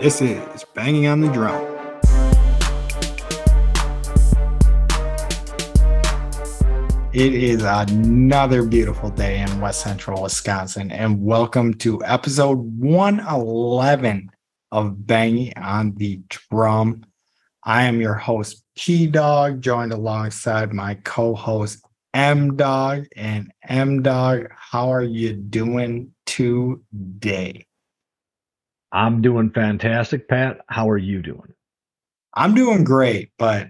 This is Banging on the Drum. It is another beautiful day in West Central Wisconsin, and welcome to episode 111 of Banging on the Drum. I am your host, P Dog, joined alongside my co host, M Dog. And M Dog, how are you doing today? I'm doing fantastic, Pat. How are you doing? I'm doing great, but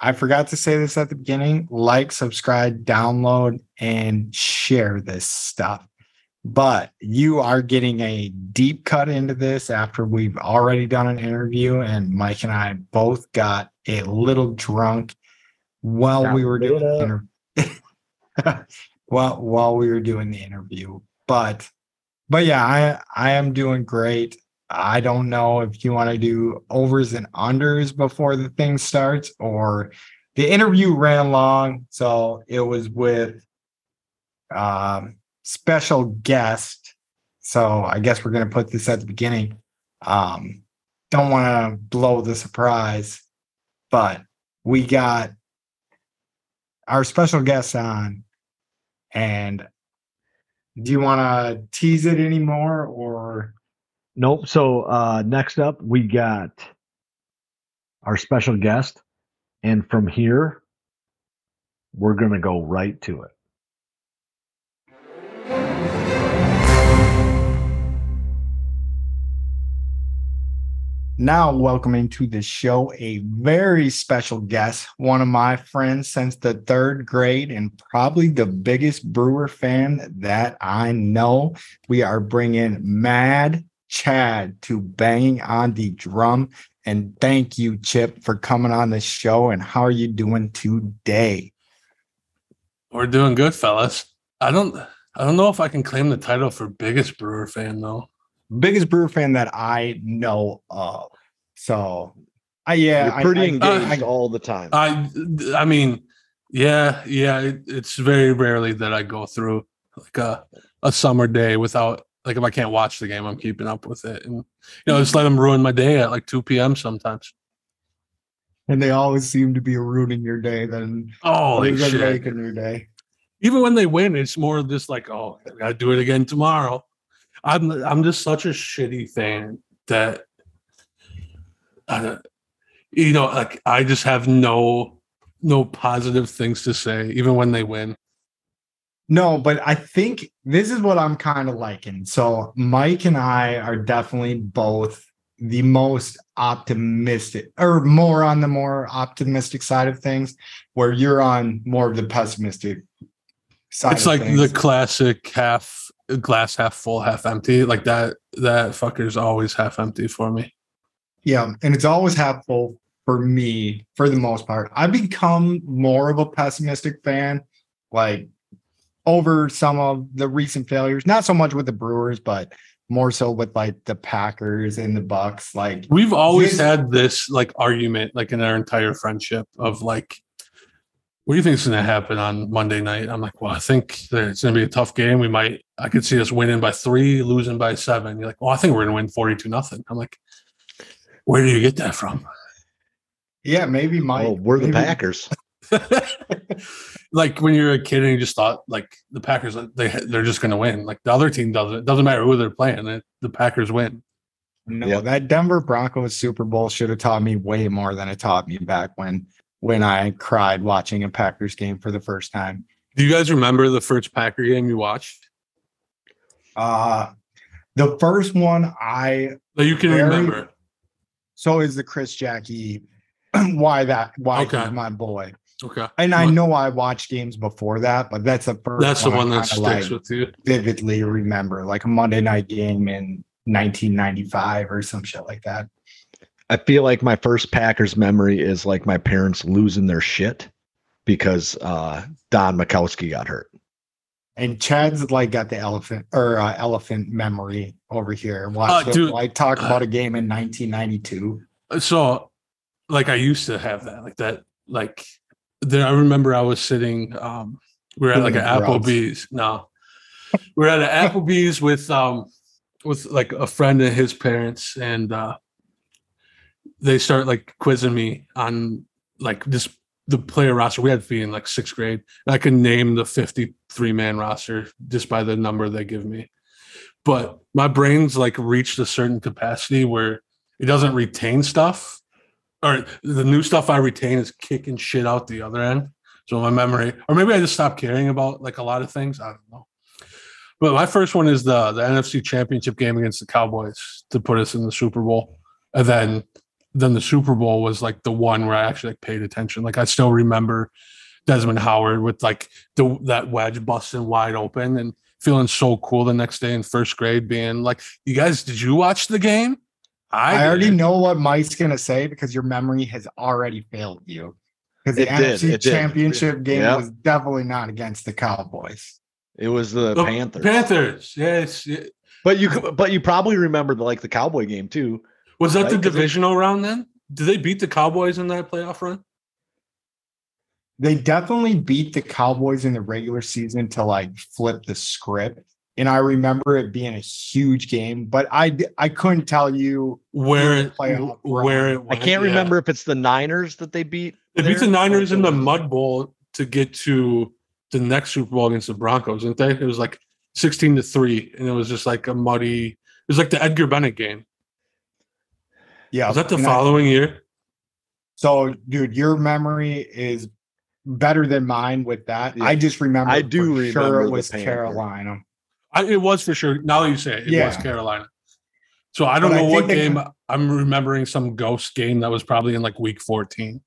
I forgot to say this at the beginning. Like, subscribe, download, and share this stuff. But you are getting a deep cut into this after we've already done an interview, and Mike and I both got a little drunk while we were doing the interview. well, while we were doing the interview. But but yeah, I I am doing great. I don't know if you want to do overs and unders before the thing starts, or the interview ran long, so it was with um, special guest. So I guess we're gonna put this at the beginning. Um, don't want to blow the surprise, but we got our special guest on, and do you want to tease it anymore or? Nope. So uh, next up, we got our special guest, and from here, we're gonna go right to it. Now, welcoming to the show a very special guest, one of my friends since the third grade, and probably the biggest Brewer fan that I know. We are bringing Mad Chad to bang on the drum. And thank you, Chip, for coming on the show. And how are you doing today? We're doing good, fellas. I don't I don't know if I can claim the title for biggest Brewer fan though. Biggest Brewer fan that I know of. So, I yeah, You're pretty I, I- engaged I- all the time. I I mean, yeah, yeah, it, it's very rarely that I go through like a a summer day without like if I can't watch the game, I'm keeping up with it, and you know, mm-hmm. just let them ruin my day at like two p.m. sometimes. and they always seem to be ruining your day other than shit! making your day. Even when they win, it's more just like, oh, I gotta do it again tomorrow. I'm I'm just such a shitty fan that I you know, like I just have no no positive things to say, even when they win. No, but I think this is what I'm kind of liking. So Mike and I are definitely both the most optimistic or more on the more optimistic side of things, where you're on more of the pessimistic side. it's like things. the classic half glass half full, half empty. Like that that fucker's always half empty for me. Yeah, and it's always half full for me for the most part. I've become more of a pessimistic fan, like over some of the recent failures. Not so much with the Brewers, but more so with like the Packers and the Bucks. Like, We've always This- had this like argument, like in our entire friendship, of like, what do you think is going to happen on Monday night? I'm like, well, I think that it's going to be a tough game. We might, I could see us winning by three, losing by seven. You're like, well, I think we're going to win 42 nothing. I'm like, where do you get that from? yeah, maybe Mike. oh, we're the Packers. like when you're a kid and you just thought like the Packers, they they're just going to win. Like the other team doesn't. It doesn't matter who they're playing. it- The Packers win. No, Yep. that Denver Broncos Super Bowl should have taught me way more than it taught me back when when I cried watching a Packers game for the first time. Do you guys remember the first Packer game you watched? Uh the first one I That you can Very- remember. so is the Chris Jacke why that why Okay. he's my boy. Okay. And I know I watched games before that, but that's the first That's the I one that sticks like, with you. vividly remember, like a Monday night game in 1995 or some shit like that. I feel like my first Packers memory is like my parents losing their shit because uh, Don Majkowski got hurt. And Chad's like got the elephant or uh, elephant memory over here. Watch Uh, dude, like talk about a game in 1992. So, like, I used to have that, like that, like. Then I remember I was sitting. um We were at like an Applebee's. No, we were at an Applebee's with um with like a friend and his parents, and uh they start like quizzing me on like this the player roster we had to be in like sixth grade. And I can name the 53 man roster just by the number they give me. But my brain's like reached a certain capacity where it doesn't retain stuff. Or the new stuff I retain is kicking shit out the other end. So my memory, or maybe I just stopped caring about like a lot of things. I don't know. But my first one is the the NFC Championship game against the Cowboys to put us in the Super Bowl, and then then the Super Bowl was like the one where I actually like, paid attention. Like I still remember Desmond Howard with like the that wedge busting wide open and feeling so cool the next day in first grade, being like, "You guys, did you watch the game?" I, already know what Mike's gonna say because your memory has already failed you. Because the did, NFC it did. championship game Yep. was definitely not against the Cowboys. It was the, The Panthers. Panthers, yes. yeah. But you but you probably remember the like the Cowboy game too. Was that Right, the 'cause it- divisional round then? Did they beat the Cowboys in that playoff run? They definitely beat the Cowboys in the regular season to like flip the script. And I remember it being a huge game, but I I couldn't tell you Where it, playoff where it I can't yeah. remember if it's the Niners that they beat. They beat the Niners in the if it was- Mud Bowl to get to the next Super Bowl against the Broncos, didn't they? It was like sixteen to three, and it was just like a muddy. It was like the Edgar Bennett game. yeah. Was that the and I- following year? so dude, your memory is better than mine with that. Yeah. I just remember I do for sure remember it the was Panther. Carolina. I, it was for sure. Now that you say it, it was Carolina. So I don't But I know what think they- game. I'm remembering some ghost game that was probably in like week 14.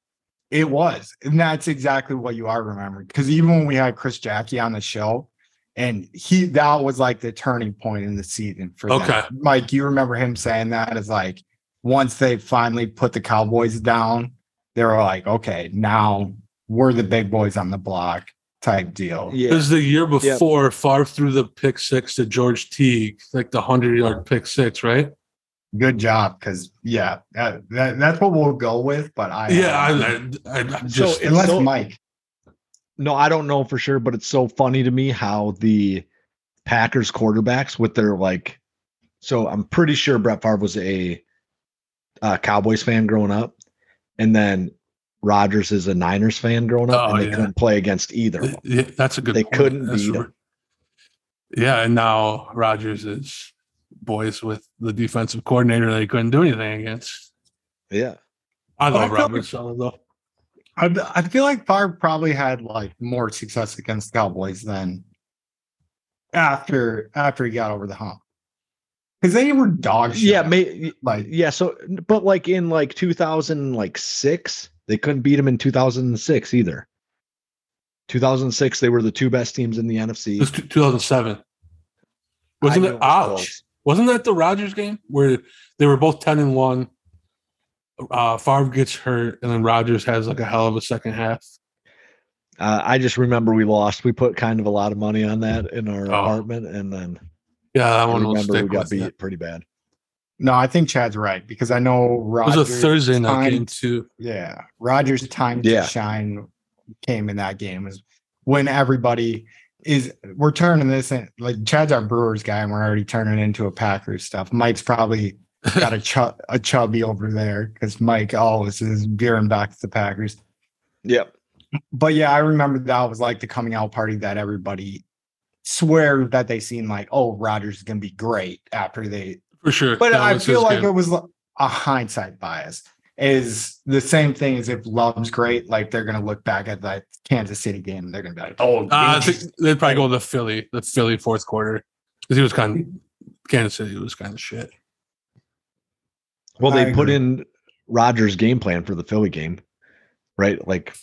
It was. And that's exactly what you are remembering. Because even when we had Chris Jacke on the show, and he that was like the turning point in the season for them. Okay. Mike, you remember him saying that as like once they finally put the Cowboys down, they were like, okay, now we're the big boys on the block type deal. It Yeah. was the year before Favre threw the pick six to George Teague, like the 100 yard pick six, right? Good job. Cause yeah, that, that that's what we'll go with. But I Yeah, I, uh, I, I, I'm So unless so- Mike. No, I don't know for sure, but it's so funny to me how the Packers quarterbacks with their like. So I'm pretty sure Brett Favre was a uh, Cowboys fan growing up, and then Rodgers is a Niners fan growing up, Oh, and they yeah. couldn't play against either. of them. Yeah, that's a good. They point. couldn't That's beat re- Yeah, and now Rodgers is boys with the defensive coordinator they couldn't do anything against. Yeah, I love feel Robert Saleh though. I, I feel like Favre probably had like more success against the Cowboys than after after he got over the hump because they were dog shit. yeah, may, like yeah. So, but like in like 2000, like six, they couldn't beat them in 2006 either. 2006, they were the two best teams in the It NFC. was 2007. Wasn't I it? Ouch! Wasn't that the Rodgers game where they were both 10 and one? Uh, Favre gets hurt, and then Rodgers has like a hell of a second half. Uh, I just remember we lost. We put kind of a lot of money on that in our Oh. apartment, and then Yeah, that I one will remember we got beat you. pretty bad. No, I think Chad's right because I know It was a Thursday night time- game too. Yeah, Rodgers' time Yeah. to shine came in that game is when everybody is. We're turning this in like Chad's our Brewers guy, and we're already turning into a Packers stuff. Mike's probably got a chub a chubby over there because Mike always is veering back to the Packers. Yep. but yeah, I remember that was like the coming out party that everybody swear that they seen like, oh, Rodgers is gonna be great after they. For sure. But That I feel like game. it was a hindsight bias. Is the same thing as if Love's great, like they're gonna look back at that Kansas City game and they're gonna be like, oh, Uh, they think they'd probably go the Philly, the Philly fourth quarter, because he was kind of Kansas City was kind of shit. Well, they put in Rodgers' game plan for the Philly game, right? Like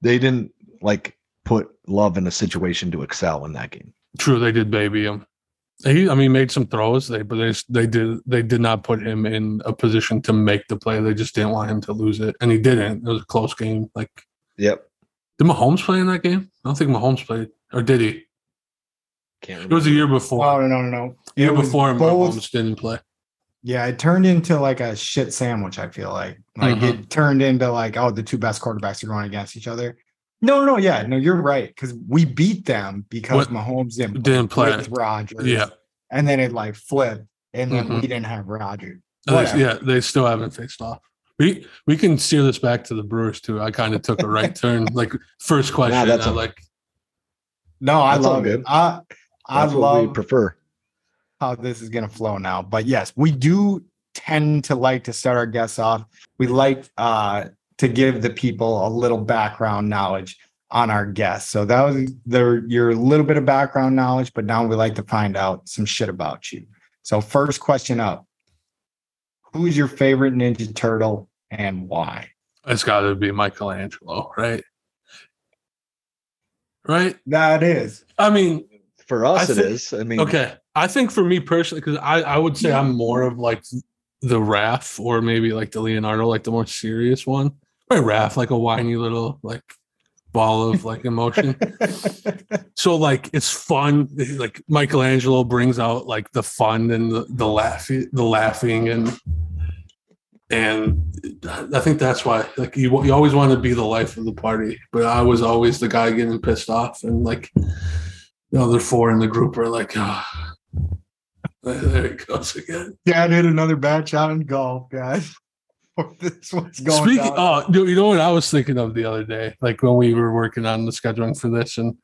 they didn't like put Love in a situation to excel in that game. True, they did baby him. He, I mean, made some throws. They, but they, they did, they did not put him in a position to make the play. They just didn't want him to lose it, and he didn't. It was a close game. Like, Yep. did Mahomes play in that game? I don't think Mahomes played, or did he? Can't It was a year before. Oh no, no, no, no. Year before both- Mahomes didn't play. Yeah, it turned into like a shit sandwich. I feel like like Mhm. it turned into like oh the two best quarterbacks are going against each other. No, no, yeah, no, you're right because we beat them because What- Mahomes didn't, Didn't play. with Rodgers. Yeah, and then it like flipped, and then Mhm. we didn't have Rodgers. At least- Whatever. yeah, they still haven't faced off. We we can steer this back to the Brewers too. I kind of took a right turn. Like first question, that's I a- like No, I That's love it. I I That's what we love prefer. how this is going to flow now. But yes, we do tend to like to start our guests off. We like uh, to give the people a little background knowledge on our guests. So that was their your little bit of background knowledge, but now we like to find out some shit about you. So first question up. Who's your favorite Ninja Turtle and why? it's got to be Michelangelo, right? Right. That is. I mean, For us, I it think- is. I mean, okay. I think for me personally, because I I would say I'm more of like the Raph or maybe like the Leonardo, like the more serious one. Or Raph, like a whiny little like ball of like emotion. so like it's fun like michelangelo brings out like the fun and the, the laughing the laughing and and i think that's why like you, you always want to be the life of the party but i was always the guy getting pissed off and like the other four in the group are like oh, there it goes again Dad hit another bad shot in golf, guys. this one's going Speaking, oh, you know what I was thinking of the other day, like when we were working on the scheduling for this, and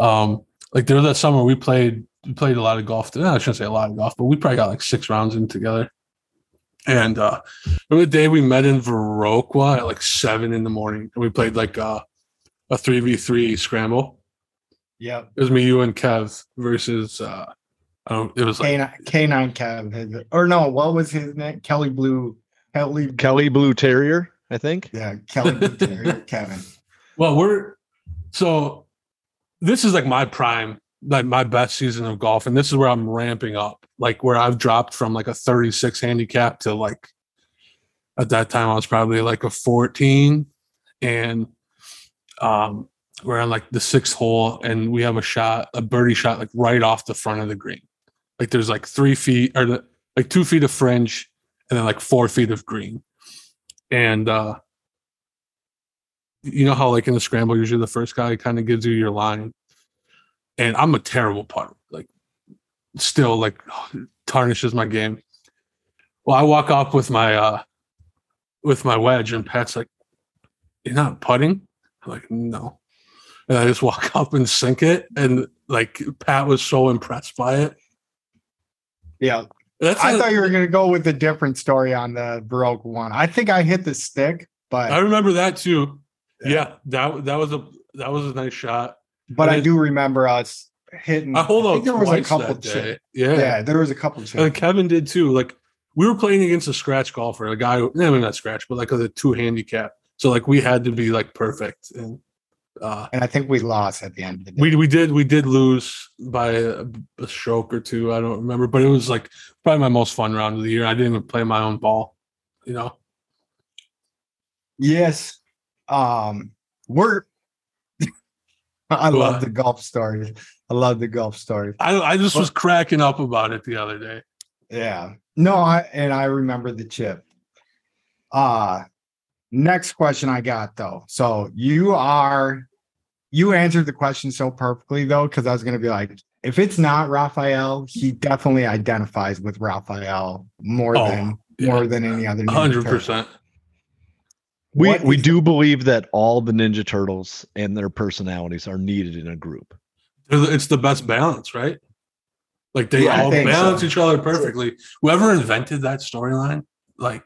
um, like there was that summer we played we played a lot of golf. No, I shouldn't say a lot of golf, but we probably got like six rounds in together. And uh, remember the day we met in Viroqua at like seven in the morning, and we played like uh, a three v three scramble. Yeah, It was me, you, and Kev versus. Uh, I don't. It was like K9, K9 Kev. Or no, what was his name? Kelly Blue. Kelly. Kelly Blue Terrier, I think. Yeah, Kelly Blue Terrier, Kevin. Well, we're so this is like my prime, like my best season of golf, and this is where I'm ramping up, like where I've dropped from like a 36 handicap to like at that time I was probably like a 14, and um we're on like the sixth hole, and we have a shot, a birdie shot, like right off the front of the green. Like there's like three feet or the, like two feet of fringe, and then like four feet of green, and uh you know how like in the scramble usually the first guy kind of gives you your line? And i'm a terrible putter like still like tarnishes my game. Well i walk up with my uh with my wedge and pat's like you're not putting? I'm like no. And i just walk up and sink it and like pat was so impressed by it. Yeah. That's I a- thought you were going to go with a different story on the Viroqua one. I think I hit the stick, but i remember that too Yeah. yeah, that that was a that was a nice shot but I do remember us hitting. i hold I there was a couple chips. Yeah. yeah there was a couple chips. And Kevin did too. Like we were playing against a scratch golfer, a guy, who- no, not scratch, but like a two handicap. So like we had to be like perfect. And uh and I think we lost at the end of the day. we we did we did lose by a, a stroke or two. I don't remember, but it was like probably my most fun round of the year. I didn't even play my own ball, you know. yes. Um, we're. I love the golf stories. I love the golf stories. I I just was cracking up about it the other day. Yeah. No, I and I remember the chip. Uh next question I got though. So you are you answered the question so perfectly though, because I was gonna be like, if it's not Raphael, he definitely identifies with Raphael more Oh, than yeah. more than any other. Hundred percent. We What we is- do believe that all the Ninja Turtles and their personalities are needed in a group. It's the best balance, right? Like they Yeah, all balance so. each other perfectly. Whoever invented that storyline, like,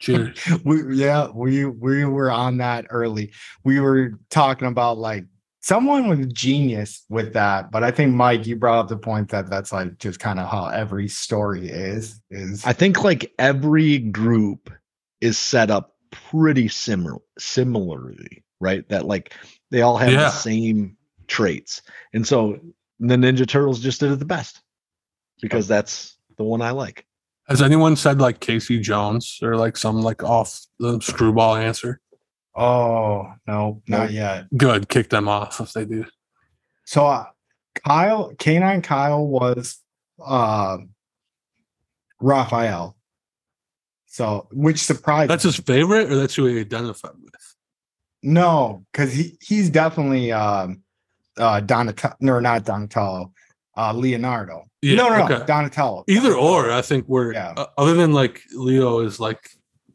cheers. we yeah we we were on that early we were talking about like someone was genius with that but i think mike you brought up the point that that's like just kind of how every story is is I think like every group is set up pretty similar similarly, right? That like they all have Yeah. the same traits. And so the Ninja Turtles just did it the best because that's the one I like. Has anyone said like Casey Jones or like some like off the screwball answer? oh no not yet Good, kick them off if they do. so uh, kyle canine kyle was uh raphael so which surprised That's me. his favorite, or that's who he identified with. No, because he he's definitely um uh Donatello or not Donatello. Uh, Leonardo. Yeah, no, no, no. Donatello. Either or, I think we're Yeah. uh, other than like Leo is like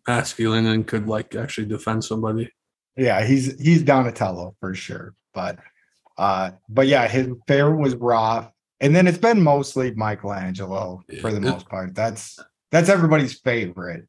masculine and could like actually defend somebody. Yeah, he's he's Donatello for sure. But uh, but yeah, his favorite was Raph, and then it's been mostly Michelangelo for the Yeah. most part. That's that's everybody's favorite,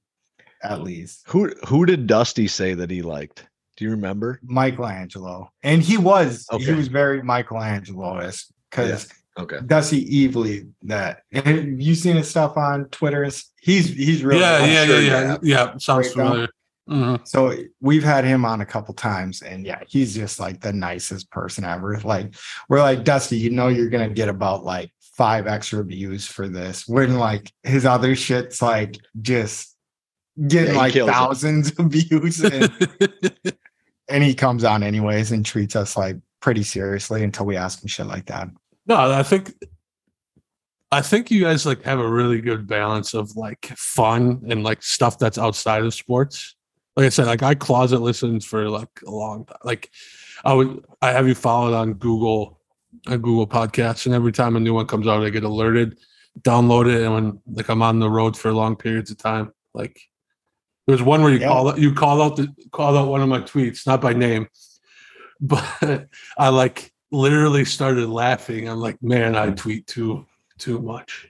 at least. Who who did Dusty say that he liked? Do you remember? Michelangelo, and he was he was very Michelangelo-esque because Okay. Dusty Evilly that have you seen his stuff on Twitter? He's he's really yeah, I'm yeah, sure yeah, yeah, yeah. Sounds Breakdown. familiar. Mhm. So we've had him on a couple times, and yeah, he's just like the nicest person ever. Like we're like Dusty, you know, you're gonna get about like five extra views for this. When like his other shit's like just getting Yeah, like kills it. thousands of views, and, and he comes on anyways and treats us like pretty seriously until we ask him shit like that. No, I think I think you guys like have a really good balance of like fun and like stuff that's outside of sports. Like I said, like I closet listened for like a long time. Like I would I have you followed on Google on Google Podcasts, and every time a new one comes out, I get alerted, download it, and when like I'm on the road for long periods of time, like there's one where you Yeah. call out you call out the called out one of my tweets, not by name, but I like literally started laughing. I'm like, man, I tweet too too much.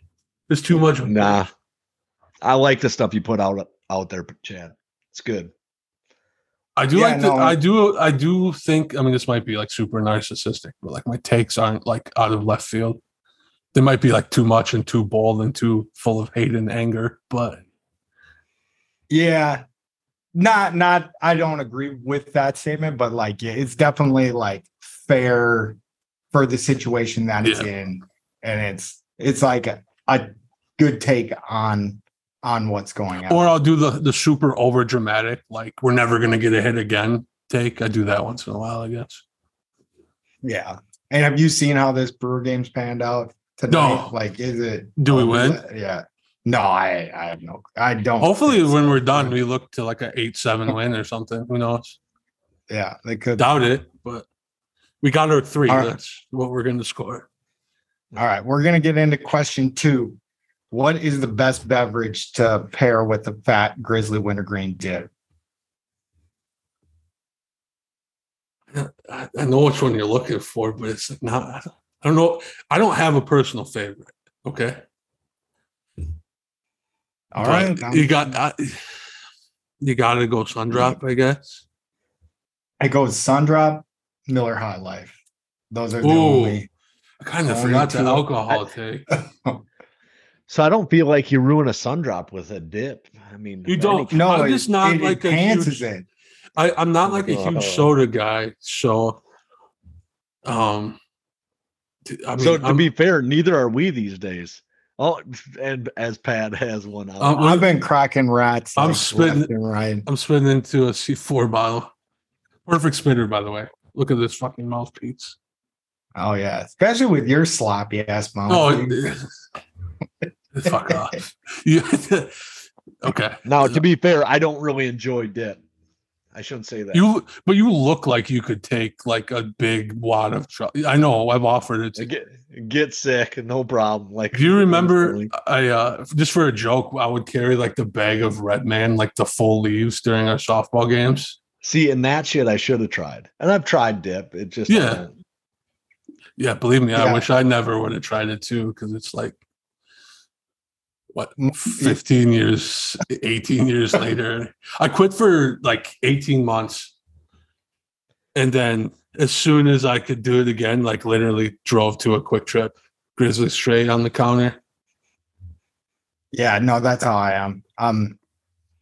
There's too much. Nah. I like the stuff you put out out there, Chad. It's good. I do Yeah, like no. I do I do think I mean this might be like super narcissistic, but like my takes aren't like out of left field. They might be like too much and too bold and too full of hate and anger, but Yeah. Not not I don't agree with that statement, but like yeah, it's definitely like fair for the situation that it's in. And it's it's like a, a good take on on what's going on. or I'll do the the super over dramatic, like we're never gonna get a hit again take. I do that once in a while, I guess. yeah. And have you seen how this Brewer game's panned out tonight? No. Like is it Do we win? Yeah. No, I I have no I don't Hopefully when so. we're done, we look to like an eight seven win or something. Who knows? Yeah, they could Doubt it, but we got our three. All right. That's what we're gonna score. All right, we're gonna get into question two. What is the best beverage to pair with the fat grizzly wintergreen dip? I, know which one you're looking for, but it's like not. I don't, know. I don't have a personal favorite. Okay. All But right, You um, got. I, you got to go Sundrop, I guess. I go with Sundrop, Miller High Life. Those are the Ooh. only. I kind of forgot the two- alcohol take. So I don't feel like you ruin a sun drop with a dip. I mean, You don't- No, I'm just not it like a enhances huge- it. I, I'm not like a huge Oh. soda guy, so. Um. t- I mean, so to I'm- be fair, neither are we these days. Oh, and as Pat has one out. Um, I've been cracking rats. I'm like, spitting- right. I'm spitting into a C4 bottle. Perfect spitter, by the way. Look at this fucking mouthpiece. Oh yeah, especially with your sloppy ass mouth. Oh, it- fuck off. Okay. now, to be fair, I don't really enjoy dip. I shouldn't say that. You, but you look like you could take like a big wad of trouble. I know I've offered it to get get sick, no problem. Like, Do you remember. I uh just for a joke, I would carry like the bag of Red Man, like the full leaves during our softball games. See, and that shit I should have tried, and I've tried dip. It just Yeah. Yeah, believe me, I wish I never would have tried it too, because it's like what Mm, 15 years, 18 years later. I quit for like 18 months. And then as soon as I could do it again, like literally drove to a Kwik Trip, Grizzly straight on the counter. Yeah, no, that's how I am. Um,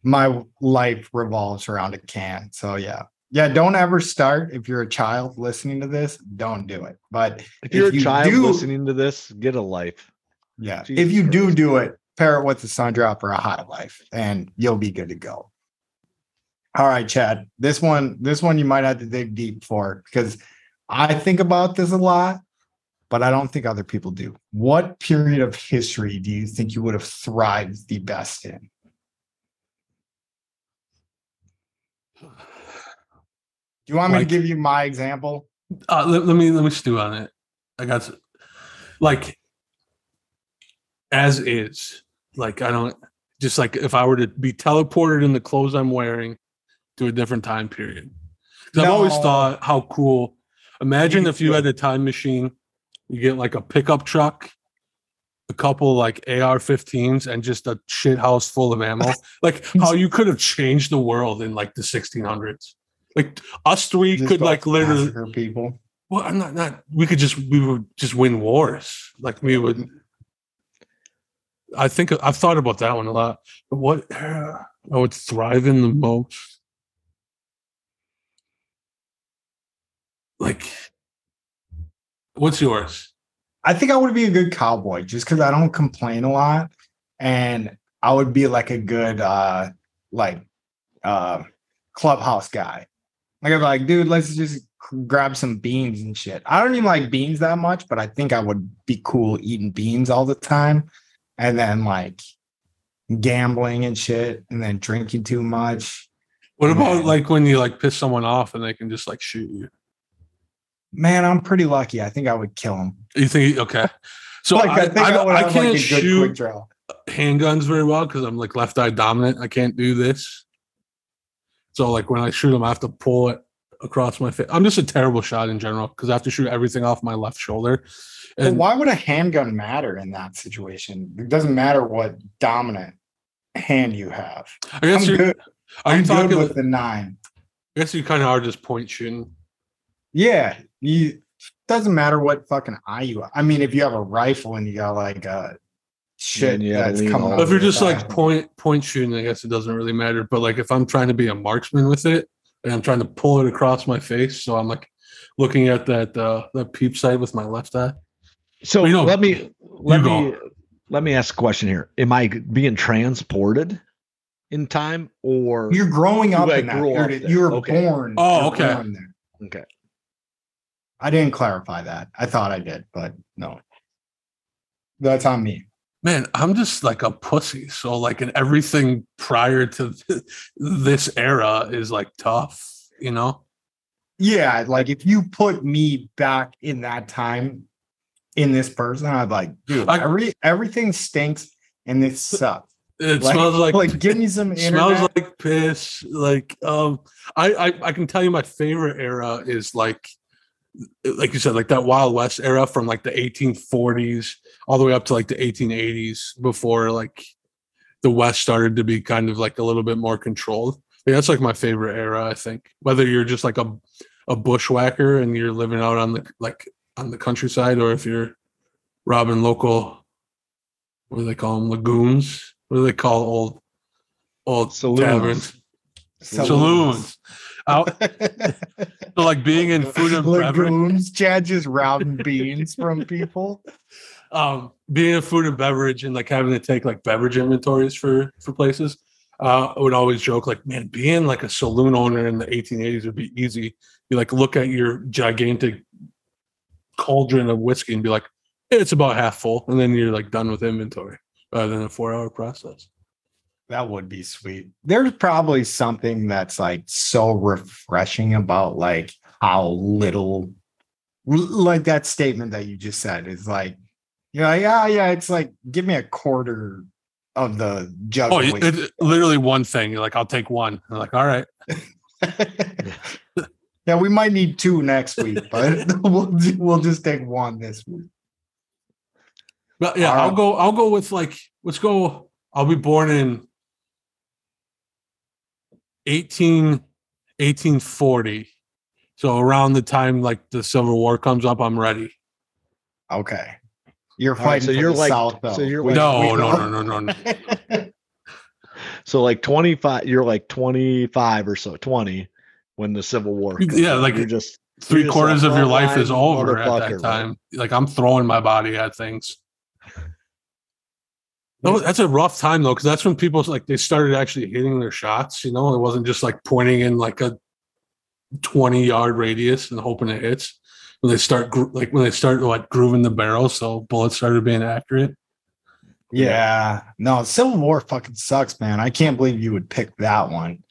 my life revolves around a can. So yeah, yeah. Don't ever start if you're a child listening to this. Don't do it. But If you're If a you child do- listening to this, get a life. yeah, Jesus if you do Christ. do it, pair it with a sun drop or a hot life, and you'll be good to go. All right, Chad. This one, this one, you might have to dig deep for because I think about this a lot, but I don't think other people do. What period of history do you think you would have thrived the best in? Do you want me Like- to give you my example? Uh, let, let me let me stew on it. I got s- like as is. Like I don't just like if I were to be teleported in the clothes I'm wearing to a different time period. 'Cause I've always thought how cool. Imagine You if you had a time machine, you get like a pickup truck, a couple like AR-15s, and just a shit house full of ammo. like how you could have changed the world in like the 1600s. Like us three Just could like literally people. well, I'm not not. We could just we would just win wars. Like we would. I think I've thought about that one a lot. But what uh, I would thrive in the most, like, what's yours? I think I would be a good cowboy just because I don't complain a lot, and I would be like a good uh like uh clubhouse guy. Like I'd be like, dude, let's just grab some beans and shit. I don't even like beans that much, but I think I would be cool eating beans all the time, and then like gambling and shit, and then drinking too much. What about like when you like piss someone off and they can just like shoot you? Man, I'm pretty lucky. I think I would kill him. You think okay? So like I, I, think I, would I can't like shoot handguns very well because I'm like left eye dominant. I can't do this. So like when I shoot them, I have to pull it across my face. I'm just a terrible shot in general because I have to shoot everything off my left shoulder. But And why would a handgun matter in that situation? It doesn't matter what dominant hand you have. I guess I'm you're, good. are I'm talking? good with the nine. I guess you kind of are just point shooting. Yeah, you doesn't matter what fucking eye you. I mean, if you have a rifle and you got like a shit yeah, you gotta that's coming. all if you're just like back. point point shooting, I guess it doesn't really matter. But like if I'm trying to be a marksman with it and I'm trying to pull it across my face, so I'm like looking at that uh that peep sight with my left eye. So Well, you know, let me let me go. let me ask a question here. Am I being transported in time or you're growing up in that. grew You're, you were Okay. born. Oh, okay. born there. okay? I didn't clarify that. I thought I did, but no. That's on me. Man, I'm just like a pussy. So like, and everything prior to this era is like tough, you know. Yeah, like if you put me back in that time in this person, I'd like, dude, I- every everything stinks and this sucks. It Like, smells like, like give me some internet. smells like piss. Like, um, I, I I can tell you my favorite era is like, like you said, like that Wild West era from like the 1840s all the way up to like the 1880s before like the West started to be kind of like a little bit more controlled. Yeah, that's like my favorite era. I think whether you're just like a a bushwhacker and you're living out on the like on the countryside, or if you're robbing local, what do they call them, lagoons? What do they call old old Saloons. taverns? Saloons. Out, so like being in food and beverage, Lagoons, Chad just robbing beans from people. um, being in food and beverage, and like having to take like beverage inventories for for places. Uh, I would always joke like, man, being like a saloon owner in the 1880s would be easy. You like look at your gigantic cauldron of whiskey and be like, it's about half full, and then you're like done with inventory rather than a four hour process. That would be sweet. There's probably something that's like so refreshing about like how little, like that statement that you just said is like, you're like, yeah, yeah, it's like, give me a quarter of the jug. Oh, it, it- literally one thing. You're like, I'll take one. I'm like, all right. yeah, we might need two next week, but we'll we'll just take one this week. But yeah, All I'll right. go. I'll go with like. Let's go. I'll be born in 18, 1840. So around the time like the Civil War comes up, I'm ready. Okay, you're All right, fighting. so you're the like- South, though. so you're like- No, we no, know. no, no, no, no. So like 25 you're like 25 or so, 20 when the Civil War comes Yeah, up. like- you're just Three just quarters a of your life is over at motherfucker, that right? time. Like I'm throwing my body at things. No, that's a rough time though, because that's when people like they started actually hitting their shots. You know, it wasn't just like pointing in like a twenty yard radius and hoping it hits. When they start gro- like when they start like grooving the barrel, so bullets started being accurate. Yeah. No, Civil War fucking sucks, man. I can't believe you would pick that one.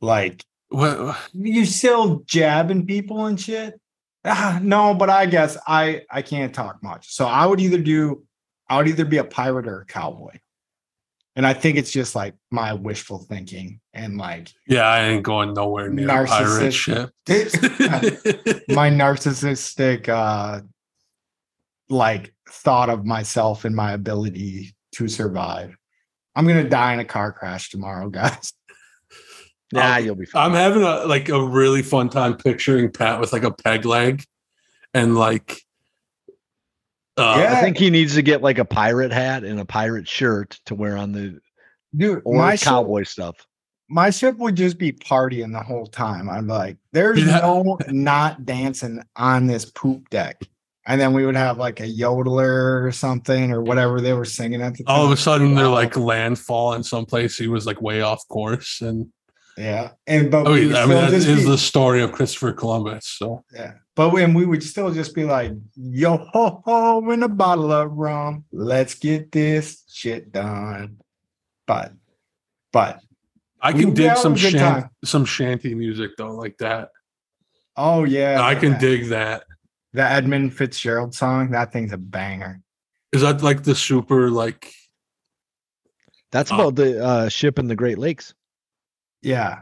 Like, Well, you're still jabbing people and shit. Ah, no, but I guess I I can't talk much. So I would either do I would either be a pirate or a cowboy. And I think it's just like my wishful thinking and like Yeah, I ain't going nowhere near a pirate ship. my narcissistic uh like thought of myself and my ability to survive. I'm gonna die in a car crash tomorrow, guys. Nah, Um, you'll be fine. I'm having a like a really fun time picturing Pat with like a peg leg and like uh Yeah. I think he needs to get like a pirate hat and a pirate shirt to wear on the Dude, or my ship, cowboy stuff. my ship would just be partying the whole time. I'm like, there's Yeah. no not dancing on this poop deck. And then we would have like a yodeler or something or whatever they were singing at the time. all of a sudden they're like landfall in some place he was like way off course and yeah. And but I mean, would I mean still that just is be- the story of Christopher Columbus. So Yeah. But when we would still just be like, yo ho ho in a bottle of rum. Let's get this shit done. But but I can dig some shan- some shanty music though, like that. oh yeah. I can the, dig that. the Edmund Fitzgerald song. That thing's a banger. Is that like the super like That's Oh. about the uh, ship in the Great Lakes. Yeah.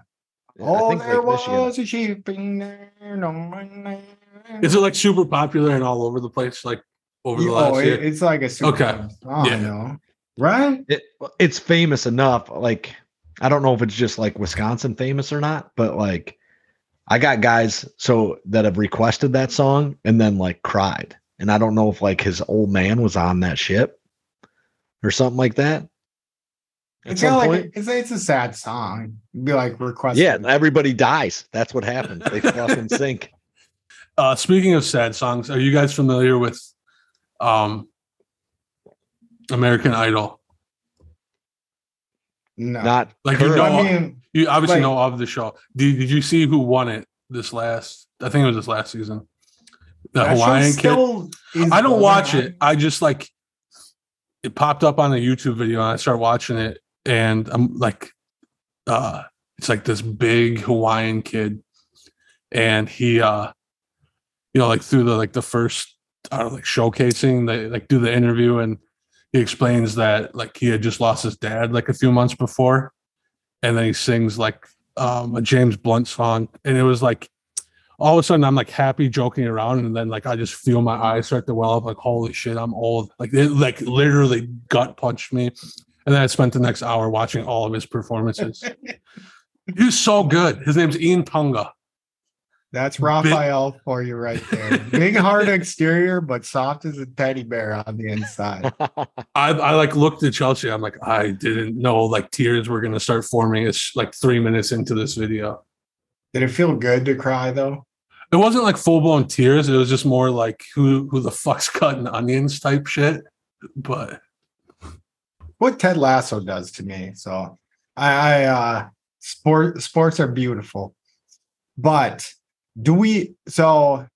I oh, think there Lake Michigan. was a sheep in there. no, no, no. Is it like super popular and all over the place like over the oh, last it- year? it's like a super Okay. song, I Yeah. know. Right? It, it's famous enough. Like, I don't know if it's just like Wisconsin famous or not, but like, I got guys so that have requested that song and then like cried, and I don't know if like his old man was on that ship or something like that. It's kind of like it's, it's a sad song. It'd be like request. yeah, everybody dies. That's what happens. They fucking sink. Uh speaking of sad songs, are you guys familiar with um American Idol? No. Not Like you current. know I mean, you obviously like- know of the show. Did, did you see who won it this last I think it was this last season? The Hawaiian kid. I don't watch on. it. I just like it popped up on a YouTube video and I started watching it and I'm like uh it's like this big Hawaiian kid and he uh you know like through the like the first I don't know, like showcasing they like do the interview and he explains that like he had just lost his dad like a few months before. And then he sings like um a James Blunt song. And it was like all of a sudden I'm like happy joking around. And then like I just feel my eyes start to well up like holy shit I'm old. Like it like literally gut punched me. And then I spent the next hour watching all of his performances. He's so good. His name's Iam Tongi That's Raphael for you right there. Big hard exterior, but soft as a teddy bear on the inside. I, I like looked at Chelsea I'm like I didn't know like tears were gonna start forming it's like three minutes into this video Did it feel good to cry though? it wasn't like full blown tears it was just more like who who the fuck's cutting onions type shit but What Ted Lasso does to me. So I, I uh sport sports are beautiful. But do we so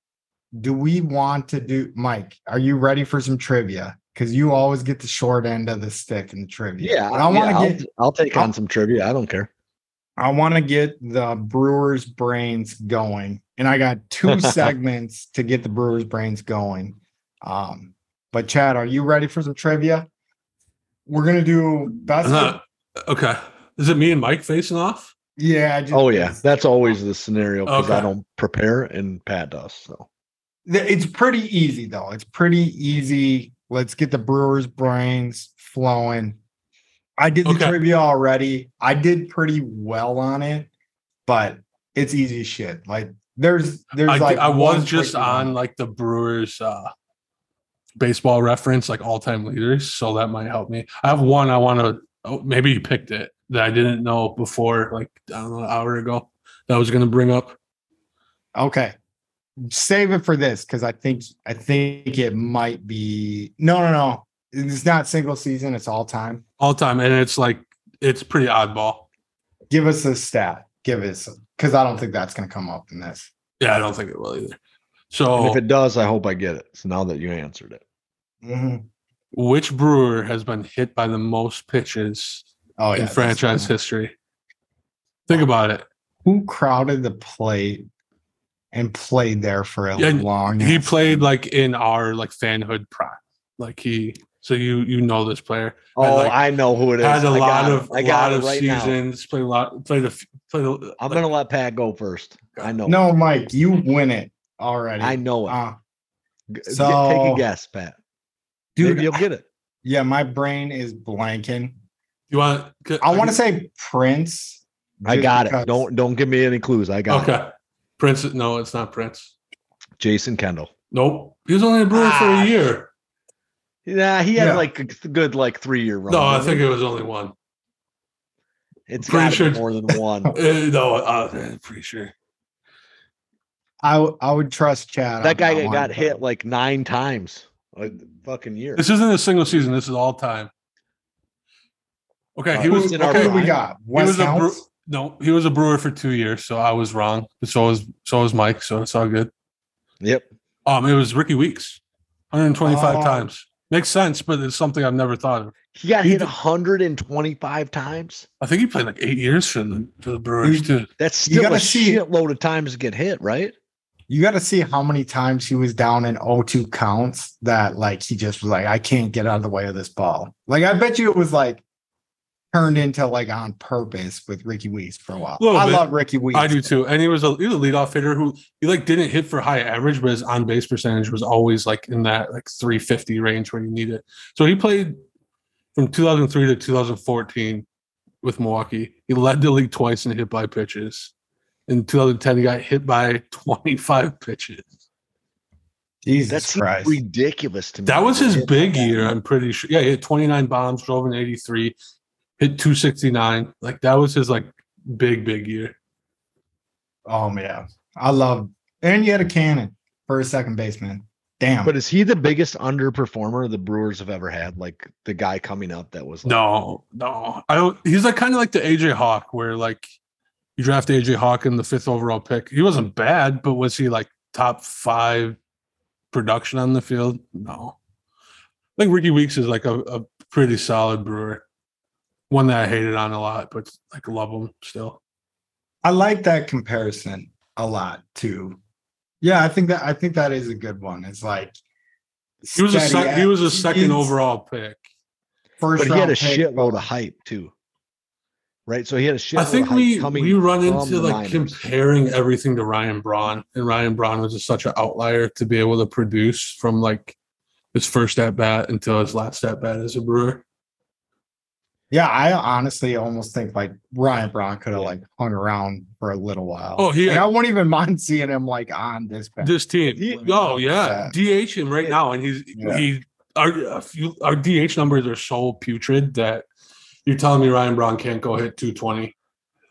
do we want to do Mike, are you ready for some trivia? Because you always get the short end of the stick in the trivia. yeah, But I want to I'll, get I'll take I'll- on some trivia. I don't care. I want to get the Brewers brains going. And I got two segments to get the Brewers brains going. Um, but Chad, are you ready for some trivia? We're gonna do best. I'm not okay is it me and Mike facing off yeah. I just- Oh yeah, that's always the scenario because I don't prepare and Pat does. So It's pretty easy though. It's pretty easy. Let's get the Brewers brains flowing. I did the Okay. trivia already. I did pretty well on it, but it's easy shit. Like there's there's I, like I was just tricky one. on like the Brewers uh baseball reference, like all time leaders, so that might help me. I have one I want to. Oh, maybe you picked it that I didn't know before, like I don't know, an hour ago. That I was going to bring up. Okay. Save it for this because I think I think it might be no no no. It's not single season, it's all time. all time, and it's like it's pretty oddball. Give us a stat. Give us because I don't think that's gonna come up in this. Yeah, I don't think it will either. and So, if it does, I hope I get it. So now that you answered it, Mhm. which brewer has been hit by the most pitches Oh yeah. in this franchise history? Think about it. Who crowded the plate and played there for a Yeah, long He ass played time? like in our like fanhood prime. Like he so you you know this player. Oh, like- I know who it is. Had a I lot got of. I got lot of right now. seasons. Played a lot. Played a f- played. A, I'm like, gonna let Pat go first. I know. No, Mike, you win it already. I know it. Uh, G- get- take a guess, Pat. dude, Maybe you'll get it. yeah, my brain is blanking. You want? I want to say Prince. I just got it. Don't don't give me any clues. I got it. Prince. No, it's not Prince. Jason Kendall. Nope. He was only a Brewer for Ah, a year. Yeah, he had Yeah. like a good like three year run. No, I think he? it was only one. it's pretty got sure- more than one. Uh, no, uh, I'm pretty sure. I w- I would trust Chad. that guy one, got but- hit like nine times. Like fucking year. This isn't a single season. This is all time. Okay, he was. Who's in our Okay, Who we prime? got? he Wes was a Brewer. No, he was a Brewer for two years, so I was wrong. So was so was Mike. So it's all good. Yep. Um, it was Rickie Weeks, 125 Oh. times. Makes sense, but it's something I've never thought of. He got He hit did- 125 times. I think he played like eight years for the for the Brewers too. That's You still gotta a see- shitload of times to get hit, right? You got to see how many times he was down in 0-2 counts that like he just was like, I can't get out of the way of this ball. Like I bet you it was like turned into like on purpose with Rickie Weeks for a while. Little I bit. love Rickie Weeks. I do too. And he was a he was a leadoff hitter who he like didn't hit for high average, but his on base percentage was always like in that like 350 range where you need it. So he played from 2003 to 2014 with Milwaukee. He led the league twice in hit by pitches. In 2010, he got hit by 25 pitches. Jesus That seems Christ. ridiculous to me. That was his big year. I'm pretty sure. Yeah, he hit 29 bombs, drove an 83, hit 269. Like that was his like big big year. Oh yeah. I love and you had a cannon for a second baseman. Damn. But is he the biggest underperformer the Brewers have ever had? Like the guy coming up that was like, No, no. I don't. He's like kind of like the AJ Hawk, where like you draft AJ Hawk in the fifth overall pick. He wasn't bad, but was he like top five production on the field? No. I think Rickie Weeks is like a, a pretty solid brewer. One that I hated on a lot, but like love them still. I like that comparison a lot too. Yeah, I think that I think that is a good one. It's like He was a steady sec- he was a second he's overall pick. First but he had a pick, shitload of hype too. Right? So he had a shitload I think of hype we we run into like minors. comparing everything to Ryan Braun, and Ryan Braun was just such an outlier to be able to produce from like his first at bat until his last at bat as a Brewer. Yeah, I honestly almost think like Ryan Braun could have like hung around for a little while. Oh, he- Like, I wouldn't even mind seeing him like on this bench. This team, He- oh yeah, Yeah. DH him right now, and he's Yeah. he our a few, our DH numbers are so putrid that you're telling me Ryan Braun can't go hit 220.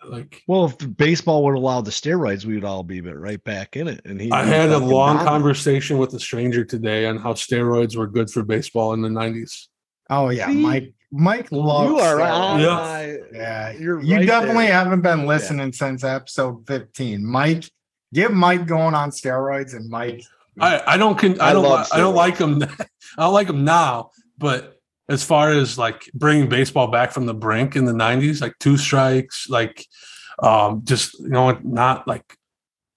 Like Well, if baseball would allow the steroids, we would all be but right back in it. And he I had a long dominated. conversation with a stranger today on how steroids were good for baseball in the 90s. Oh yeah, See? Mike. Mike loves. You are steroids. on Yeah. Yeah, You're you right definitely there. haven't been listening since episode 15. Mike, get Mike going on steroids and Mike. I, I don't con- I, I don't love I don't like him I don't like him now but as far as like bringing baseball back from the brink in the 90s like two strikes like um just you know not like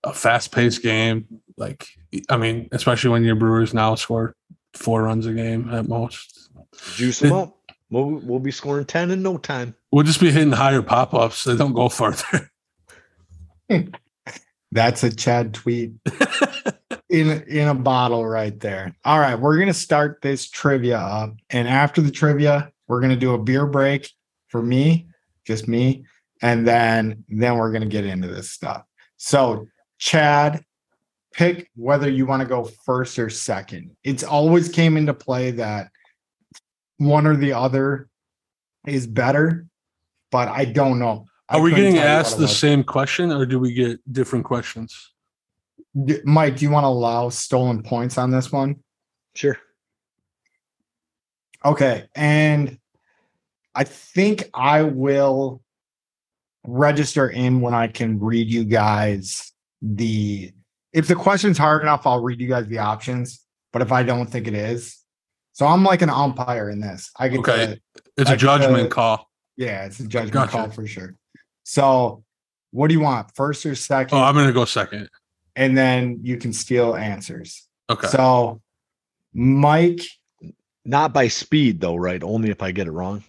a fast-paced game like I mean especially when your Brewers now score four runs a game at most juice them up. We'll, we'll be scoring 10 in no time. we'll just be hitting higher pop-ups they don't go further That's a Chad tweet in in a bottle right there. All right, we're gonna start this trivia up, and after the trivia, we're gonna do a beer break for me, just me, and then then we're gonna get into this stuff. So, Chad, pick whether you want to go first or second. It's always came into play that one or the other is better, but I don't know. I are we getting tell you what asked the same question or do we get different questions D- Mike, do you want to allow stolen points on this one? Sure. Okay. And I think I will register in when I can read you guys the if the question's hard enough, I'll read you guys the options. But if I don't think it is, so I'm like an umpire in this. I get Okay. to- it's I a judgment to- call yeah, it's a judgment Gotcha. call for sure. So what do you want? First or second? oh I'm gonna go second and then you can steal answers. okay So, Mike, Not by speed though, right? Only if I get it wrong.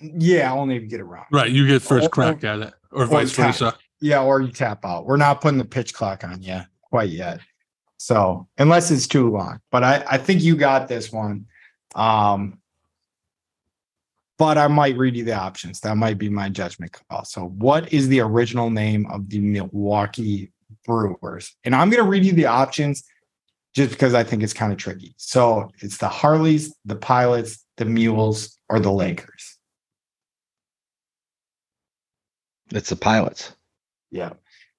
Yeah, only if you get it wrong. Right. You get first Or- crack at it, or or vice versa. Yeah, or you tap out. We're not putting the pitch clock on you quite yet. So unless it's too long. But I, I think you got this one. Um but I might read you the options. That might be my judgment call. So what is the original name of the Milwaukee Brewers? And I'm gonna read you the options just because I think it's kind of tricky. So it's the Harleys, the Pilots, the Mules, or the Lakers. It's the pilots. Yeah.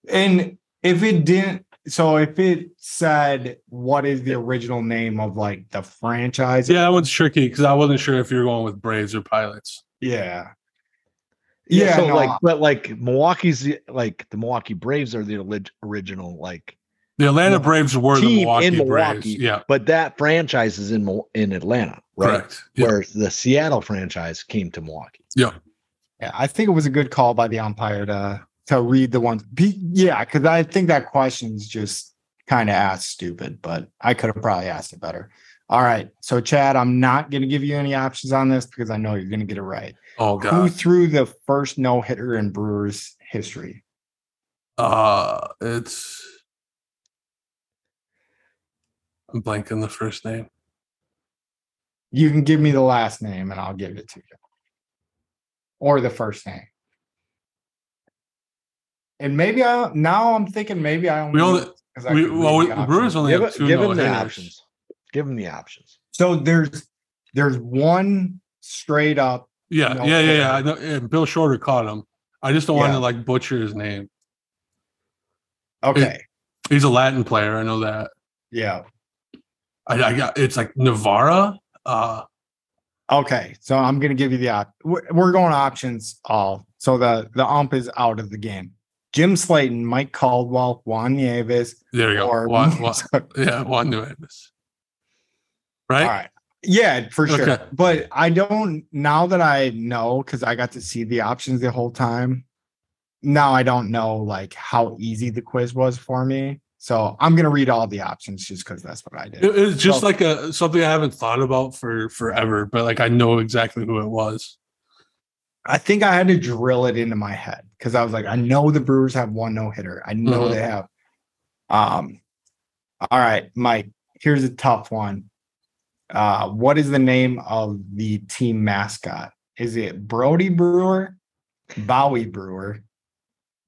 And if it didn't, so if it said what is the original name of like the franchise? Yeah, that one's tricky because I wasn't sure if you were going with Braves or Pilots. Yeah. Yeah, Yeah, so no, like, but like Milwaukee's the- like the Milwaukee Braves are the original like, The Atlanta Yeah. Braves were the Team Milwaukee, in Braves. Milwaukee. Yeah, but that franchise is in in Atlanta, right? correct. Yeah. Where the Seattle franchise came to Milwaukee. yeah. Yeah. I think it was a good call by the umpire to to read the ones. Be- Yeah, because I think that question's just kind of asked stupid, but I could have probably asked it better. All right. So Chad, I'm not gonna give you any options on this because I know you're gonna get it right. Oh God. Who threw the first no hitter in Brewers history? Uh it's I'm blanking the first name. You can give me the last name and I'll give it to you. Or the first name. And maybe I now I'm thinking maybe I only We only- We, well, the we, the Brewers only Give, have two give no him the hitters. options. Give him the options. So there's there's one straight up. Yeah, No yeah, yeah, yeah. I know, and Bill Schroeder caught him. I just don't want to like butcher his name. Okay. He's a Latin player. I know that. yeah. I, I got it's like Navarra. Uh, Okay. So I'm gonna give you the op. We're, we're going options all. So the the ump is out of the game. Jim Slaton, Mike Caldwell, Juan Nieves, there you go. or Juan, Juan, yeah, Juan. Right. All right. Yeah, for sure. Okay. But I don't now that I know because I got to see the options the whole time. Now I don't know like how easy the quiz was for me. So I'm gonna read all the options just because that's what I did. It- it's just So- like a something I haven't thought about for forever, but like I know exactly who it was. I think I had to drill it into my head because I was like, I know the Brewers have one no hitter. I know Mhm. they have. Um, all right, Mike. Here's a tough one. Uh, what is the name of the team mascot? Is it Brody Brewer, Bowie Brewer,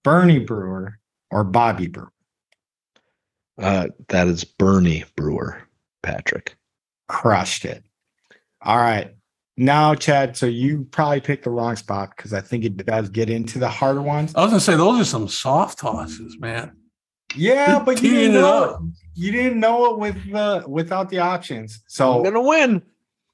Bernie Brewer, or Bobby Brewer? Uh, that is Bernie Brewer, Patrick. Crushed it. All right. Now, Chad, so you probably picked the wrong spot because I think it does get into the harder ones. I was gonna say those are some soft tosses, man. Yeah, You're but you didn't it know up. You didn't know it with the without the options. So I'm gonna win.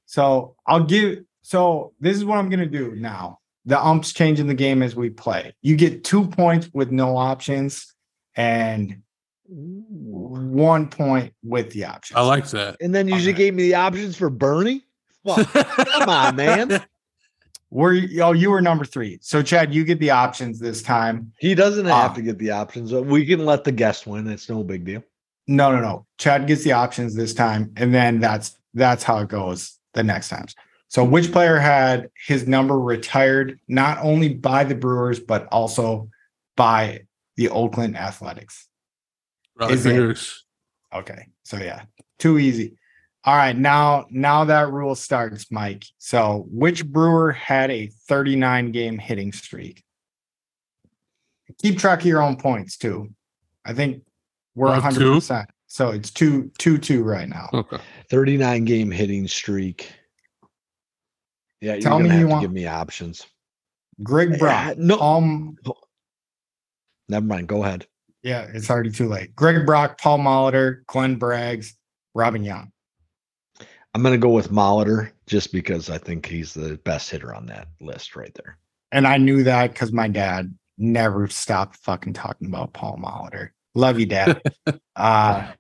so I'll give so this is what I'm gonna do now. The umps changing the game as we play. You get two points with no options and one point with the options. I like that. And then you just gave me the options for Bernie. Fuck, come on, man. We're oh you were number three. So Chad, you get the options this time. He doesn't have Ah. to get the options. but We can let the guest win. It's no big deal. No, no, no. Chad gets the options this time, and then that's that's how it goes the next times. So, which player had his number retired not only by the Brewers but also by the Oakland Athletics? Rally Is it- Okay, so yeah, too easy. All right, now now that rule starts, Mike. So, which Brewer had a 39 game hitting streak? Keep track of your own points too. I think we're Uh, 100. two? percent So it's 2-2 two, two, two right now. Okay. 39 game hitting streak. Yeah, you're Tell gonna me you to want- give me options. Greg Brock. no. Um, Never mind. Go ahead. yeah, it's already too late. Greg Brock, Paul Molitor, Glenn Braggs, Robin Yount. I'm gonna go with Molitor just because I think he's the best hitter on that list right there. And I knew that because my dad never stopped fucking talking about Paul Molitor. Love you, Dad. uh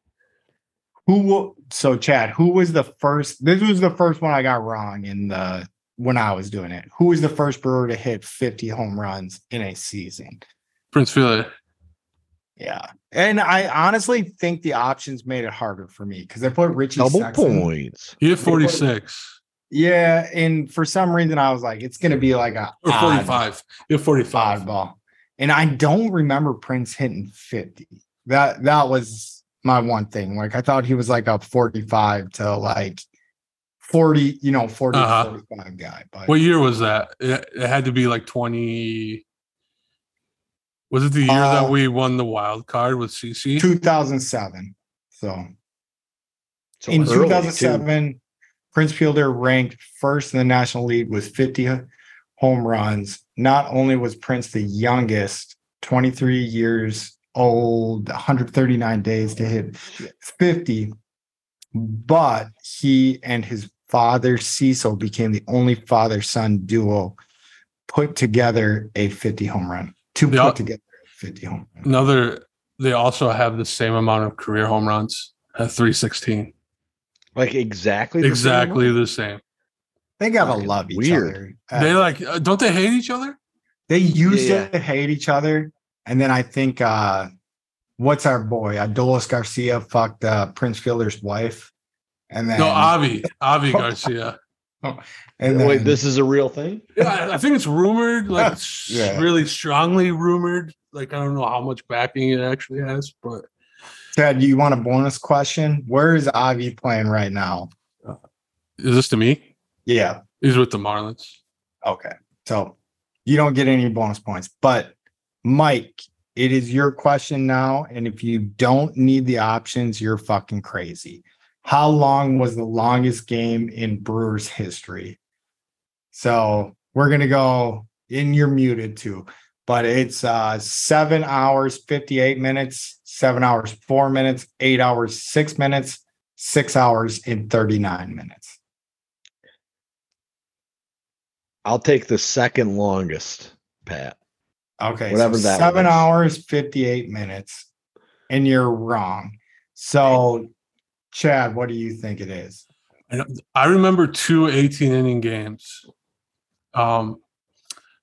who will so Chad, who was the first? This was the first one I got wrong in the when I was doing it. Who was the first brewer to hit 50 home runs in a season? Prince Philly. Yeah. And I honestly think the options made it harder for me because I put Richie Double Sexson. points. You had 46 Yeah. And for some reason I was like, it's gonna be like a or odd- 45. He had 45. oddball. And I don't remember Prince hitting 50. That that was my one thing. Like I thought he was like a 45 to like 40, you know, 40 Uh-huh. 45 guy. But What year was that? It, it had to be like 20. Was it the year Uh, that we won the wild card with CC? 2007. So So in early, too. 2007, Prince Fielder ranked first in the National League with 50 home runs. Not only was Prince the youngest, 23 years old, 139 days to hit 50, but he and his father Cecil became the only father-son duo put together a 50 home run. To They put al- together 50 home run. Another, they also have the same amount of career home runs at 316. Like exactly. the same Exactly one? the same. They gotta Fucking love each weird. other. Uh, They like, uh, don't they hate each other? They used Yeah, to hate each other, and then I think uh what's our boy Adolis Garcia fucked uh, Prince Fielder's wife, and then No, Avi, Avi Garcia. Oh. and then, Wait, this is a real thing. Yeah, I- I think it's rumored, like Yeah. really strongly rumored. Like I don't know how much backing it actually has, but Ted, you want a bonus question? Where is Avi playing right now? Uh, is this to me? Yeah, He's with the Marlins. okay, so you don't get any bonus points, but Mike, it is your question now, and if you don't need the options, you're fucking crazy. How long was the longest game in Brewers history? So we're gonna go in. You're muted too, but it's uh seven hours, 58 minutes, seven hours, four minutes, eight hours, six minutes, six hours, and 39 minutes. I'll take the second longest, Pat. Okay, Whatever so that seven was. hours, 58 minutes, and you're wrong. So, Chad, what do you think it is? I, remember two 18 inning games. Um,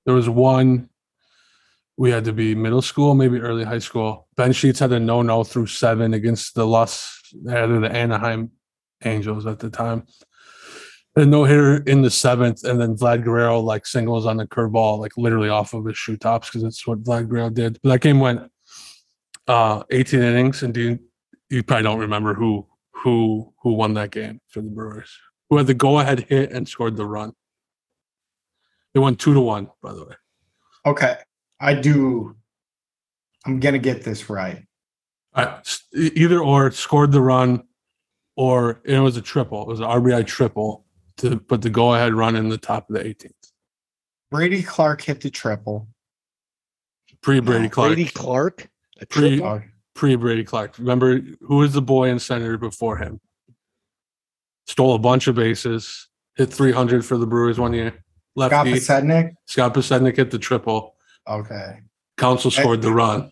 there was one we had to be middle school, maybe early high school. Ben Sheets had a no no through seven against the Los, either the Anaheim Angels at the time. A no hitter in the seventh, and then Vlad Guerrero like singles on the curveball, like literally off of his shoe tops, because that's what Vlad Guerrero did. But that game went uh 18 innings, and you, you probably don't remember who who who won that game for the Brewers, who had the go ahead hit and scored the run. They won two to one, by the way. Okay, I do. I'm gonna get this right. I, either or scored the run, or it was a triple. It was an RBI triple to put the go ahead run in the top of the 18th. Brady Clark hit the triple. Pre Brady Clark. Brady Clark. A Pre- triple? Pre Brady Clark. Remember who was the boy in center before him? Stole a bunch of bases. Hit 300 for the Brewers one year. Scott Lefty. Podsednik. Scott Podsednik hit the triple. Okay. Counsell scored the run.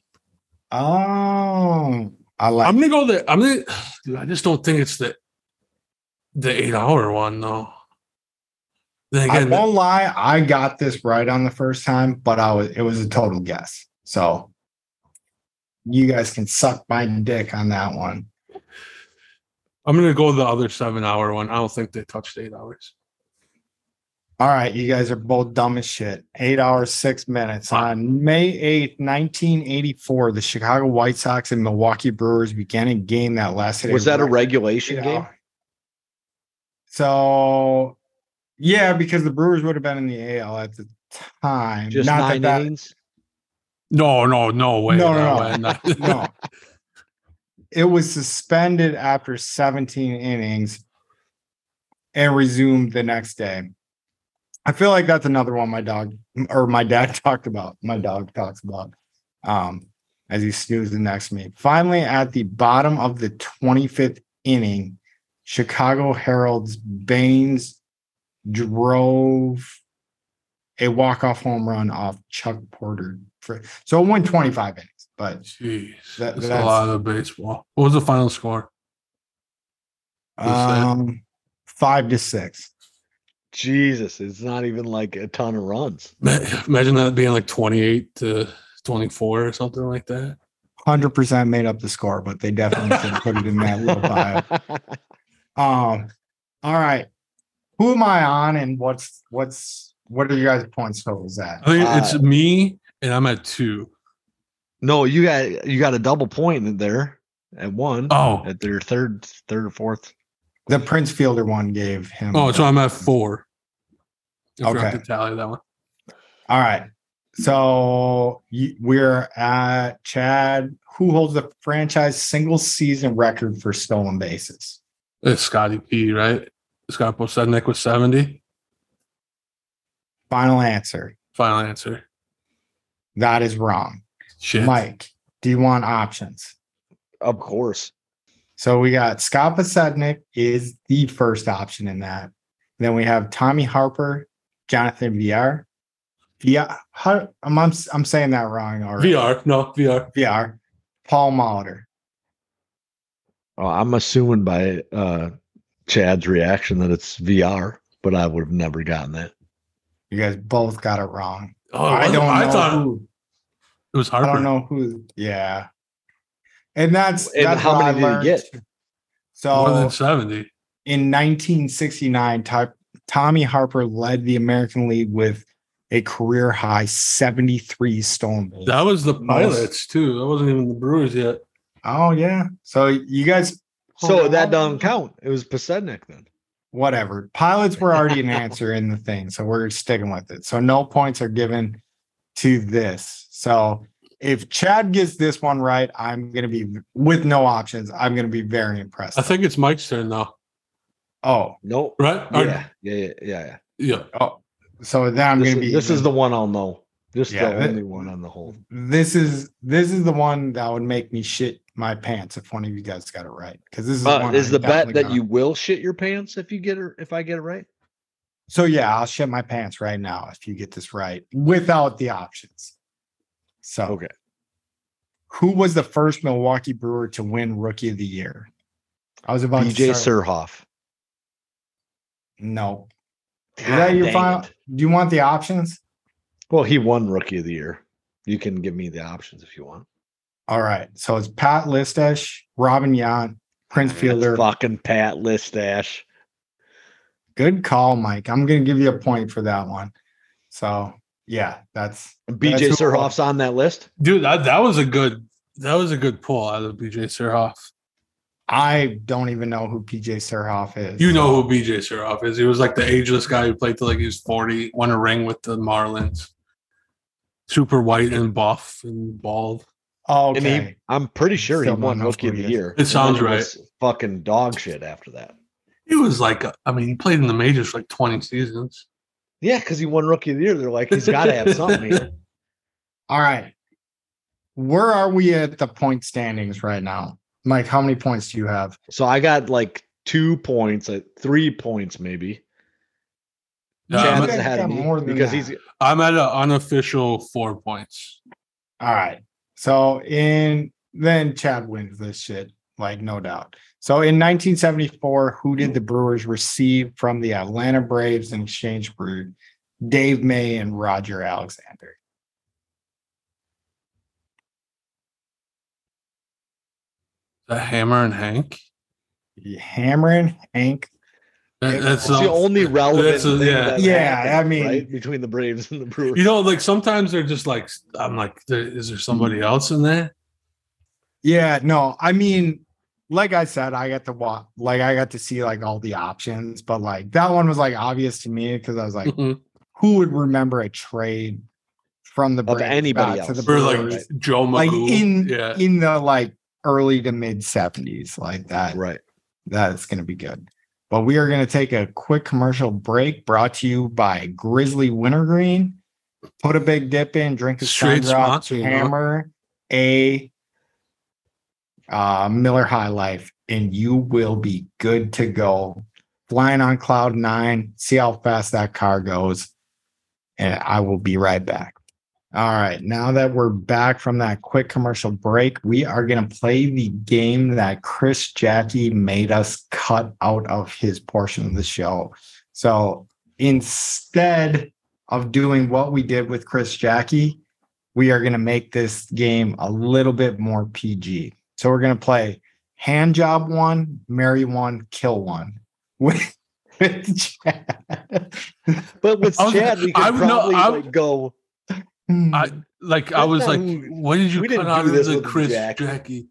Oh, I like. I'm gonna go there. I'm gonna. Dude, I just don't think it's the the eight hour one though. Then again, I won't lie. I got this right on the first time, but I was it was a total guess. So you guys can suck my dick on that one. I'm gonna go the other seven hour one. I don't think they touched eight hours. All right, you guys are both dumb as shit. Eight hours, six minutes. On May 8th, 1984, the Chicago White Sox and Milwaukee Brewers began a game that lasted. Was that a regulation game? hours. So, yeah, because the Brewers would have been in the AL at the time. Just Not nine that innings. No, no, no way. No, no, way. Not- no. It was suspended after 17 innings and resumed the next day. I feel like that's another one my dog or my dad talked about. My dog talks about um, as he snoozing next to me. Finally, at the bottom of the 25th inning, Chicago Harold's Baines drove a walk-off home run off Chuck Porter. For, so it went 25 innings, but Jeez, That- that's a lot of baseball. What was the final score? Um, five to six. Jesus, it's not even like a ton of runs. Imagine that being like 28 to 24 or something like that. hundred percent made up the score, but they definitely should put it in that little bio. Um, all right. Who am I on and what's what's what are your guys' points totals at? I think it's Uh, me and I'm at two. no, you got you got a double point in there at one. Oh, At their third, third or fourth. The Prince Fielder one gave him. oh, so I'm at four. I Okay. to tally that one. All right. So we're at Chad. Who holds the franchise single season record for stolen bases? It's Scotty P, right? Scott Podsednik with 70. Final answer. Final answer. That is wrong. Shit. Mike, do you want options? Of course. So we got Scott Podsednik is the first option in that. Then we have Tommy Harper, Jonathan Villar. Villar. How, I'm, I'm I'm saying that wrong already. Villar. No, Villar. Villar. Paul Molitor. Oh, I'm assuming by uh Chad's reaction that it's Villar, but I would have never gotten that. You guys both got it wrong. Oh, I don't know. I thought who, it was Harper. I don't know who. Yeah. And that's And that's how what many I did he learned. get? More So than 70. in 1969, Ty- Tommy Harper led the American League with a career high 73 stolen bases. That was the Most- pilots too. That wasn't even the Brewers yet. Oh yeah. So you guys So that doesn't count. It was Podsednik then. Whatever. Pilots were already an answer in the thing, so we're sticking with it. So no points are given to this. So if Chad gets this one right, I'm gonna be with no options. I'm gonna be very impressed. I think it's Mike's turn now, oh, no! right? Or- Yeah, yeah, yeah, yeah. yeah. yeah. oh. So then I'm This, gonna is, be. this is the one I'll know. This is Yeah, the that- only one on the whole. This is this is the one that would make me shit my pants if one of you guys got it right. Because this is Uh, is I the bet that got. you will shit your pants if you get it if I get it right? So yeah, I'll shit my pants right now if you get this right without the options. So Okay. who was the first Milwaukee Brewer to win Rookie of the Year? I was about BJ to start. Surhoff. No. Is that your final? it. Do you want the options? Well, he won rookie of the year. You can give me the options if you want. All right. So it's Pat Listach, Robin Yount, Prince That's Fielder. fucking Pat Listach. Good call, Mike. I'm gonna give you a point for that one. So yeah, that's BJ That's Surhoff's on that list. Dude, that, that was a good that was a good pull out of BJ Surhoff. I don't even know who PJ Surhoff is. You know who BJ Surhoff is. He was like the ageless guy who played till like he was 40, won a ring with the Marlins. Super white and buff and bald. Oh, And okay. he, I'm pretty sure Still he won rookie of the year. It sounds he right. Fucking dog shit after that. He was like, I mean, he played in the majors for like 20 seasons. Yeah, because he won rookie of the year. They're like, he's got to have something here. All right. Where are we at the point standings right now? Mike, how many points do you have? So I got like two points, uh, three points maybe. Yeah, Chad's I'm, guys at, ahead of me more than because that. he's I'm at an unofficial four points. All right. So in then Chad wins this shit, like no doubt. So in 1974, who did the Brewers receive from the Atlanta Braves in exchange for Dave May and Roger Alexander? The Hammer and Hank. Hammer and Hank. That- that's It's the only relevant that's a- thing yeah. that Yeah, happened, I mean- right? between the Braves and the Brewers. You know, like sometimes they're just like, I'm like, is there somebody else in there? Yeah, no, I mean, like I said, I got to watch, like I got to see like all the options, but like that one was like obvious to me because I was like, Mhm. who would remember a trade from the Of anybody back to the else. Or like Brewers? Joe like in yeah. in the like early to mid 70s like that right. that's going to be good but we are going to take a quick commercial break brought to you by grizzly wintergreen. Put a big dip in drink a Straight Stardrop, sponsor, you know? hammer a uh, miller high life and you will be good to go. Flying on cloud nine see how fast that car goes and i will be right back all right, now that we're back from that quick commercial break, we are going to play the game that Chris Jacke made us cut out of his portion of the show. So instead of doing what we did with Chris Jacke, we are going to make this game a little bit more PG. So we're going to play hand job one, marry one, kill one. With, with Chad. But with Chad, we could I would know- probably I- like go. I like I was like, We what did you didn't cut out do of this the with Chris Jack. Jacke?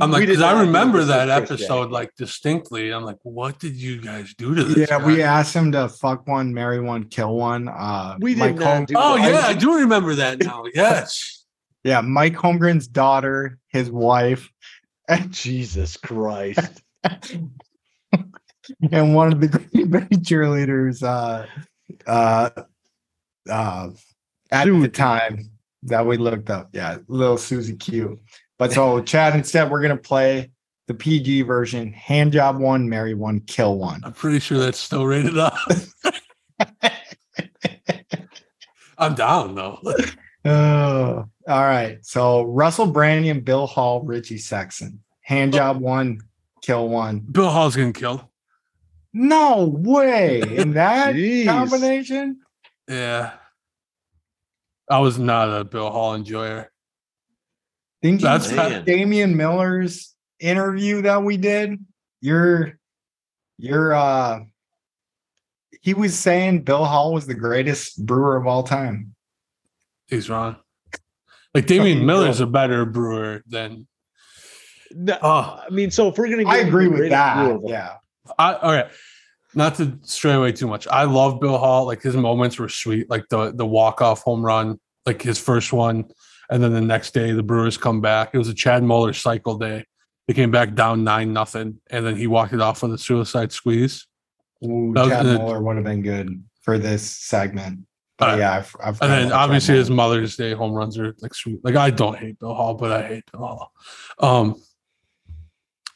I'm like, because I remember that episode Jacke. like distinctly. I'm like, what did you guys do to this? yeah, guy? we asked him to fuck one, marry one, kill one. Uh, We did Mike not Holm- do Oh that. yeah, I do remember that now. Yes. yeah, Mike Holmgren's daughter, his wife, Jesus Christ. and one of the Green Bay cheerleaders uh uh uh at the time that we looked up. Yeah little susie q. But so chad instead we're gonna play the pg version hand job one marry one kill one. I'm pretty sure that's still rated up. I'm down though. oh all right. So russell branyan bill hall richie sexson. Hand job one kill one. Bill Hall's getting killed. no way. In that combination? Yeah. I was not a Bill Hall enjoyer. Didn't you That's see Man. Damian Miller's interview that we did? You're you're uh he was saying Bill Hall was the greatest brewer of all time. He's wrong. Like Damian Fucking Miller's a better brewer than No, oh I mean, so if we're gonna, I get agree with that. brewer Yeah. I all right. Not to stray away too much. I love Bill Hall. Like his moments were sweet. Like the the walk off home run, like his first one, and then the next day the Brewers come back. It was a Chad Moeller cycle day. They came back down nine nothing, and then he walked it off with a suicide squeeze. Ooh, That was Chad the- Moeller would have been good for this segment. But Alright. yeah, I've, I've And then obviously his Mother's Day home runs are like sweet. Like I don't hate Bill Hall, but I hate Bill Hall. Um,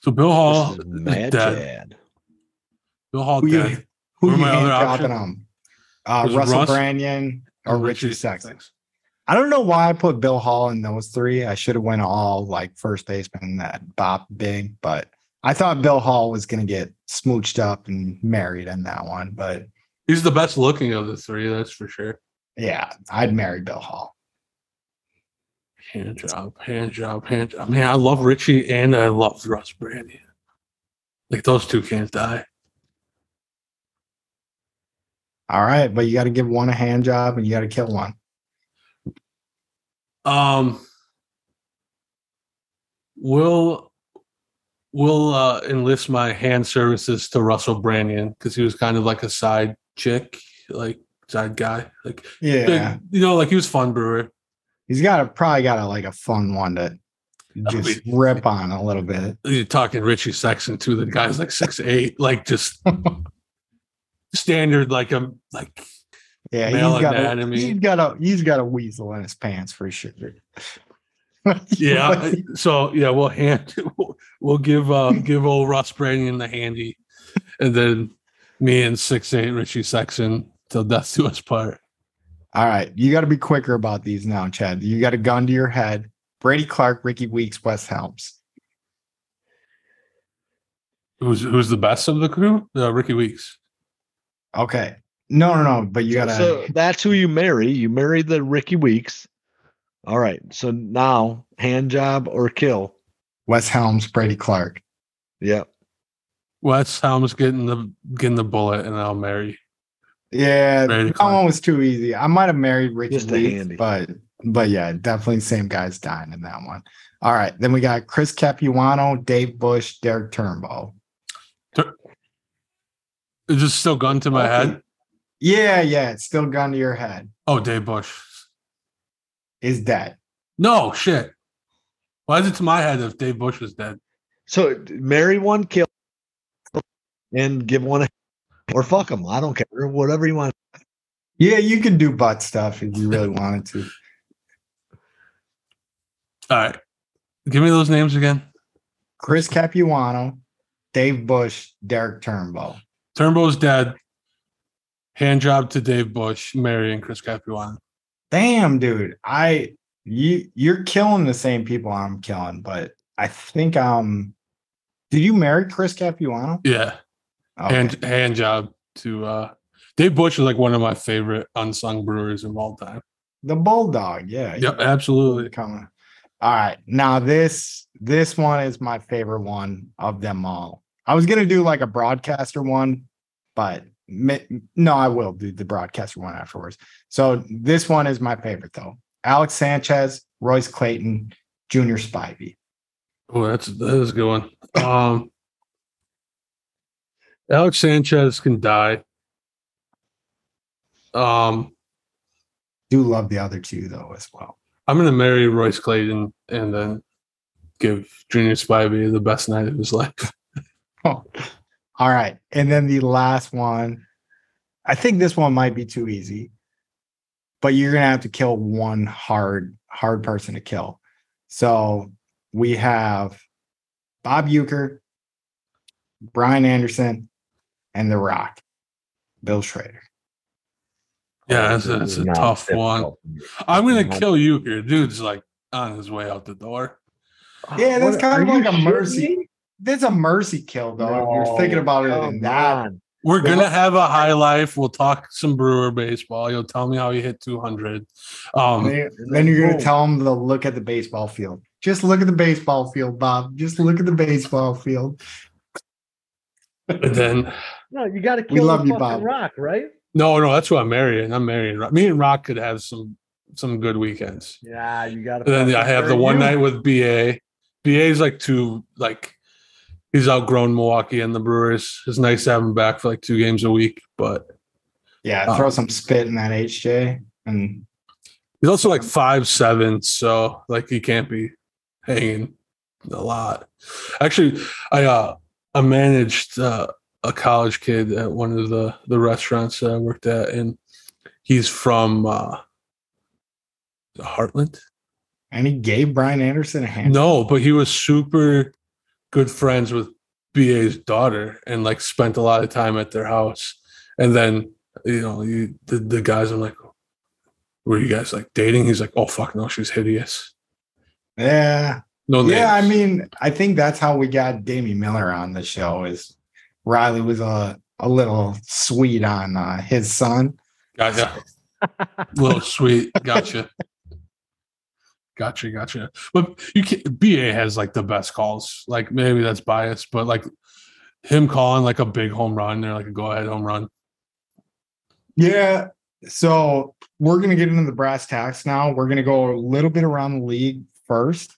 so Bill Hall This is is dead. Chad. Bill Hall who you, who you are my hand other dropping options? them? Uh, Russell Russ? Branyan or Richie Richie Sexson. Sexson. I don't know why I put Bill Hall in those three. I should have went all like first baseman that bop big, but I thought Bill Hall was gonna get smooched up and married in that one. But He's the best looking of the three, that's for sure. yeah, I'd marry Bill Hall. Hand job, hand job, hand job. Man, I love Richie and I love Russ Branyan. Like those two can't die. All right, but you got to give one a hand job and you got to kill one. Um, will will uh, enlist my hand services to Russell Branyan because he was kind of like a side chick, like side guy, like Yeah, you know, like he was fun brewer. he's got a probably got a like a fun one to just rip on a little bit. You're talking Richie Sexson too. The guy's like six eight, like just standard, like a like Yeah, he's got a, he's got a he's got a weasel in his pants for sure. yeah. So yeah, we'll hand we'll, we'll give uh give old Russ Branyan the handy, and then me and six eight Richie Sexson till death do us part. All right, you got to be quicker about these now, Chad. You got a gun to your head. Brady Clark, Rickie Weeks, Wes Helms. Who's who's the best of the crew? Uh, Rickie Weeks. Okay, no, no, no, but you gotta. So that's who you marry. You marry the Rickie Weeks. All right. So now hand job or kill. Wes Helms, Brady Clark. Yep. Wes Helms getting the getting the bullet, and I'll marry. Yeah, Brady that Clark. one was too easy. I might have married Ricky Just Weeks, but but yeah, definitely same guys dying in that one. All right, then we got Chris Capuano, Dave Bush, Derrick Turnbow. Is this still gun to my Okay. head? Yeah, yeah, it's still gun to your head. Oh, Dave Bush. Is dead. No shit. Why is it to my head if Dave Bush was dead? So marry one, kill, and give one, or fuck them. I don't care. Whatever you want. Yeah, you can do butt stuff if you really wanted to. All right, give me those names again. Chris Capuano, Dave Bush, Derrick Turnbow. Turnbow's dead. Hand job to Dave Bush, marry, and Chris Capuano. Damn, dude. I you you're killing the same people I'm killing, but I think um did you marry Chris Capuano? Yeah, Okay. hand hand job to uh Dave Bush is like one of my favorite unsung brewers of all time. the bulldog. Yeah. Yep, absolutely. Coming. All right. Now this this one is my favorite one of them all. I was gonna do like a broadcaster one, but no, I will do the broadcaster one afterwards. So this one is my favorite though. Alex Sanchez, Royce Clayton, Junior Spivey. Oh, that's that is a good one. Um, Alex Sanchez can die. Um, Do love the other two though as well. I'm gonna marry Royce Clayton and then give Junior Spivey the best night of his life. Oh, all right. And then the last one, I think this one might be too easy, but you're gonna have to kill one hard, hard person to kill. So we have Bob Uecker, Brian Anderson, and The Rock, Bill Schroeder. Yeah, that's a, that's a Not tough one. I'm gonna kill you here. Dude's like on his way out the door. Yeah, that's What- kind of like a shitting mercy. Me? That's a mercy kill, though. if you're thinking about it come in that. on. We're gonna have a high life. We'll talk some Brewer baseball. You'll tell me how you hit 200. Um, Then then you're gonna tell them to look at the baseball field. Just look at the baseball field, Bob. Just look at the baseball field. and then No, you got to We kill love the you, fucking Bob. rock, right? no, no, that's who I'm marrying. I'm marrying. Rock. Me and Rock could have some some good weekends. Yeah, you got to. Then I have the one night with BA. BA is like two like he's outgrown Milwaukee and the Brewers. It's nice to have him back for like two games a week, but Yeah, Oh. throw some spit in that HJ. And he's also like five seven, so like he can't be hanging a lot. Actually, I uh I managed uh, a college kid at one of the the restaurants that I worked at, and he's from uh Hartland. and he gave Brian Anderson a hand. No, but he was super good friends with BA's daughter and like spent a lot of time at their house. And then, you know, you, the, the guys, I'm like, were you guys like dating? He's like, oh, fuck no, she's hideous. Yeah. No, Yeah, I mean, I think that's how we got Damie Miller on the show is Riley was a, a little sweet on uh, his son. Gotcha. Little sweet. Gotcha. Gotcha. Gotcha. But you can BA has like the best calls. Like maybe that's biased, but like him calling like a big home run or like a go ahead home run. Yeah. So we're gonna get into the brass tacks now. We're gonna go a little bit around the league first.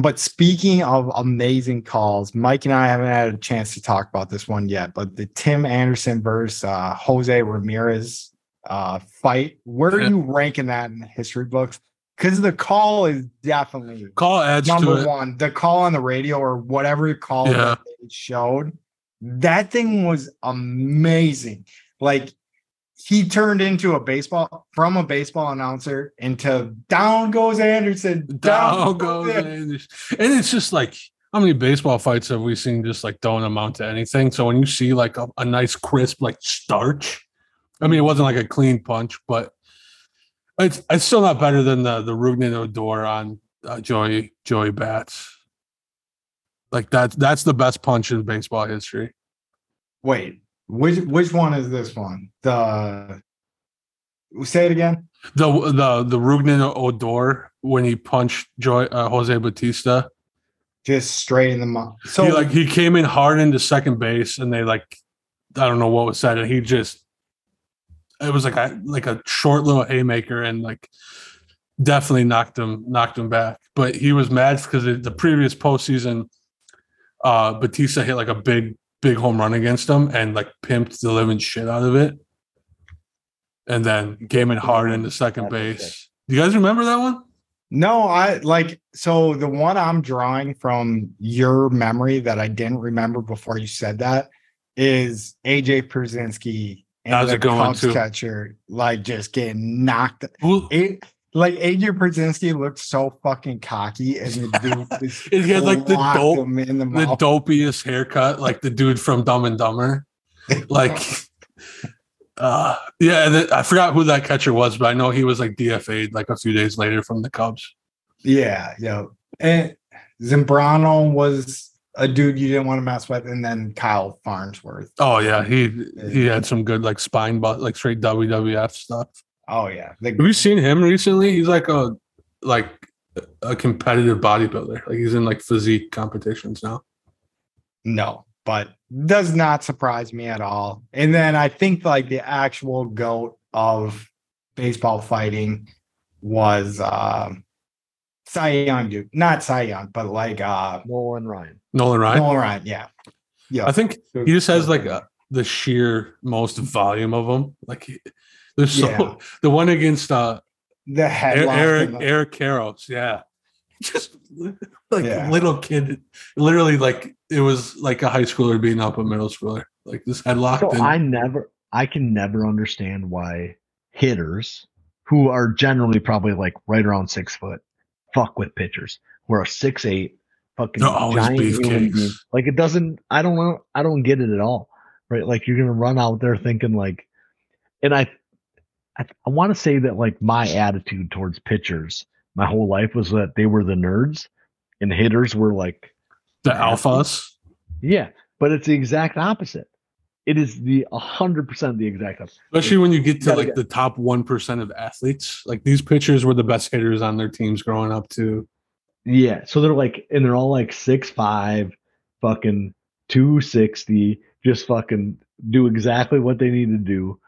But speaking of amazing calls, Mike and I haven't had a chance to talk about this one yet. But the Tim Anderson versus uh, Jose Ramirez uh, fight, where are you ranking that in the history books? Because the call is definitely Call adds to number it. one. The call on the radio or whatever call Yeah. that they showed, that thing was amazing. Like he turned into a baseball from a baseball announcer into down goes Anderson, down goes Anderson. Anderson. And it's just like how many baseball fights have we seen just like don't amount to anything? So when you see like a, a nice crisp like starch, I mean it wasn't like a clean punch, but it's it's still not better than the the Rougned Odor on uh, Joey Joey Bats. Like that's that's the best punch in baseball history. Wait, which which one is this one? The say it again. The the the Rougned Odor when he punched Joy uh, Jose Bautista. Just straight in the mouth. So he like he came in hard into second base and they like I don't know what was said and he just it was like a like a short little haymaker and like definitely knocked him knocked him back. But he was mad because the previous postseason uh Bautista hit like a big big home run against him and like pimped the living shit out of it. And then came in hard into second base. do you guys remember that one? No, I like so the one I'm drawing from your memory that I didn't remember before you said that is AJ Pierzynski and That was the a good one, too. catcher like just getting knocked. It, like Adrian Pierzynski looked so fucking cocky and the dude He had, like, the dope- the the dopiest haircut, like the dude from Dumb and Dumber. Like, uh, yeah, and then- I forgot who that catcher was, but I know he was like DFA'd like a few days later from the Cubs. yeah, yeah. And Zambrano was a dude you didn't want to mess with, and then Kyle Farnsworth. Oh yeah, he he had some good like spine, but like straight WWF stuff. Oh yeah. The- Have you seen him recently? He's like a like a competitive bodybuilder. Like he's in like physique competitions now. No, but does not surprise me at all. And then I think like the actual goat of baseball fighting was um Cy Young, dude. Not Cy Young, but like uh Nolan Ryan. Nolan Ryan. Nolan Ryan. Yeah. Yeah. I think he just has like a, the sheer most volume of them. Like he- there's so Yeah. the one against uh the Eric headlock. Eric, and the- Eric Karros, yeah. Just like Yeah. a little kid, literally like it was like a high schooler beating up a middle schooler. Like this headlock. So and- I never, I can never understand why hitters who are generally probably like right around six foot fuck with pitchers who are six eight fucking giant human. Like it doesn't. I don't know. I don't get it at all. Right? Like you're gonna run out there thinking like, and I, I, I want to say that like my attitude towards pitchers my whole life was that they were the nerds, and hitters were like the alphas. yeah, but it's the exact opposite. It is the hundred percent the exact opposite. Especially when you get to like the top one percent of athletes. Like these pitchers were the best hitters on their teams growing up too. Yeah, so they're like, and they're all like six five, fucking two sixty, just fucking do exactly what they need to do.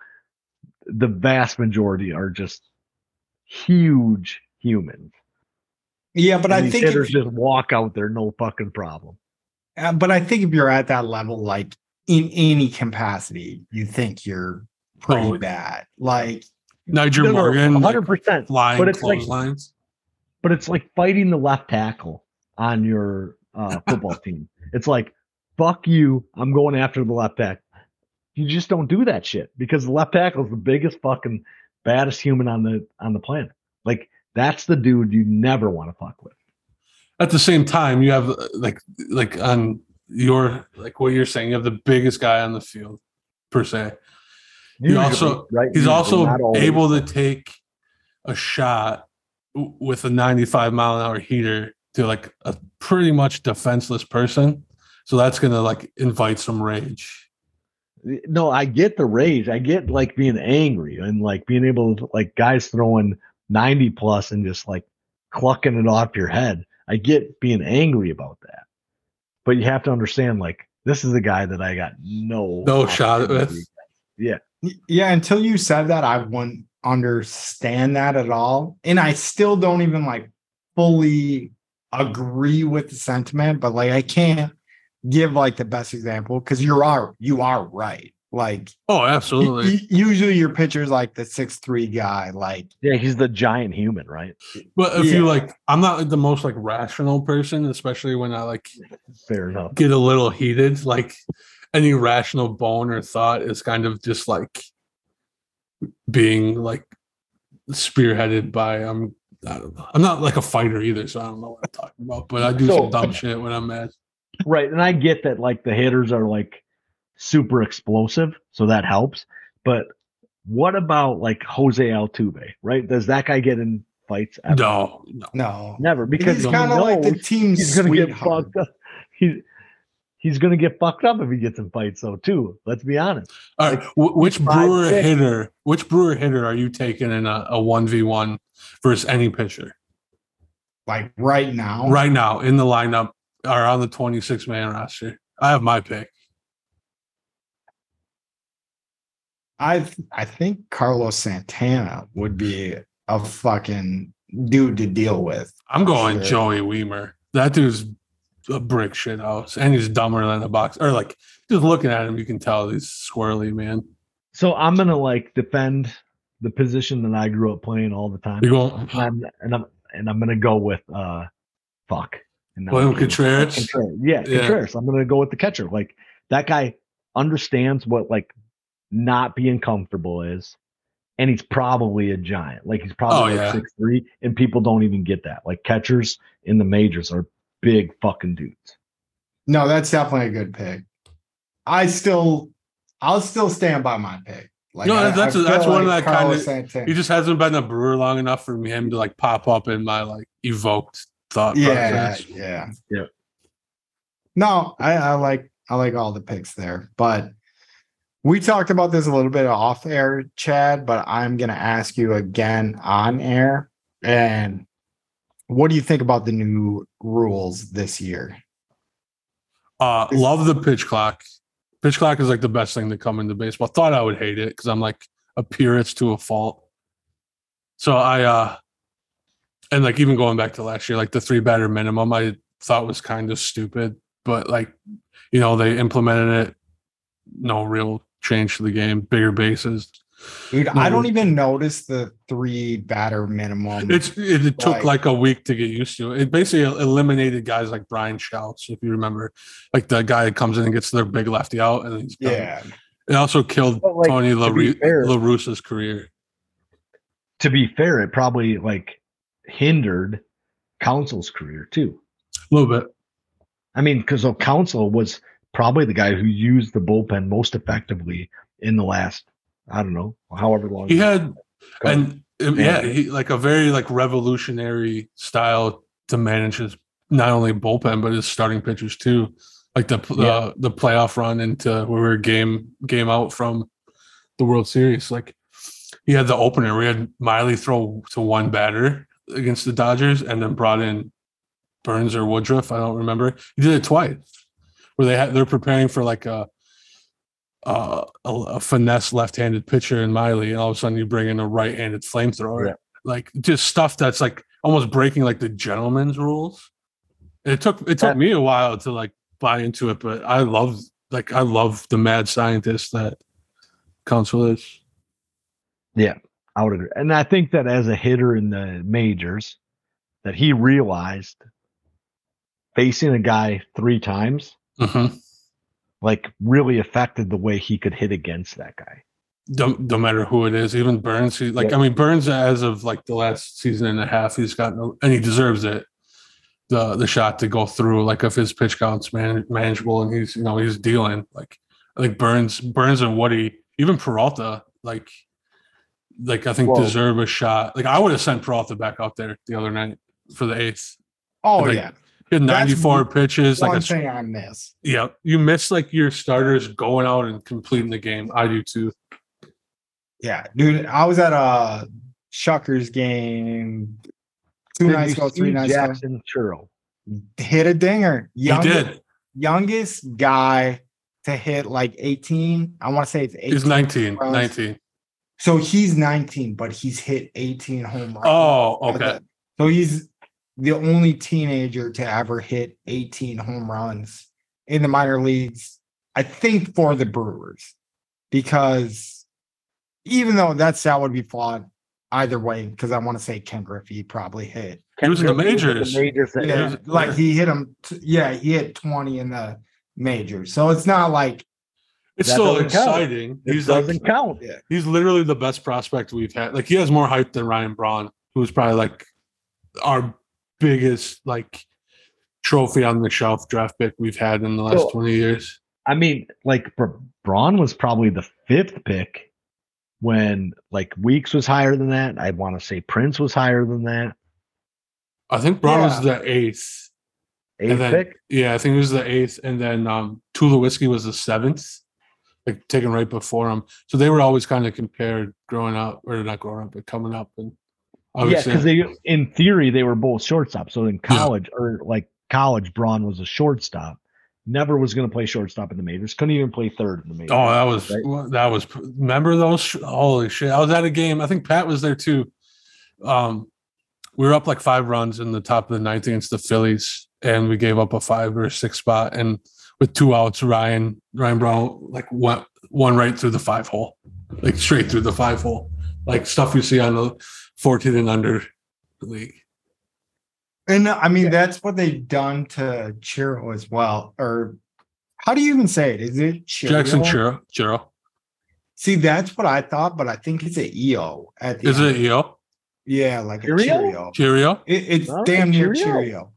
The vast majority are just huge humans. yeah, but And I these think hitters if, just walk out there, no fucking problem. uh, but I think if you're at that level, like in any capacity, you think you're pretty Oh. bad. Like Nyjer Morgan, hundred percent. flying But it's like, clotheslines. But it's like fighting the left tackle on your uh, football team. It's like, fuck you, I'm going after the left tackle. You just don't do that shit because the left tackle is the biggest fucking baddest human on the on the planet. Like that's the dude you never want to fuck with. At the same time, you have like like on your like what you're saying, you have the biggest guy on the field per se. He also- right? He's also able to take a shot with a 95 mile an hour heater to like a pretty much defenseless person. So that's gonna like invite some rage. no, I get the rage. I get like being angry and like being able to like guys throwing 90 plus and just like clucking it off your head. I get being angry about that. But you have to understand like this is the guy that I got no No shot with. Yeah. Yeah, until you said that, I wouldn't understand that at all. And I still don't even like fully agree with the sentiment, but like I can't give like the best example because you are you are right. Like Oh, absolutely. y- usually your pitcher's like the six three guy, like Yeah, he's the giant human, right? But if you like, I'm not like, the most like rational person, especially when I like Fair enough. get a little heated. Like any rational bone or thought is kind of just like being like spearheaded by um I don't know. I'm not like a fighter either, so I don't know what I'm talking about. But I do So- some dumb shit when I'm mad. Right. And I get that like the hitters are like super explosive, so that helps. But what about like Jose Altuve, right? Does that guy get in fights? ever? No, no. no. Never because He's kind of like the team's he's gonna get fucked up. He's he's gonna get fucked up if he gets in fights though too. Let's be honest. All right, wh- which five, Brewer six. hitter? Which Brewer hitter are you taking in a one v one versus any pitcher Like right now, right now in the lineup or on the 26 man roster? I have my pick. I I think Carlos Santana would be a fucking dude to deal with. I'm going Sure. Joey Wiemer. That dude's a brick shit house, and he's dumber than a box. Or like just looking at him, you can tell he's squirrely, man. So I'm gonna like defend the position that I grew up playing all the time. You going And I'm and I'm and I'm gonna go with uh fuck. And William. Contreras? Contreras. Yeah, Yeah. Contreras. I'm gonna go with the catcher. Like that guy understands what like not being comfortable is, and he's probably a giant. Like he's probably Oh, like yeah. six three, and people don't even get that. Like catchers in the majors are big fucking dudes. No, that's definitely a good pick. I still, I'll still stand by my pick. Like No, I- that's- I feel that's one of that kinda- Carlos Santana- He just hasn't been a brewer long enough for him to like pop up in my like evoked thought yeah, process. yeah, Yeah. No, I, I like I like all the picks there, but We talked about this a little bit off air, Chad, but I'm going to ask you again on air. And what do you think about the new rules this year? Uh, love the pitch clock. Pitch clock is like the best thing to come into baseball. Thought I would hate it because I'm like a purist to a fault. So I uh and like even going back to last year, like the three batter minimum, I thought was kind of stupid, but like you know they implemented it. No real change to the game. Bigger bases. Dude, No. I don't even notice the three batter minimum. It's it, it took Like- like a week to get used to. It basically eliminated guys like Brian Shouse, if you remember, like the guy that comes in and gets their big lefty out, and he's done. yeah. It also killed like, Tony to be La Russa's career. To be fair, it probably like hindered Counsell's career too. A little bit. I mean, because Counsell was probably the guy who used the bullpen most effectively in the last, I don't know, however long. He had and um, yeah, he like a very like revolutionary style to manage his not only bullpen but his starting pitchers too. Like the Yeah. uh, the playoff run into where we were game game out from the World Series. Like he had the opener. We had Miley throw to one batter against the Dodgers, and then brought in Burnes or Woodruff. I don't remember. He did it twice, where they had they're preparing for like a uh, a, a finesse left-handed pitcher in Miley, and all of a sudden you bring in a right-handed flamethrower. Yeah. Like just stuff that's like almost breaking like the gentleman's rules. It took it took That- me a while to like buy into it, but I love like I love the mad scientist that Counsell is. Yeah, I would agree. And I think that as a hitter in the majors, that he realized facing a guy three times Mm-hmm. Like really affected the way he could hit against that guy. Don't no matter who it is, even Burnes. He, like Yeah. I mean, Burnes as of like the last season and a half, he's got and he deserves it. The the shot to go through, like if his pitch count's man, manageable, and he's you know he's dealing like like Burnes, Burnes and Woody, even Peralta, like like I think Well- deserve a shot. Like I would have sent Peralta back out there the other night for the eighth. Oh Like, yeah. He had That's 94 pitches, like One a thing I miss. yeah. You miss like your starters going out and completing the game. I do too. Yeah, dude. I was at a Shuckers game two Did nights ago, three see nights ago. Jackson Churro. Hit a dinger. Young, he did. Youngest guy to hit like 18. I want to say it's 18. He's 19. runs. 19. So he's 19, but he's hit 18 home runs. Oh, okay. So he's the only teenager to ever hit 18 home runs in the minor leagues, I think for the Brewers. Because even though that stat would be flawed either way, because I want to say Ken Griffey probably hit. He was in the Ken Griffey was majors. The majors that- Yeah, was- like he hit him. t- yeah, he hit 20 in the majors. So it's not like It's That still doesn't count. exciting. It He's like, doesn't count. he's literally the best prospect we've had. Like he has more hype than Ryan Braun, who's probably like our biggest like trophy on the shelf draft pick we've had in the last So- 20 years. I mean, like Br- Braun was probably the fifth pick when like Weeks was higher than that. I want to say Prince was higher than that. I think Braun was the eighth. Eighth then- pick. Yeah, I think it was the eighth, and then um Tulowitzki was the seventh, like taken right before him. So they were always kind of compared growing up, or not growing up, but coming up. And Yeah, because they in theory they were both shortstops. So in college or like college, Braun was a shortstop. Never was going to play shortstop in the majors. Couldn't even play third in the majors. oh, that was Right. that was. Remember those? Holy shit! I was at a game. I think Pat was there too. Um, we were up like five runs in the top of the ninth against the Phillies, and we gave up a five or six spot. And with two outs, Ryan Ryan Braun like went one right through the five hole, like straight through the five hole, like stuff you see on the fourteen and under league. And I mean, that's what they've done to Chiro as well. Or how do you even say it? Is it Chiro? Jackson Churro, Churro. See, that's what I thought, but I think it's a EO at the Is end. it EO? Yeah, like a Cheerio? Cheerio. Cheerio? It, it's All right, damn near Cheerio. Cheerio.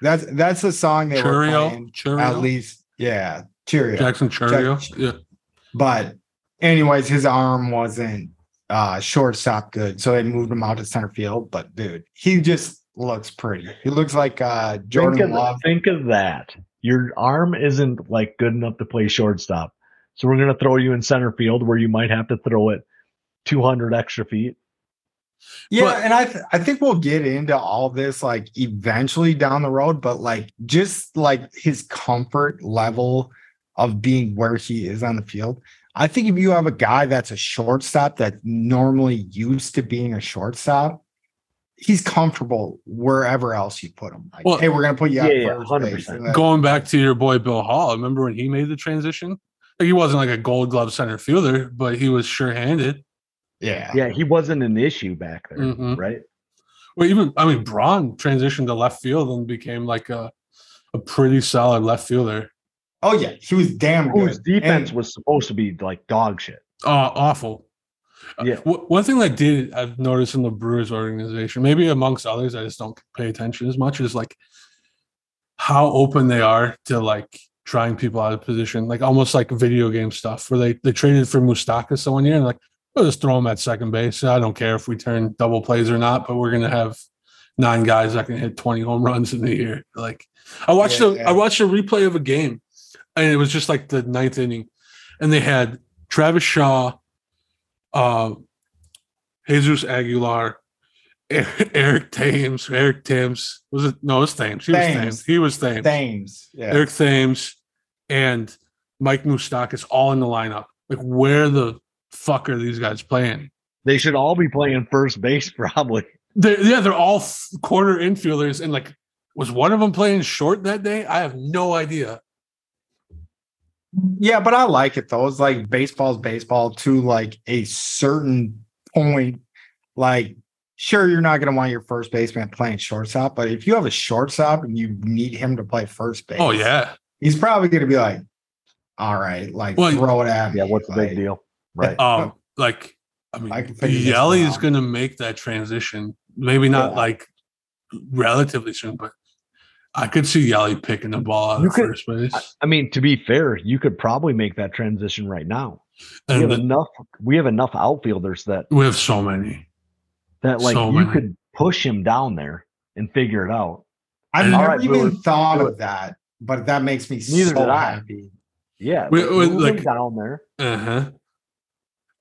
That's that's the song they were Cheerio? At least, yeah, Cheerio. Jackson Cheerio? Jack- Yeah. But anyways, his arm wasn't uh shortstop good, so they moved him out to center field. But dude, he just looks pretty. He looks like uh Jordan think, of, Love. think of that. Your arm isn't like good enough to play shortstop, So we're gonna throw you in center field where you might have to throw it 200 extra feet. Yeah, But- and I th- I think we'll get into all this like eventually down the road, but like just like his comfort level of being where he is on the field. I think if you have a guy that's a shortstop that normally used to being a shortstop, he's comfortable wherever else you put him. Like, Well, hey, we're gonna put you yeah, at yeah, first 100%. base. Going back to your boy Bill Hall, remember when he made the transition? Like he wasn't like a gold glove center fielder, but he was sure handed. Yeah. Yeah, he wasn't an issue back there, Mhm. right? Well, even I mean, Braun transitioned to left field and became like a a pretty solid left fielder. Oh yeah, he was damn good. Whose defense And- was supposed to be like dog shit. Oh, awful. Uh, Yeah. w- one thing I did I've noticed in the Brewers organization, maybe amongst others, I just don't pay attention as much, is like how open they are to like trying people out of position, like almost like video game stuff, where they they traded for Moustakas one year and like, we'll just throw him at second base. I don't care if we turn double plays or not, but we're gonna have nine guys that can hit 20 home runs in the year. Like I watched Yeah, a yeah. I watched a replay of a game and it was just like the ninth inning, and they had Travis Shaw, uh, Jesus Aguilar, Eric, Eric Thames, Eric Thames. Was it no? It was Thames. He was Thames. Thames. He was Thames. Thames. Yeah. Eric Thames and Mike Moustakas all in the lineup. Like, where the fuck are these guys playing? They should all be playing first base, probably. They're, yeah, they're all corner infielders, and like, was one of them playing short that day? I have no idea. Yeah, but I like it though. It's like baseball's baseball to like a certain point. Like, sure, you're not going to want your first baseman playing shortstop, but if you have a shortstop and you need him to play first base, Oh yeah, he's probably going to be like, all right, like Well, throw it at me. Yeah, what's the Like, big deal? Right. um, like I mean, I can figure this Yelly is going to make that transition. Maybe not Yeah. like relatively soon, but I could see Yelly picking the ball out You of could- first base. I mean, to be fair, you could probably make that transition right now. We have the- enough. We have enough outfielders that we have so many. that like So you many. could push him down there and figure it out. I've And- never All right, even Brewers, thought do of that, but that makes me Neither so did I. happy. Yeah, We- we- move like- him down there. Uh huh.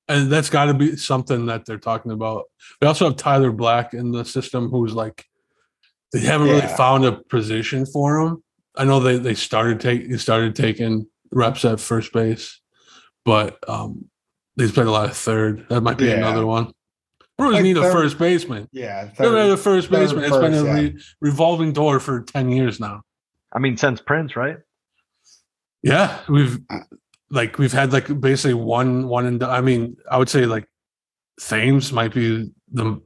And that's got to be something that they're talking about. We also have Tyler Black in the system, who's like they haven't really found a position for him. I know they they started take he started taking reps at first base, but um he's played a lot of third. That might be Yeah. another one. Brewers Like need a first baseman. Yeah, They haven't a first third baseman. It's been a first, re- revolving door for ten years now. I mean, since Prince, right? Yeah, we've Uh, like we've had like basically one one and I mean I would say like Thames might be the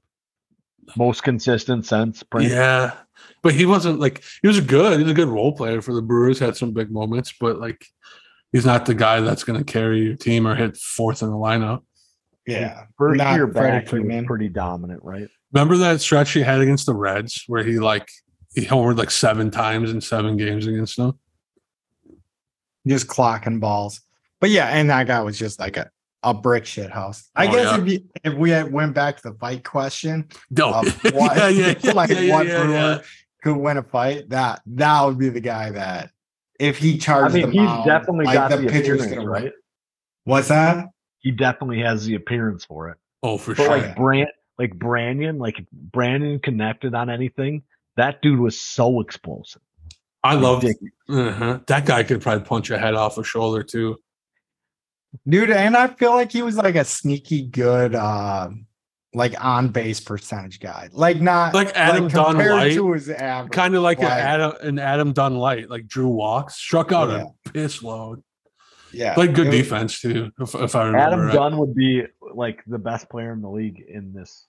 Most consistent since Prince. yeah, but he wasn't like he was good. He was a good role player for the Brewers. Had some big moments, but like he's not the guy that's going to carry your team or hit fourth in the lineup. yeah. First Not year back, he was pretty dominant, right? Remember that stretch he had against the Reds where he like he homered like seven times in seven games against them. just clocking balls. But yeah, and that guy was just like a, a brick shit house. I Oh, guess yeah. if you, if we had went back to the fight question, No, of what, yeah, yeah, yeah, like yeah, yeah, what yeah, brewer yeah. could win a fight, that that would be the guy that if he I charged mean, the he's mound, definitely like got the the, pitcher's gonna right? win. What's that? He definitely has the appearance for it. Oh, for But sure. like. Brand, like Brandon, like if Brandon connected on anything. That dude was so explosive. I love Ridiculous. uh-huh. that guy. Could probably punch a head off a shoulder too. Dude, and I feel like he was like a sneaky good um like on base percentage guy. Like not Like Adam Dunn Light, to his average. kind of like an Adam, an Adam Dunn light, like Drew Walks, struck out Yeah. a piss load. yeah. Played good was- defense too, if, if I remember. Adam right. Dunn would be like the best player in the league in this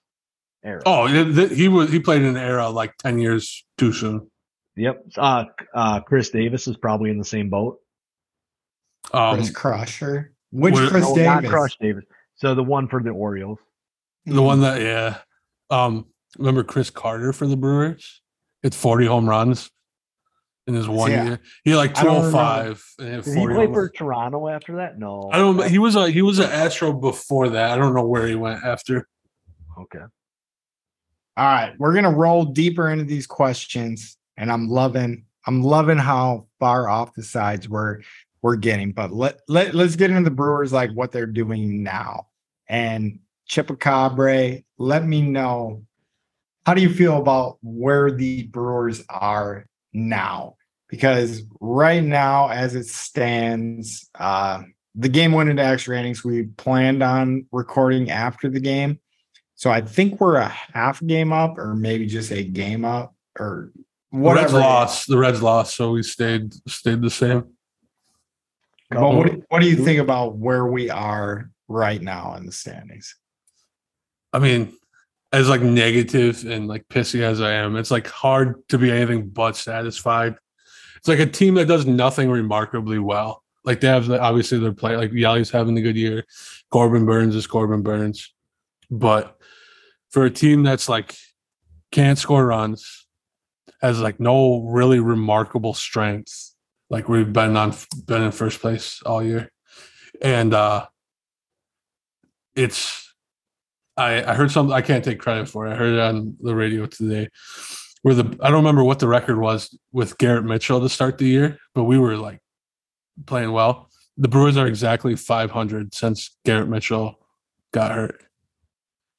era. Oh, th- th- he was he played in an era like ten years too soon. Yep. Uh, uh, Chris Davis is probably in the same boat. Um, Chris Crusher. Which Where- Chris no, Davis? not Crush Davis. So the one for the Orioles. the one that yeah, um, remember Chris Carter for the Brewers? Hit forty home runs in his one Yeah. year. He had like I two don't hundred remember. five. and hit Did he 40 play for. Toronto after that? No. I don't. He was a he was an Astro before that. I don't know where he went after. Okay. All right, we're gonna roll deeper into these questions, and I'm loving, I'm loving how far off the sides we're we're getting. But let let let's get into the Brewers like what they're doing now. And Chippecabre, let me know how do you feel about where the Brewers are now? Because right now, as it stands, uh, the game went into extra innings. We planned on recording after the game. So I think we're a half game up or maybe just a game up or The Reds whatever. lost. The Reds lost, so we stayed stayed the same. But what, do- what do you think about where we are right now in the standings? I mean, as like negative and like pissy as I am, it's like hard to be anything but satisfied. It's like a team that does nothing remarkably well. Like they have the, obviously their play like Yali's having a good year. Corbin Burnes is Corbin Burnes. But for a team that's like can't score runs, has like no really remarkable strength, like we've been on been in first place all year. And uh it's I, I heard something I can't take credit for it. I heard it on the radio today where the I don't remember what the record was with Garrett Mitchell to start the year, but we were like playing well. The Brewers are exactly 500 since Garrett Mitchell got hurt.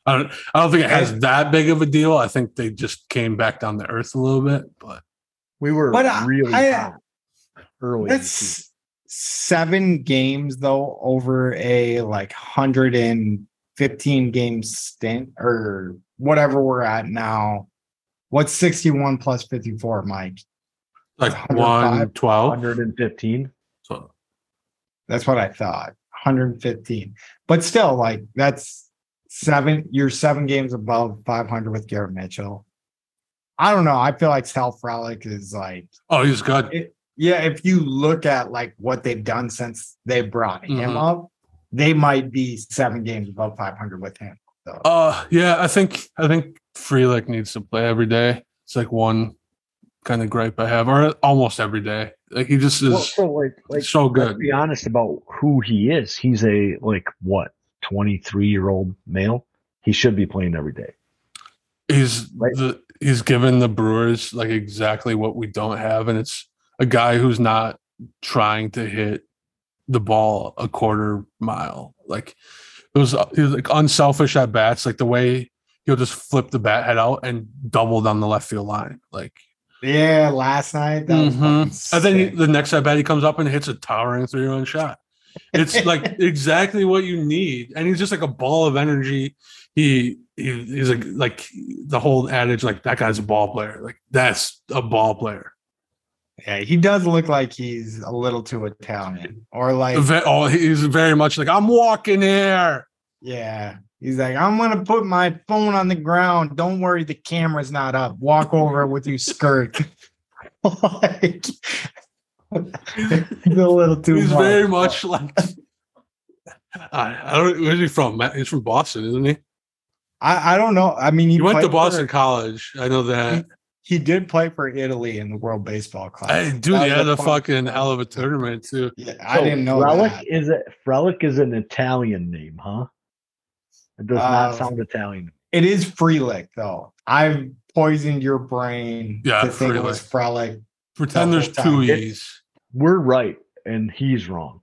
I don't I don't think it has that big of a deal. I think they just came back down to earth a little bit, but we were But really I- hot early. in the season. That's seven games though over a like hundred and fifteen game stint or whatever we're at now. What's sixty one plus fifty four, Mike? like 105, 112. 115. So That's what I thought. 115. But still, like that's seven. You're seven games above 500 with Garrett Mitchell. I don't know. I feel like Sal Frelick is like, oh, he's good. it, yeah. If you look at like what they've done since they brought him Mhm. up, they might be seven games above 500 with him. So Uh yeah, I think I think Freelick needs to play every day. It's like one kind of gripe I have, or almost every day. Like he just is Well, so like, like so let's good. be honest about who he is. He's a like what 23 year old male. He should be playing every day. He's Right. the he's given the Brewers like exactly what we don't have, and it's a guy who's not trying to hit the ball a quarter mile. Like it was, he was like unselfish at bats, like the way he'll just flip the bat head out and double down the left field line. Like yeah, last night that was Mhm. fucking And then he, the next at bat, he comes up and hits a towering three run shot. It's like exactly what you need, and he's just like a ball of energy. He, he he's like like the whole adage, like that guy's a ball player. Like that's a ball player. Yeah, he does look like he's a little too Italian, or like Oh, he's very much like I'm walking here. Yeah. He's like, I'm gonna put my phone on the ground. Don't worry, the camera's not up. Walk over with your skirt. like, it's a little too He's much. very much like. I, I don't. Where's he from? He's from Boston, isn't he? I, I don't know. I mean, he, He went to Boston for- College. I know that. He did play for Italy in the World Baseball Classic. Hey, dude, That he had a fun- fucking hell of a tournament too. Yeah, I So didn't know Frelick that. is it Frelick is an Italian name, huh? It does not Uh, sound Italian. It is Freelick though. I've poisoned your brain Yeah, to think it was Frelick. Frelick. Pretend The there's two. E's. We're right and he's wrong.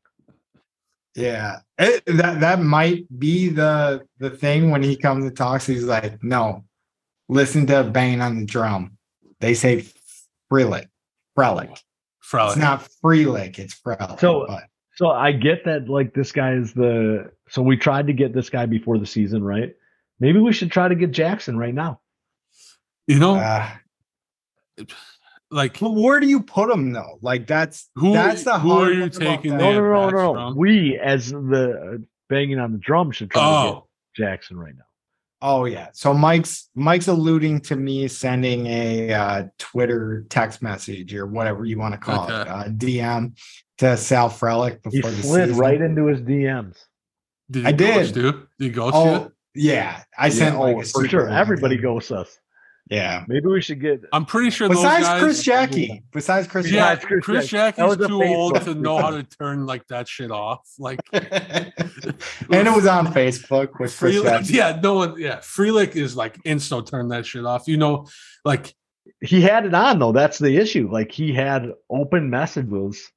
Yeah, it, that that might be the the thing when he comes and talks. He's like, no, listen to banging on the drum. They say Freelick, Frelick. It's not Freelick, it's Frelick. So- but So I get that like this guy is the so we tried to get this guy before the season, right? Maybe we should try to get Jackson right now. You know, uh, like but where do you put him though? Like that's Who- that's the who hard are you taking that. No, no, no, no, no. We as the uh, banging on the drum should try to oh, get Jackson right now. Oh yeah. So Mike's Mike's alluding to me sending a uh, Twitter text message or whatever you want to call it, uh, DM to Sal Frelick He before the slid season. right into his DMs. did I he ghost did. you? Did he ghost Oh yeah, I sent Yeah, like oh, a for sure. Everybody thing. goes us. Yeah. Maybe we should get? I'm pretty sure those Besides guys. Chris Jacke, besides Chris yeah, Besides Chris Chris, Jack- Jacke's too old to know how to turn like that shit off. Like and it was on Facebook with Chris Freelick, Jacke. yeah, no one, yeah, Freelick is like insta turn that shit off. You know, like he had it on though. That's the issue. Like he had open messages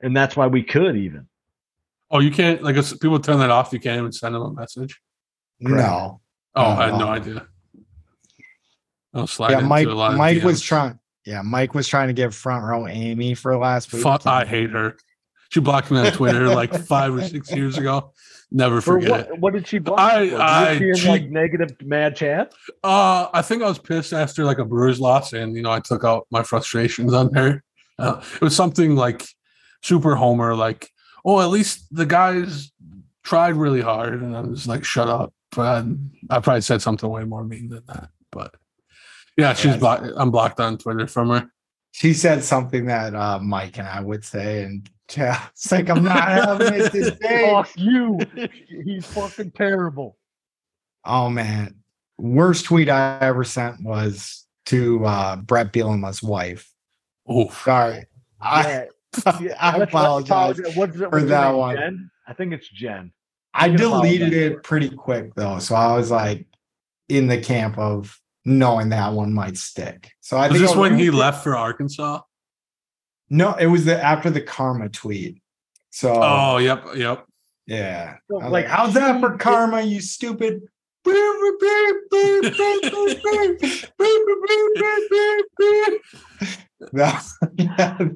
and that's why we could even. Oh, you can't like if people turn that off. You can't even send them a message. No. Oh, Oh, I had no no. idea. I'll slide Yeah, Mike. a lot Mike was DMs. trying. Yeah, Mike was trying to give front row Amy for last week. Fuck, I hate her. She blocked me on Twitter like five or six years ago. Never For forget what? it. What did she block? I- for? I- Was she in like negative Mad Chad? Uh, I think I was pissed after like a Brewers loss, and you know I took out my frustrations on her. Uh, it was something like super homer, like oh at least the guys tried really hard, and I was like shut up. But I, I probably said something way more mean than that. But yeah, she's Yeah. blocked. I'm blocked on Twitter from her. She said something that uh, Mike and I would say, and yeah, it's like I'm not having it today. Fuck you. He's fucking terrible. Oh man, worst tweet I ever sent was to uh, Brett Bielema's wife. Oh, Sorry, I, Yeah, I let's- let's apologize. apologize. What's, it- for that name, one. Jen? I think it's Jen. I You deleted apologize for it it. pretty quick though, so I was like in the camp of knowing that one might stick. So I was think this when he left for Arkansas? No, it was the after the karma tweet. So Oh, yep, yep. yeah, So, like, like, how's that for she- karma? You stupid. that,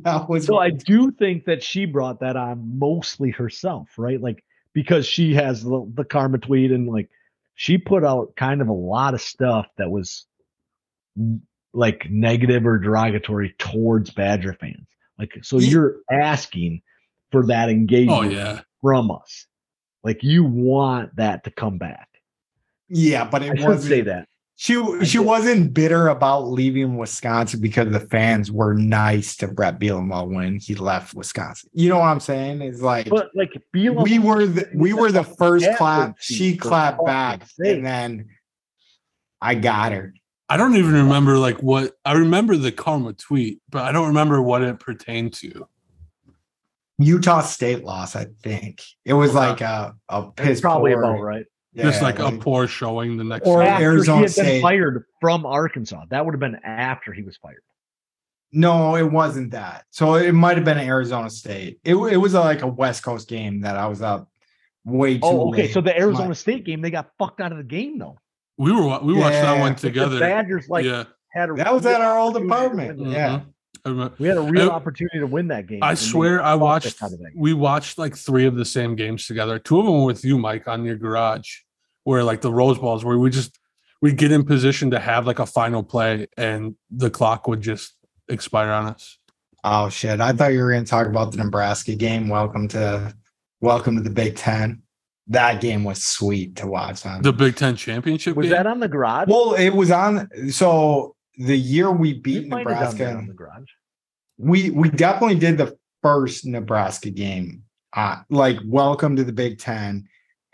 that was So I do think that she brought that on mostly herself, right? Like because she has the, the karma tweet and like she put out kind of a lot of stuff that was like negative or derogatory towards Badger fans. Like so you're asking for that oh, engagement Oh yeah. from us. Like you want that to come back. yeah, but I it should wasn't say that. She she did. wasn't bitter about leaving Wisconsin because the fans were nice to Brett Bielema when he left Wisconsin. You know what I'm saying? It's like But like Bielema we were the we were the first Catherine clap. She clapped back, sake. and then I got her. I don't even remember like what I remember the karma tweet, but I don't remember what it pertained to. Utah State loss, I think it was like a a piss It's probably poor- about right. Just yeah, like a poor showing the next Or after Arizona he had State. been fired from Arkansas. That would have been after he was fired. No, it wasn't that. So it might have been Arizona State. It it was like a West Coast game that I was up way too. Oh, okay. late. So the Arizona My- State game, they got fucked out of the game though. We were wa- we watched that one Like, The together. Badgers like yeah, had a That was at our old apartment. win Yeah. that. I remember. We had a real I- opportunity to win that game. I swear I watched us out of that game. we watched like three of the same games together. Two of them were with you, Mike, on your garage, where like the Rose Bowls, where we just we get in position to have like a final play, and the clock would just expire on us. Oh shit! I thought you were going to talk about the Nebraska game. Welcome to, welcome to the Big Ten. That game was sweet to watch. On The Big Ten championship. Was game? that on the garage? well, it was on. So the year we We beat might have done that Nebraska, on the garage. we we definitely did the first Nebraska game. Uh, like welcome to the Big Ten,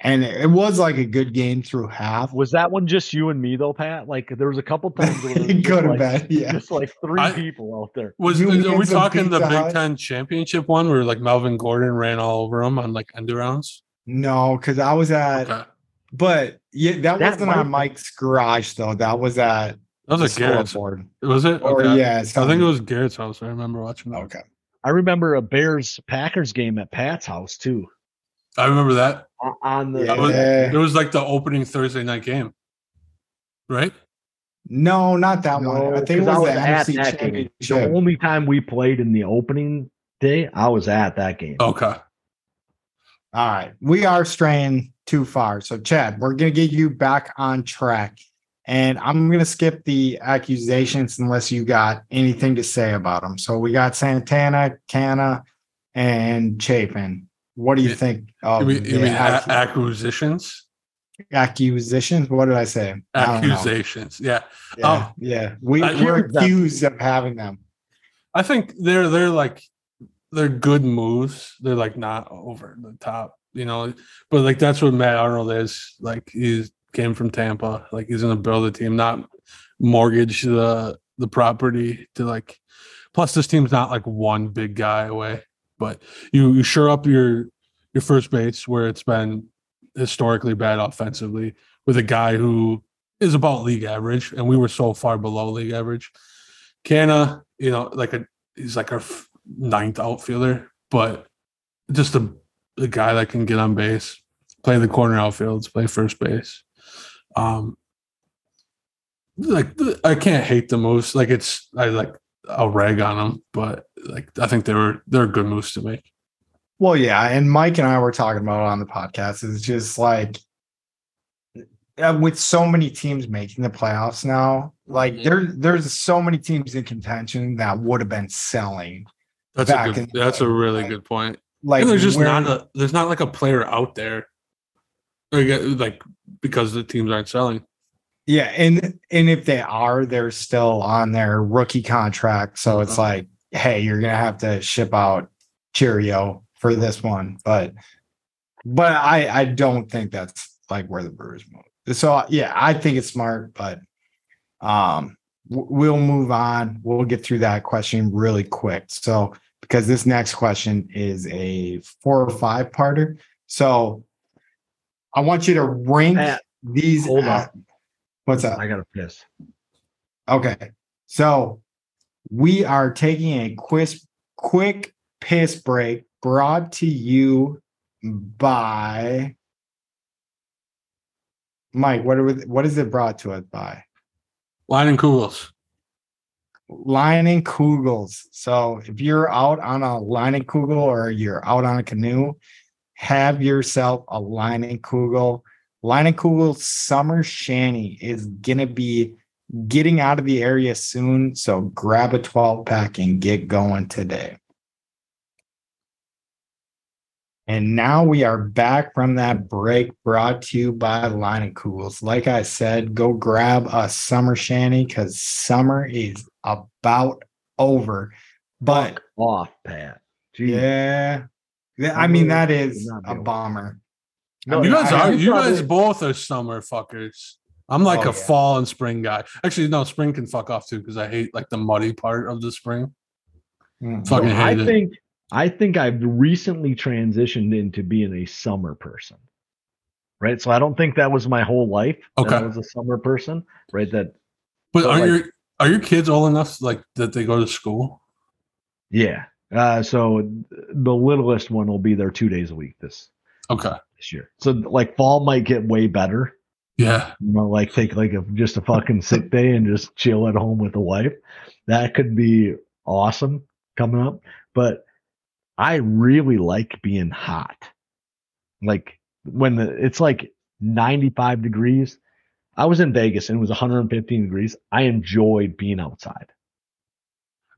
and it was like a good game through half. Was that one just you and me though, Pat? Like there was a couple times where there was it could have like, been, yeah. just like three I- people out there. Was You are we talking the Big Hut? Ten championship one where like Melvin Gordon ran all over him on like end rounds? No, because I was at, Okay. but yeah, that, That wasn't might on Mike's garage though. That was at That was a Garrett's. scoreboard. Was it? Or Okay. yeah, I think it was Garrett's house. I remember watching that. Okay. I remember a Bears Packers game at Pat's house too. I remember that. On the That was- It was like the opening Thursday night game, right? No, not that one. I No, think it 'cause I was the was at NFC that game. The only time we played in the opening day, I was at that game. Okay. All right. We are straying too far. So, Chad, we're going to get you back on track. And I'm going to skip the accusations unless you got anything to say about them. So, we got Santana, Canha, and Chafin. What do you think of You mean, you mean a- accu- acquisitions? accusations? What did I say? I. Accusations. Yeah. Yeah, Oh. yeah. We, I- that. accused of having them. I think they're they're like they're good moves. They're like not over the top, you know. But like that's what Matt Arnold is. Like he's came from Tampa. Like he's gonna build a team, not mortgage the the property to like. Plus, this team's not like one big guy away, but you you sure up your your first base where it's been historically bad offensively with a guy who is about league average, and we were so far below league average. Canha, you know, like a he's like our ninth outfielder, but just a, a guy that can get on base, play the corner outfields, play first base. Um, like I can't hate the moves. Like it's I like I'll rag on them, but like I think they were they're good moves to make. Well, yeah, and Mike and I were talking about it on the podcast. It's just like uh, with so many teams making the playoffs now, like Mhm. there there's so many teams in contention that would have been selling. That's a good, the that's a really like, good point. Like and there's just where- not a there's not like a player out there, like, uh, like because the teams aren't selling. Yeah, and and if they are, they're still on their rookie contract. So it's Uh-huh. like, hey, you're gonna have to ship out Cheerio for this one. But but I I don't think that's like where the Brewers move. So yeah, I think it's smart, but um we'll move on. We'll get through that question really quick. So because this next question is a four or five parter. So I want you to rank these hold What's up? I gotta piss. Okay. So we are taking a quick quick piss break brought to you by Mike. What are we, what is it brought to us by? Leinenkugel's. Line and Kugels. So if you're out on a Leinenkugel or you're out on a canoe, have yourself a Leinenkugel. Line and Kugel Summer Shandy is gonna be getting out of the area soon. So grab a 12 pack and get going today. And now we are back from that break brought to you by Line Cools. Like I said, go grab a Summer Shandy because summer is about over. But Off, Pat. Jeez. yeah, I mean, that is a bomber. No, you guys mean, are I- you guys probably- both are summer fuckers. I'm like Oh, a yeah. fall and spring guy. Actually, no, spring can fuck off too because I hate like the muddy part of the spring. Mm. Fucking So I it. think I think I've recently transitioned into being a summer person. Right. So I don't think that was my whole life. that I Okay. was a summer person. Right. That But So, are like- your are your kids old enough like that they go to school? yeah. Uh, so the littlest one will be there two days a week this Okay. This year. So like fall might get way better. Yeah. You know, like take like a just a fucking sick day and just chill at home with the wife. That could be awesome coming up. But I really like being hot. Like when the, it's like 95 degrees. I was in Vegas and it was 115 degrees. I enjoyed being outside.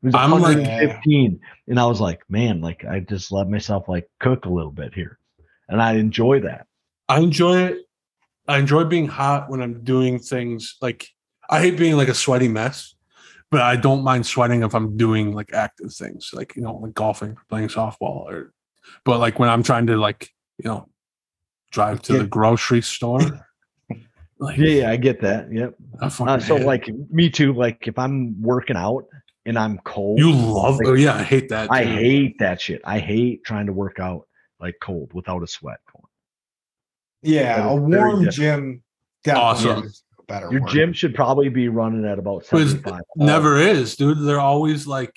It was I'm like- 115 and I was like, man, like I just let myself like cook a little bit here. And I enjoy that. I enjoy it. I enjoy being hot when I'm doing things like I hate being like a sweaty mess, but I don't mind sweating if I'm doing like active things, like you know, like golfing, playing softball, or but like when I'm trying to like you know drive to the grocery store. Like, Yeah, yeah, I get that. Yep. I Uh, so hate it. like me too. Like if I'm working out and I'm cold, you love, like, oh yeah, I hate that. I hate that shit. I hate trying to work out like cold without a sweat going. Yeah, a warm gym definitely Awesome. is better. Your work. gym should probably be running at about But it's- 75. Never is, dude. They're always like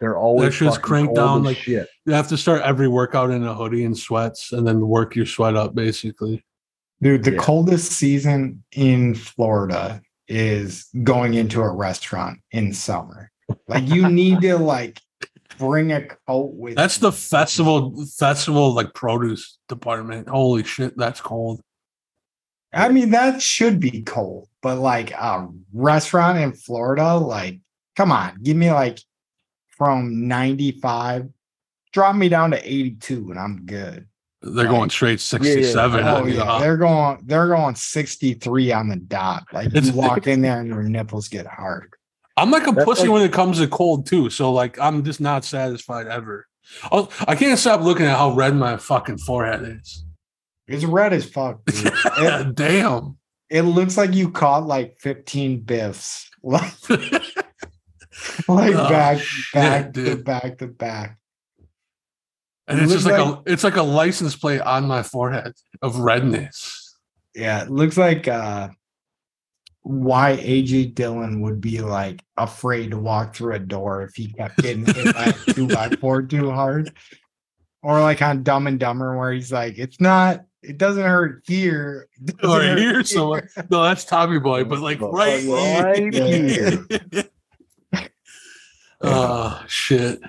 They're always shit's fucking cranked down, like- shit. you have to start every workout in a hoodie and sweats, and then work your sweat up basically. Dude, the Yeah. coldest season in Florida is going into a restaurant in summer. Like you need to like bring a coat with That's you. the festival festival like produce department. Holy shit, that's cold. I mean, that should be cold, but like a restaurant in Florida, like, come on, give me like from 95, drop me down to 82 and I'm good. They're Right. going straight 67. Oh on the- yeah, they're going they're going 63 on the dot. Like you walk in there and your nipples get hard. I'm like a That's pussy like- when it comes to cold too. So like I'm just not satisfied ever. Oh, I can't stop looking at how red my fucking forehead is. It's red as fuck. Dude. it, Damn. it looks like you caught like 15 biffs. Like, like Oh, back shit, back to dude. back to back. and It it's just looks like, a it's like a license plate on my forehead of redness. Yeah, it looks like uh why AJ Dillon would be like afraid to walk through a door if he kept getting hit by a two by four too hard. or like on Dumb and Dumber, where he's like, "It's not. It doesn't hurt here. Doesn't Or hurt here, so no, that's Tommy Boy, but like right, Right here. Oh ah, shit.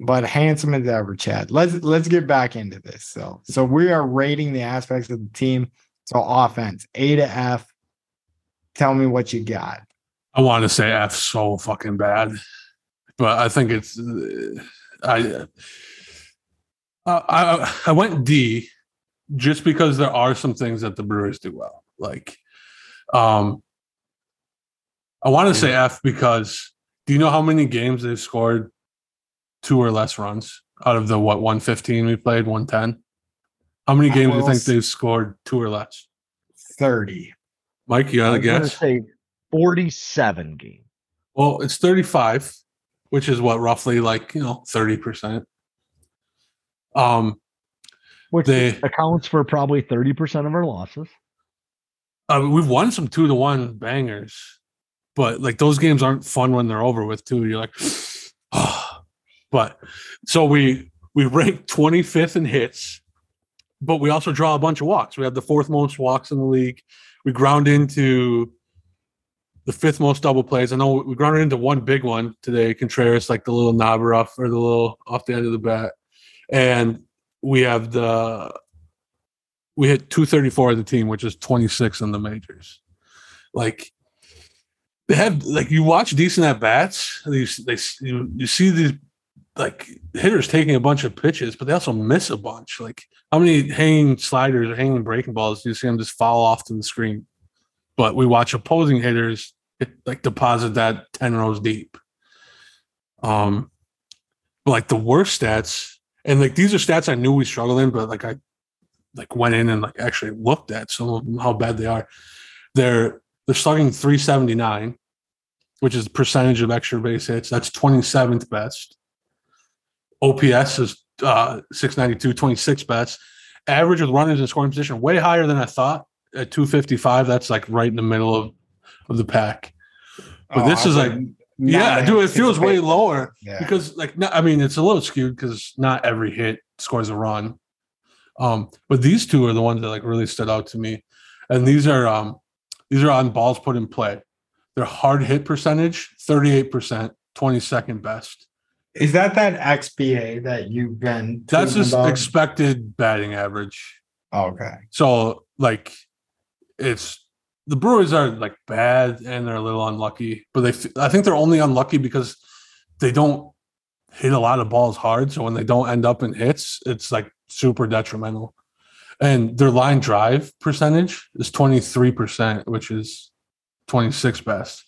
but handsome as ever, Chad. Let's let's get back into this. So so we are rating the aspects of the team. So offense, A to F. Tell me what you got. I want to say F so fucking bad, but I think it's I, I I went D just because there are some things that the Brewers do well. Like, um, I want to say F because do you know how many games they've scored two or less runs out of the what 115 we played 110? How many games do you think they've scored two or less? 30. Mike, you got to guess? say 47 games. Well, it's 35, which is what roughly like, you know, 30%. Um, Which They- accounts for probably 30% of our losses. uh, we've won some two to one bangers, but like those games aren't fun when they're over with too. You're like, oh. but so we we rank 25th in hits, but we also draw a bunch of walks. We have the fourth most walks in the league. We ground into the fifth most double plays. I know we grounded into one big one today, Contreras, like the little knobber off or the little off the end of the bat. And we have the we hit 234 of the team, which is 26 in the majors. Like they have like you watch decent at bats, these they you, you see these like hitters taking a bunch of pitches, but they also miss a bunch. Like how many hanging sliders or hanging breaking balls do you see them just fall off to the screen? But we watch opposing hitters hit, like deposit that 10 rows deep. Um but like the worst stats, and like these are stats I knew we struggled in, but like I like went in and like actually looked at some of them, how bad they are. They're they're slugging 379, which is percentage of extra base hits. That's 27th best. OPS is uh 692, 26 best. Average with runners in scoring position, way higher than I thought at 255. That's like right in the middle of, of the pack. But this I is like- Yeah, not dude, it feels way lower Yeah. because like no, I mean it's a little skewed because not every hit scores a run. Um, but these two are the ones that like really stood out to me. And these are um these are on balls put in play. Their hard hit percentage, 38%, 22nd best. Is that that XBA that you've been? That's about? expected batting average. Oh, okay. So like it's the Brewers are like bad and they're a little unlucky, but they I think they're only unlucky because they don't hit a lot of balls hard. So when they don't end up in hits, it's like super detrimental. And their line drive percentage is 23%, which is 26 best.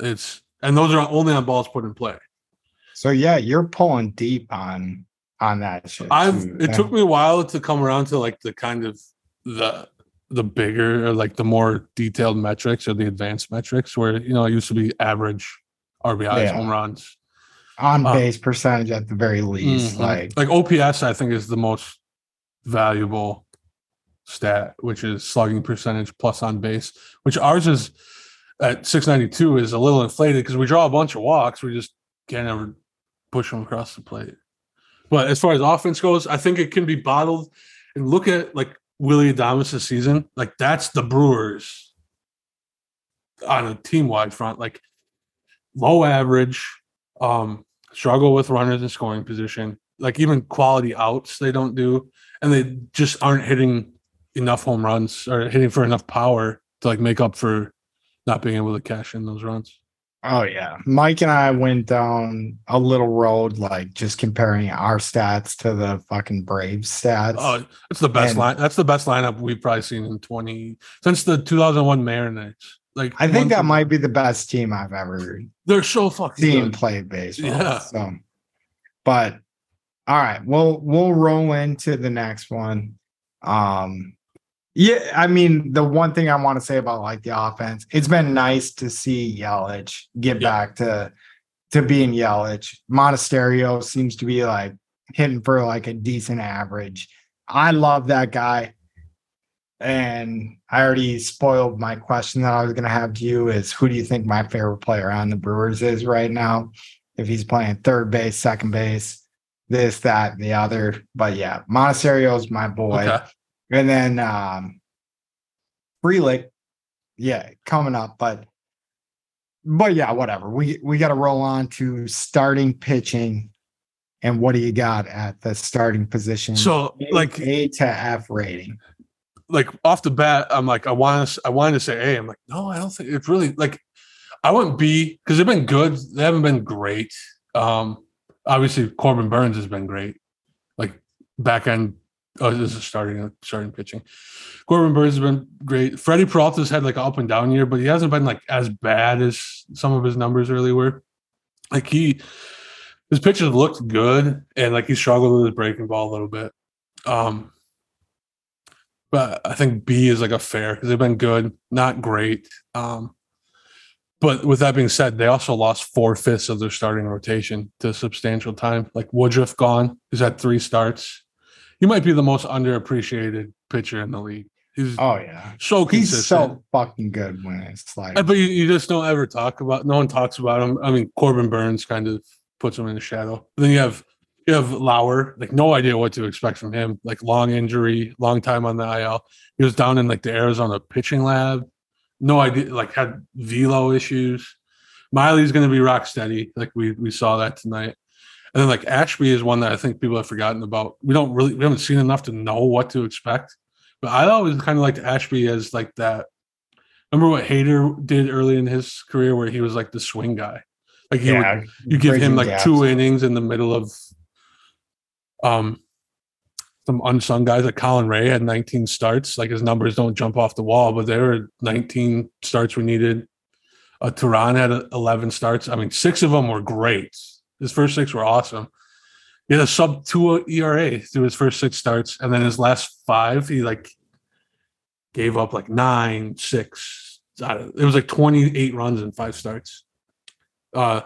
It's and those are only on balls put in play. So yeah, you're pulling deep on on that shit. I've too. it took me a while to come around to like the kind of the the bigger or like the more detailed metrics or the advanced metrics where you know it used to be average RBIs, Yeah. home runs. on uh, base percentage at the very least. Mhm. Like like OPS, I think is the most valuable stat, which is slugging percentage plus on base, which ours is at 692 is a little inflated because we draw a bunch of walks. We just can't ever push them across the plate. But as far as offense goes, I think it can be bottled. And look at like Willie Adames' season. Like that's the Brewers on a team wide front. Like low average, um, struggle with runners in scoring position. Like even quality outs, they don't do, and they just aren't hitting enough home runs or hitting for enough power to like make up for not being able to cash in those runs. Oh yeah. Mike and I went down a little road, like just comparing our stats to the fucking Braves stats. Oh, that's the best And- line. That's the best lineup we've probably seen in twenty since the two thousand one Mariners. Like I think that from- might be the best team I've ever They're so fucking seen good. play baseball. Yeah. So but all right, we'll we'll roll into the next one. Um yeah, I mean, the one thing I want to say about like the offense, it's been nice to see Yelich get Yeah. back to to being Yelich. Monasterio seems to be like hitting for like a decent average. I love that guy. And I already spoiled my question that I was going to have to you is who do you think my favorite player on the Brewers is right now? If he's playing third base, second base, this, that, and the other. But yeah, Monasterio is my boy. Okay. And then um Frelick, yeah, coming up, but but yeah, whatever. We we gotta roll on to starting pitching. And what do you got at the starting position? So A- like A to F rating. like off the bat, I'm like, I want to, I wanted to say A. I'm like, no, I don't think it's really like. I went B because they've been good. They haven't been great. Um, obviously Corbin Burnes has been great. Like back end, oh, this is starting starting pitching. Corbin Burnes has been great. Freddie Peralta's had like an up and down year, but he hasn't been like as bad as some of his numbers really were. Like he, his pitches looked good, and like he struggled with his breaking ball a little bit. Um, but I think B is like a fair because they've been good, not great. Um, but with that being said, they also lost four fifths of their starting rotation to substantial time. Like Woodruff gone, he's had three starts. He might be the most underappreciated pitcher in the league. He's Oh yeah. so He's so fucking good when it's like But you, you just don't ever talk about. No one talks about him. I mean, Corbin Burnes kind of puts him in the shadow. Then you have you have Lauer. Like no idea what to expect from him. Like long injury, long time on the IL. He was down in like the Arizona pitching lab. No idea. Like had velo issues. Miley's going to be rock steady. Like we we saw that tonight. And then like Ashby is one that I think people have forgotten about. We don't really we haven't seen enough to know what to expect. But I always kind of liked Ashby as like that Remember what Hader did early in his career, where he was like the swing guy. Like he would, you give him like gaps. two innings in the middle of um some unsung guys. Like Colin Rea had 19 starts. Like his numbers don't jump off the wall, but there were 19 starts we needed. Uh, Teheran had uh, 11 starts. I mean, six of them were great. His first six were awesome. He had a sub two ERA through his first six starts, and then his last five, he like gave up like nine, six. It was like 28 runs in five starts. Uh,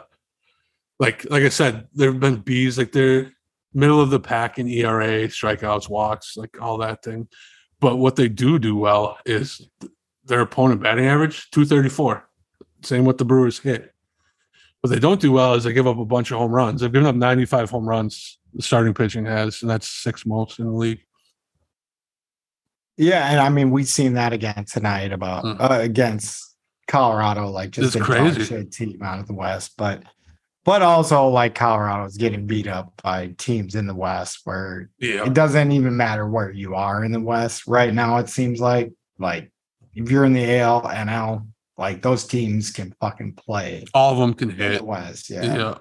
like like I said, there have been bees like they're middle of the pack in ERA, strikeouts, walks, like all that thing. But what they do do well is their opponent batting average 234. Same with the Brewers hit. What they don't do well is they give up a bunch of home runs. They've given up 95 home runs. The starting pitching has, and that's six most in the league. Yeah, and I mean we've seen that again tonight about Mhm. uh, against Colorado, like just It's crazy. team out of the West, but but also like Colorado's getting beat up by teams in the West where Yeah, it doesn't even matter where you are in the West right now. It seems like like if you're in the AL, and NL, like those teams can fucking play all of them can hit. It West. Yeah. yeah.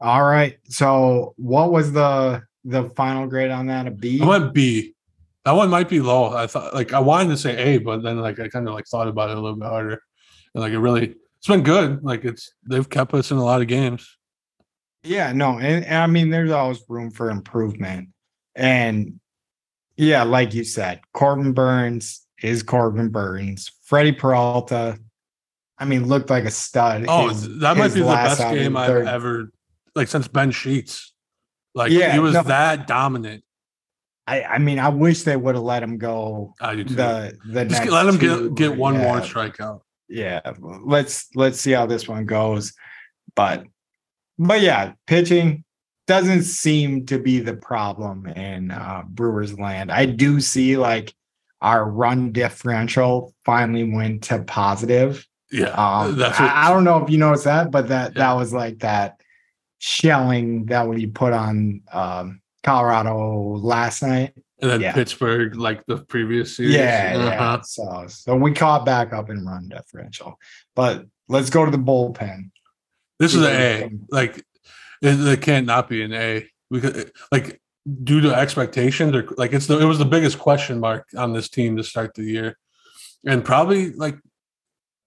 All right. So what was the the final grade on that? A B? I went B. That one might be low. I thought like I wanted to say A, but then like I kind of like thought about it a little bit harder. And like it really it's been good. Like it's they've kept us in a lot of games. Yeah, no, and, and I mean, there's always room for improvement. And yeah, like you said, Corbin Burnes is Corbin Burnes. Freddie Peralta, I mean, looked like a stud. Oh, His- that might be the best game I've third- ever like since Ben Sheets. Like Yeah, he was no. that dominant. I, I mean, I wish they would have let him go. I do too. The the Just let him two, get get one more yeah. strikeout. yeah let's let's see how this one goes but but yeah pitching doesn't seem to be the problem in uh brewers land i do see like our run differential finally went to positive Yeah, um that's what, I, I don't know if you noticed that but that Yeah. that was like that shelling that we put on um colorado last night and then yeah. Pittsburgh like the previous series. yeah, yeah. Uh-huh. So so we caught back up in run differential. But let's go to the bullpen. This is an A. Like it, it can't not be an A We could, like due to expectations or like it's the it was the biggest question mark on this team to start the year, and probably like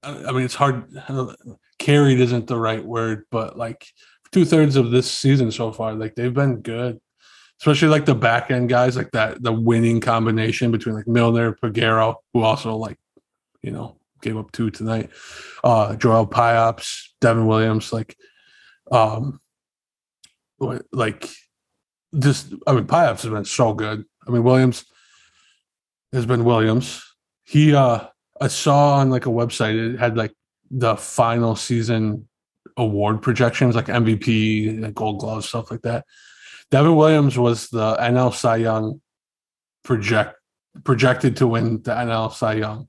I mean it's hard. Carried isn't the right word, but like two thirds of this season so far, like they've been good. Especially like the back end guys, like that the winning combination between like Milner, Peguero, who also like, you know, gave up two tonight. Uh Joel Payamps, Devin Williams, like um like just I mean Payamps has been so good. I mean Williams has been Williams. He uh I saw on like a website it had like the final season award projections like MVP, like Gold Glove, stuff like that. Devin Williams was the NL Cy Young project projected to win the NL Cy Young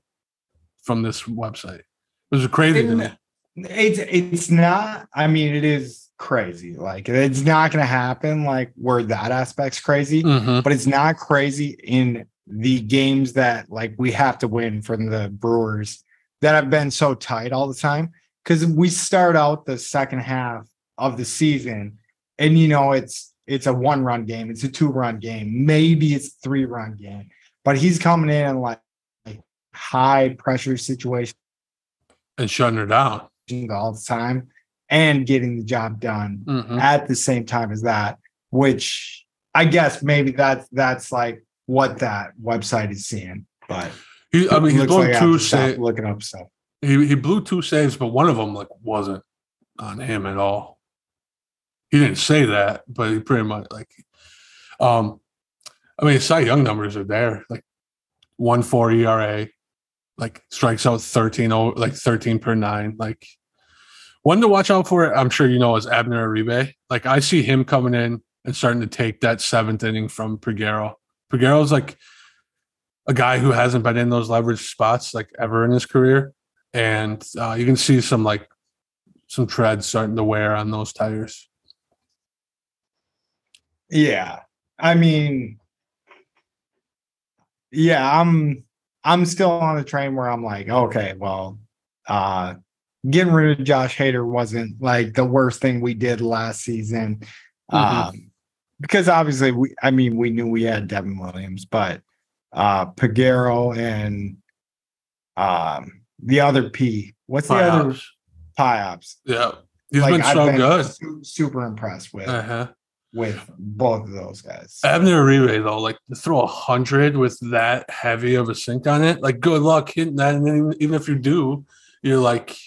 from this website. It was crazy to me. It's it's not. I mean, it is crazy. Like it's not going to happen. Like where that aspect's crazy, Mhm. but it's not crazy in the games that like we have to win from the Brewers that have been so tight all the time. Because we start out the second half of the season, and you know it's it's a one run game, it's a two run game, maybe it's three run game, but he's coming in like, like high pressure situation And shutting her down. all the time and getting the job done Mhm. at the same time as that which i guess maybe that's that's like what that website is seeing but He, I mean, he's blown like two saves. looking up stuff He he blew two saves, but one of them like wasn't on him at all. He didn't say that, but he pretty much like. Um, I mean, Cy Young numbers are there, like one four ERA, like strikes out 13, o- like thirteen per nine. Like one to watch out for. I'm sure you know is Abner Uribe. Like I see him coming in and starting to take that seventh inning from Peguero. Peguero's like a guy who hasn't been in those leverage spots like ever in his career and uh, you can see some like some treads starting to wear on those tires. yeah i mean yeah i'm i'm still on the train where i'm like okay well uh getting rid of josh hader wasn't like the worst thing we did last season Mhm. um because obviously we i mean we knew we had devin williams but uh peguero and um the other p what's the other Payamps. Yeah, he's Like, been so good. su- super impressed with Uh-huh. with both of those guys Abner Uribe though, like to throw a hundred with that heavy of a sink on it, like good luck hitting that. And then even if you do, you're like,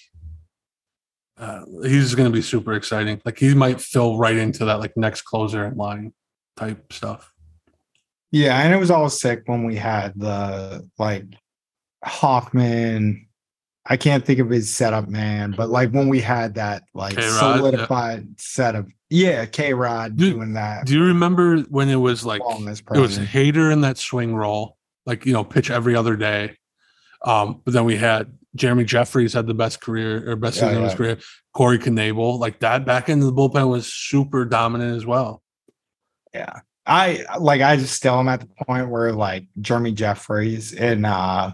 uh, he's going to be super exciting. Like he might fill right into that like next closer line type stuff. Yeah, and it was all sick when we had the like Hoffman. I can't think of his setup man, but like when we had that like K-Rod, yeah. setup. Yeah, K Rod doing that. Do you remember when it was like it was. Hader in that swing role, like you know, pitch every other day. Um, but then we had Jeremy Jeffress had the best career or best Yeah, season of his career. Corey Knebel, like that back into the bullpen was super dominant as well. Yeah. I like I just still am at the point where like Jeremy Jeffress and uh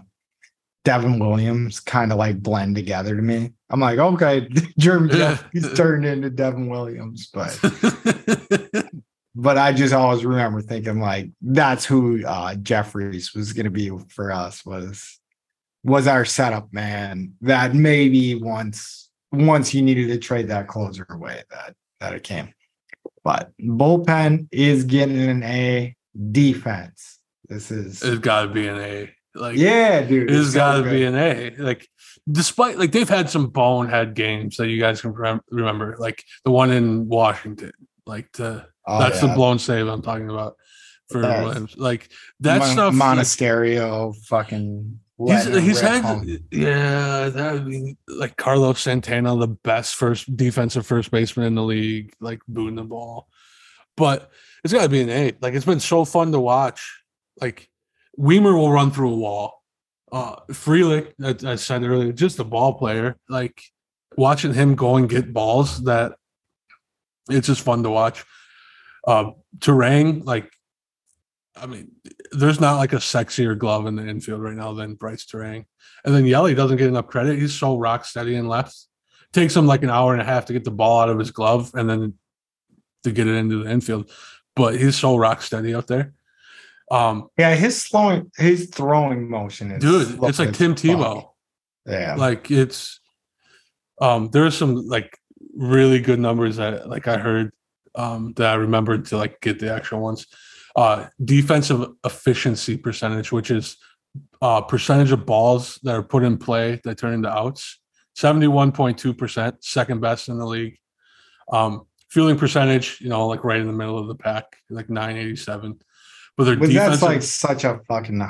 Devin Williams kind of like blend together to me. I'm like, okay, Jeremy Jeffress turned into Devin Williams, but but I just always remember thinking like that's who uh Jeffress was gonna be for us was was our setup man that maybe once once you needed to trade that closer away that that it came. But bullpen is getting an A defense. This is it's got to be an A. Like yeah, dude. it's it's so got to good. be an A. Like despite like they've had some bonehead games that you guys can rem- remember, like the one in Washington, like the Oh, that's yeah. the blown save I'm talking about for. Williams. Like that Mon- stuff. like, Monasterio fucking He's, he's had home. yeah that would be like Carlos Santana the best first defensive first baseman in the league like booting the ball. But it's got to be an eight like it's been so fun to watch. Like Wiemer will run through a wall. Uh Frelick as I said earlier just a ball player. Like watching him go and get balls that it's just fun to watch. Uh Turang like I mean, there's not like a sexier glove in the infield right now than Brice Turang. And then Yelly doesn't get enough credit. He's so rock steady and left. Takes him like an hour and a half to get the ball out of his glove and then to get it into the infield. But he's so rock steady out there. Um, Yeah, his slowing his throwing motion is dude, it's like Tim. Tebow. Yeah. Like it's um there's some like really good numbers that like I heard um that I remembered to like get the actual ones. Uh defensive efficiency percentage, which is uh percentage of balls that are put in play that turn into outs. 71.2%, second best in the league. Um fielding percentage, you know, like right in the middle of the pack, like 987. But their but defensive that's like such a fucking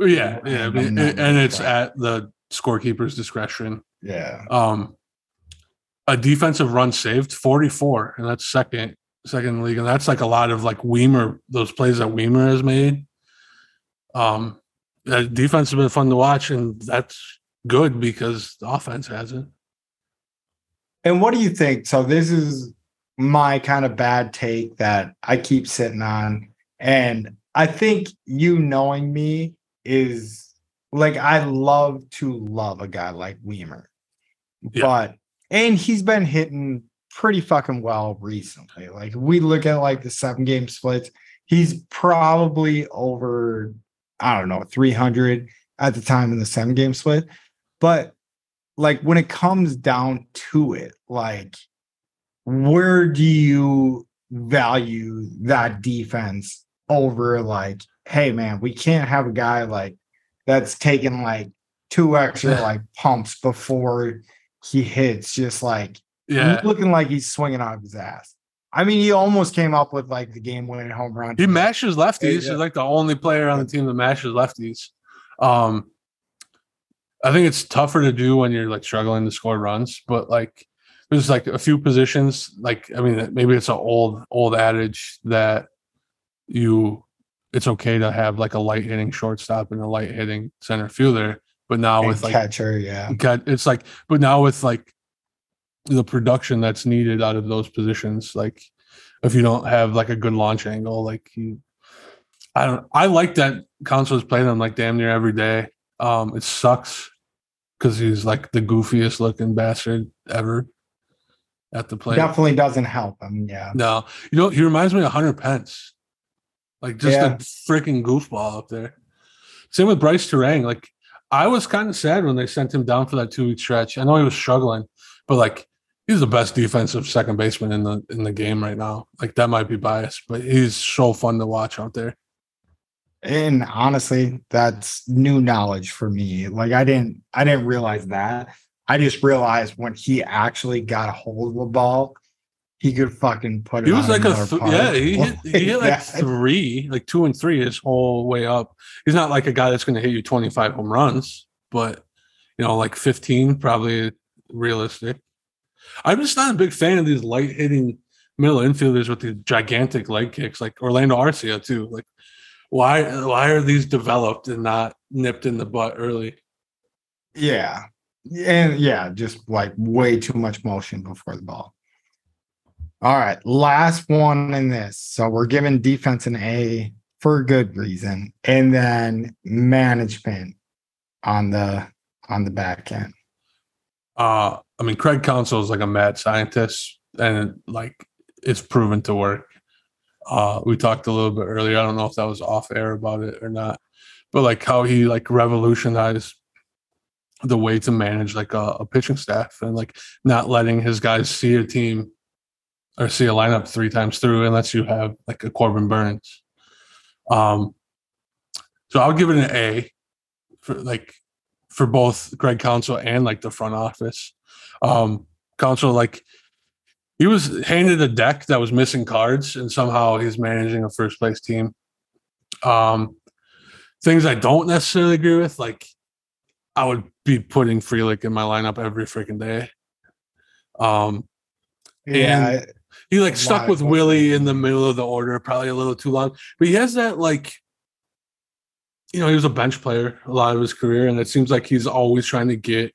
yeah, yeah, I and it's at the scorekeeper's discretion. yeah. Um, a defensive run saved 44, and that's second second league, and that's like a lot of like Wiemer those plays that Wiemer has made. Um, that defense has been fun to watch, and that's good because the offense hasn't. And what do you think? So this is my kind of bad take that I keep sitting on. And I think you knowing me is like I love to love a guy like Wiemer. Yeah. But and he's been hitting pretty fucking well recently. Like we look at like the seven game splits, he's probably over, I don't know, 300 at the time in the seven game split. But like when it comes down to it, like where do you value that defense over like, hey man, we can't have a guy like that's taking like two extra like pumps before he hits, just like Yeah, looking like he's swinging out of his ass. I mean, he almost came up with like the game winning home run. he mashes lefties. Yeah. He's like the only player on the team that mashes lefties. Um, I think it's tougher to do when you're like struggling to score runs, but like there's like a few positions. Like I mean, maybe it's an old old adage that you it's okay to have like a light hitting shortstop and a light hitting center fielder, but now and with like catcher, yeah. it's like but now with like the production that's needed out of those positions like if you don't have like a good launch angle like you i don't i like that Counsell's play them like damn near every day um it sucks because he's like the goofiest looking bastard ever at the plate Definitely doesn't help him. Yeah. no you know he reminds me of hunter pence like just Yeah. a freaking goofball up there same with brice turang like I was kind of sad when they sent him down for that two week stretch. I know he was struggling, but like he's the best defensive second baseman in the in the game right now. Like that might be biased, but he's so fun to watch out there. And honestly, that's new knowledge for me. Like I didn't I didn't realize that. I just realized when he actually got a hold of the ball, he could fucking put it. He was like a th- yeah, he hit, he hit like three, like two and three his whole way up. He's not like a guy that's going to hit you twenty five home runs, but you know, like fifteen probably realistic. I'm just not a big fan of these light hitting middle infielders with these gigantic leg kicks, like Orlando Arcia too. Like, why why are these developed and not nipped in the butt early? Yeah. And yeah, just like way too much motion before the ball. All right. Last one in this. So we're giving defense an A for a good reason. And then management on the on the back end. Uh, I mean, Craig Counsell is like a mad scientist, and like it's proven to work. Uh, we talked a little bit earlier. I don't know if that was off air about it or not, but like how he like revolutionized the way to manage like a, a pitching staff and like not letting his guys see a team or see a lineup three times through unless you have like a Corbin Burnes. Um, so I'll give it an A for like for both Greg Counsell and like the front office. Um, Counsell like he was handed a deck that was missing cards, and somehow he's managing a first place team. Um, things I don't necessarily agree with, like I would be putting Frelick in my lineup every freaking day. Um, Yeah. he like stuck with Willie in the middle of the order, probably a little too long. But he has that like, you know, he was a bench player a lot of his career, and it seems like he's always trying to get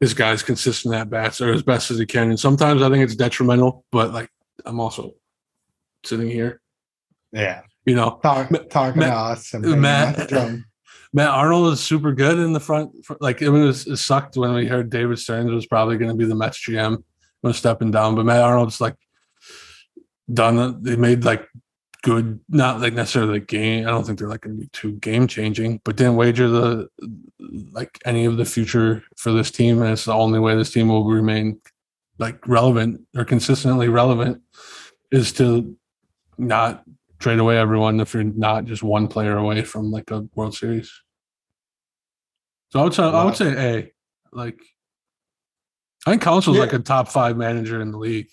his guys consistent at bats or as best as he can. And sometimes I think it's detrimental, but like I'm also sitting here, yeah. you know. Talk, talking Ma- to us and Matt- Matt Arnold is super good in the front. fr- Like it was it sucked when we heard David Stearns was probably going to be the Mets GM was stepping down, but Matt Arnold's like done. They made like good, not like necessarily the game. I don't think they're like going to be too game changing, but didn't wager the like any of the future for this team, and it's the only way this team will remain like relevant or consistently relevant is to not trade away everyone if you're not just one player away from like a World Series. So I would say I would say A. Like I think Counsell's Yeah. like a top five manager in the league.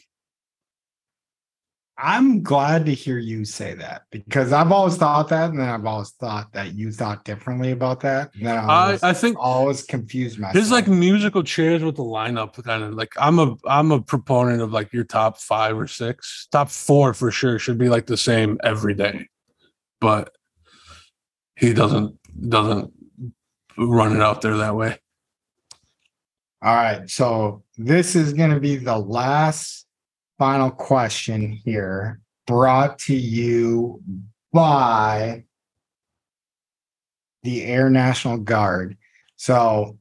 I'm glad to hear you say that because I've always thought that, and then I've always thought that you thought differently about that. And then I, I, was I think always confused myself. his like musical chairs with the lineup kind of like I'm a I'm a proponent of like your top five or six, top four for sure should be like the same every day, but he doesn't doesn't run it out there that way. All right. So this is going to be the last final question here, brought to you by the Air National Guard. So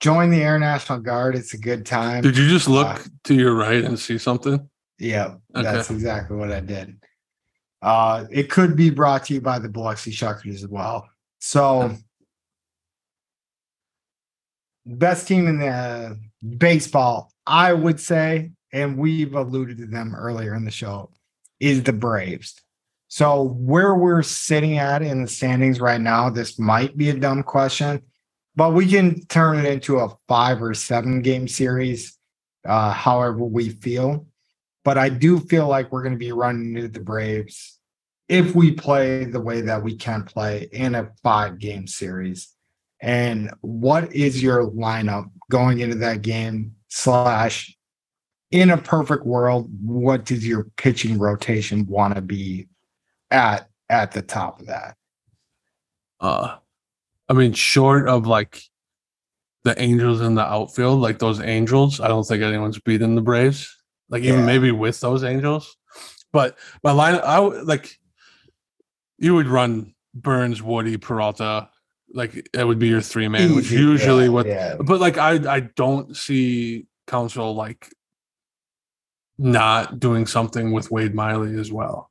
join the Air National Guard. It's a good time. Did you just look Uh, to your right and see something? Yeah, that's exactly what I did. Uh, it could be brought to you by the Biloxi Shuckers as well. So, best team in the baseball, I would say, and we've alluded to them earlier in the show, is the Braves. So, where we're sitting at in the standings right now, this might be a dumb question, but we can turn it into a five or seven game series, uh, however we feel but I do feel like we're going to be running into the Braves if we play the way that we can play in a five game series. And what is your lineup going into that game? Slash, in a perfect world, what does your pitching rotation want to be at at the top of that? Uh I mean, short of like the Angels in the outfield, like those Angels, I don't think anyone's beating the Braves. Like even Yeah. maybe with those Angels, but my line, I would like you would run Burnes, Woody, Peralta, like it would be your three man, which usually yeah, what. yeah. But like I, I don't see Counsell like not doing something with Wade Miley as well.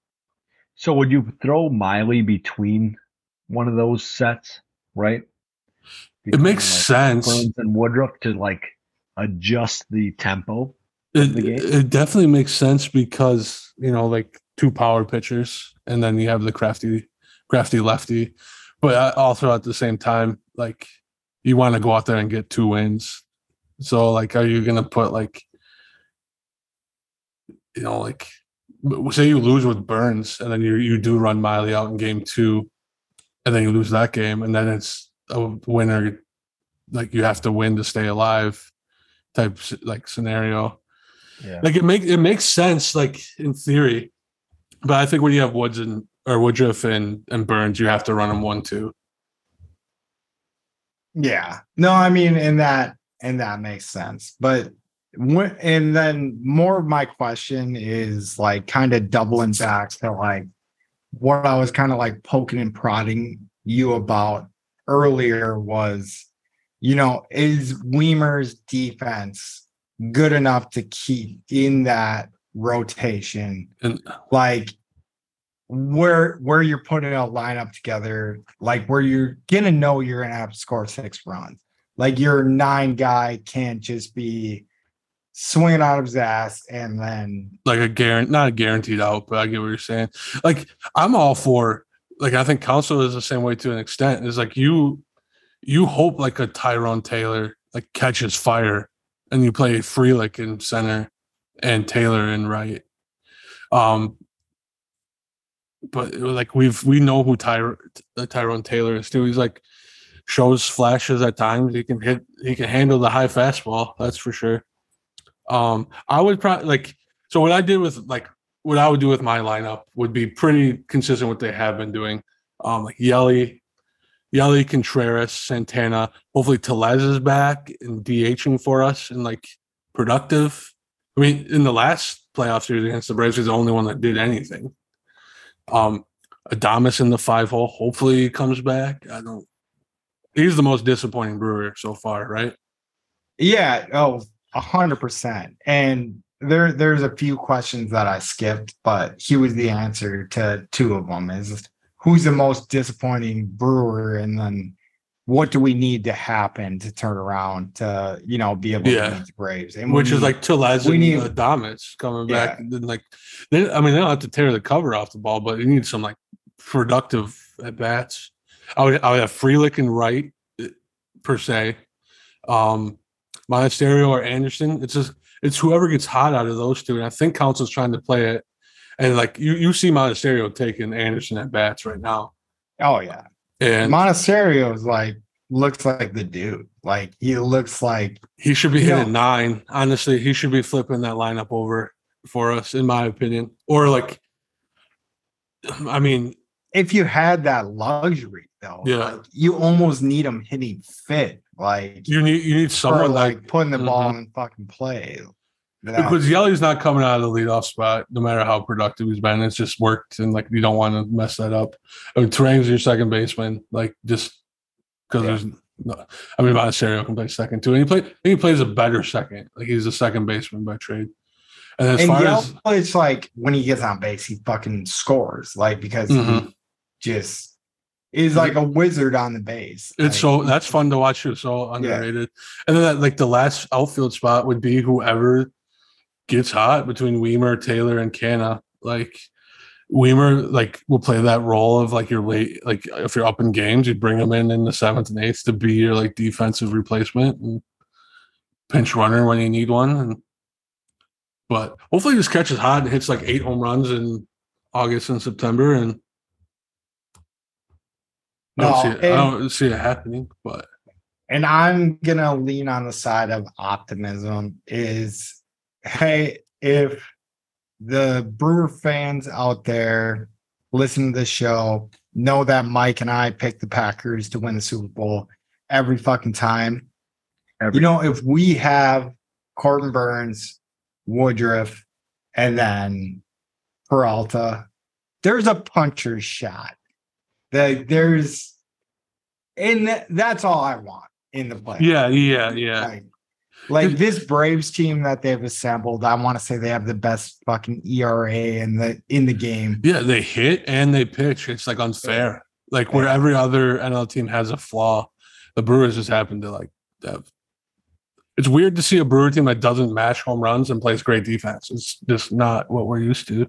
So would you throw Miley between one of those sets, right? It makes like, sense. Burnes and Woodruff to like adjust the tempo. It, the it definitely makes sense because you know like two power pitchers and then you have the crafty crafty lefty but also at the same time like you want to go out there and get two wins so like are you gonna put like you know like say you lose with burnes and then you you do run miley out in game two and then you lose that game and then it's a winner like you have to win to stay alive type like scenario Yeah. like it makes it makes sense, like in theory, but I think when you have Woods and or Woodruff and and Burnes, you have to run them one two. Yeah. No, I mean, and that and that makes sense. But when, and then more of my question is like kind of doubling back to like what I was kind of like poking and prodding you about earlier was, you know, is Wiemer's defense good enough to keep in that rotation? And like where where you're putting a lineup together, like where you're gonna know you're gonna have to score six runs. Like your nine guy can't just be swinging out of his ass and then like a guarantee, not a guaranteed out, but I get what you're saying. Like I'm all for like I think Counsell is the same way to an extent. Is like you you hope like a Tyrone Taylor like catches fire and you play Frelick in center and Taylor in right. Um but like we've we know who Ty, Tyrone Taylor is too. He's like shows flashes at times. He can hit he can handle the high fastball, that's for sure. Um I would probably like so what I did with like what I would do with my lineup would be pretty consistent with what they have been doing. Um, like Yelly, Yelly, Contreras, Santana. Hopefully, Tellez is back and DHing for us and like productive. I mean, in the last playoff series against the Braves, he's the only one that did anything. Um, Adames in the five hole. Hopefully, he comes back. I don't. He's the most disappointing brewer so far, right? yeah, oh, a hundred percent. And there there's a few questions that I skipped, but he was the answer to two of them is who's the most disappointing brewer and then what do we need to happen to turn around to you know be able Yeah. to beat the Braves? And which is need- like Tellez we and need- Adames coming back. Yeah. And then like, they, I mean, they don't have to tear the cover off the ball, but you need some like productive at bats. I would, I would have Frelick and Wright eh, per se. Um, Monasterio or Anderson. It's just it's whoever gets hot out of those two, and I think Counsell's trying to play it And like you, you see Monasterio taking Anderson at bats right now, Oh yeah. and Monasterio is like looks like the dude. Like he looks like he should be hitting know- nine. Honestly, he should be flipping that lineup over for us, in my opinion. Or like, I mean, if you had that luxury though, Yeah. like, you almost need him hitting fit. Like you need you need someone like like putting the ball Mhm. in fucking play. That- because Yelly's not coming out of the leadoff spot, no matter how productive he's been. It's just worked, and like you don't want to mess that up. I mean, Turang's your second baseman, like just because Yeah. there's. No, I mean, Monasterio can play second too, and he play. I think he plays a better second. Like he's a second baseman by trade. And as and far as it's like when he gets on base, he fucking scores. Like because Mhm. he just is like a wizard on the base. it's Like, so that's fun to watch. Too, so underrated. And then that, like the last outfield spot would be whoever gets hot between Wiemer, Taylor, and Canha. Like Wiemer, like will play that role of like your late, like if you're up in games, you bring him in in the seventh and eighth to be your like defensive replacement and pinch runner when you need one. And but hopefully, this catches hot and hits like eight home runs in August and September. And I don't, No, see, it, I don't see it happening, but and I'm gonna lean on the side of optimism is hey, if the Brewer fans out there listen to the show, know that Mike and I picked the Packers to win the Super Bowl every fucking time. Every- You know, if we have Corbin Burnes, Woodruff, and then Peralta, there's a puncher's shot. That there's and that's all I want in the play. yeah, yeah, yeah. Like, like this Braves team that they've assembled, I want to say they have the best fucking ERA in the in the game. Yeah, they hit and they pitch. It's like unfair. Like where every other NL team has a flaw, the Brewers just happen to like have. It's weird to see a Brewer team that doesn't mash home runs and plays great defense. It's just not what we're used to.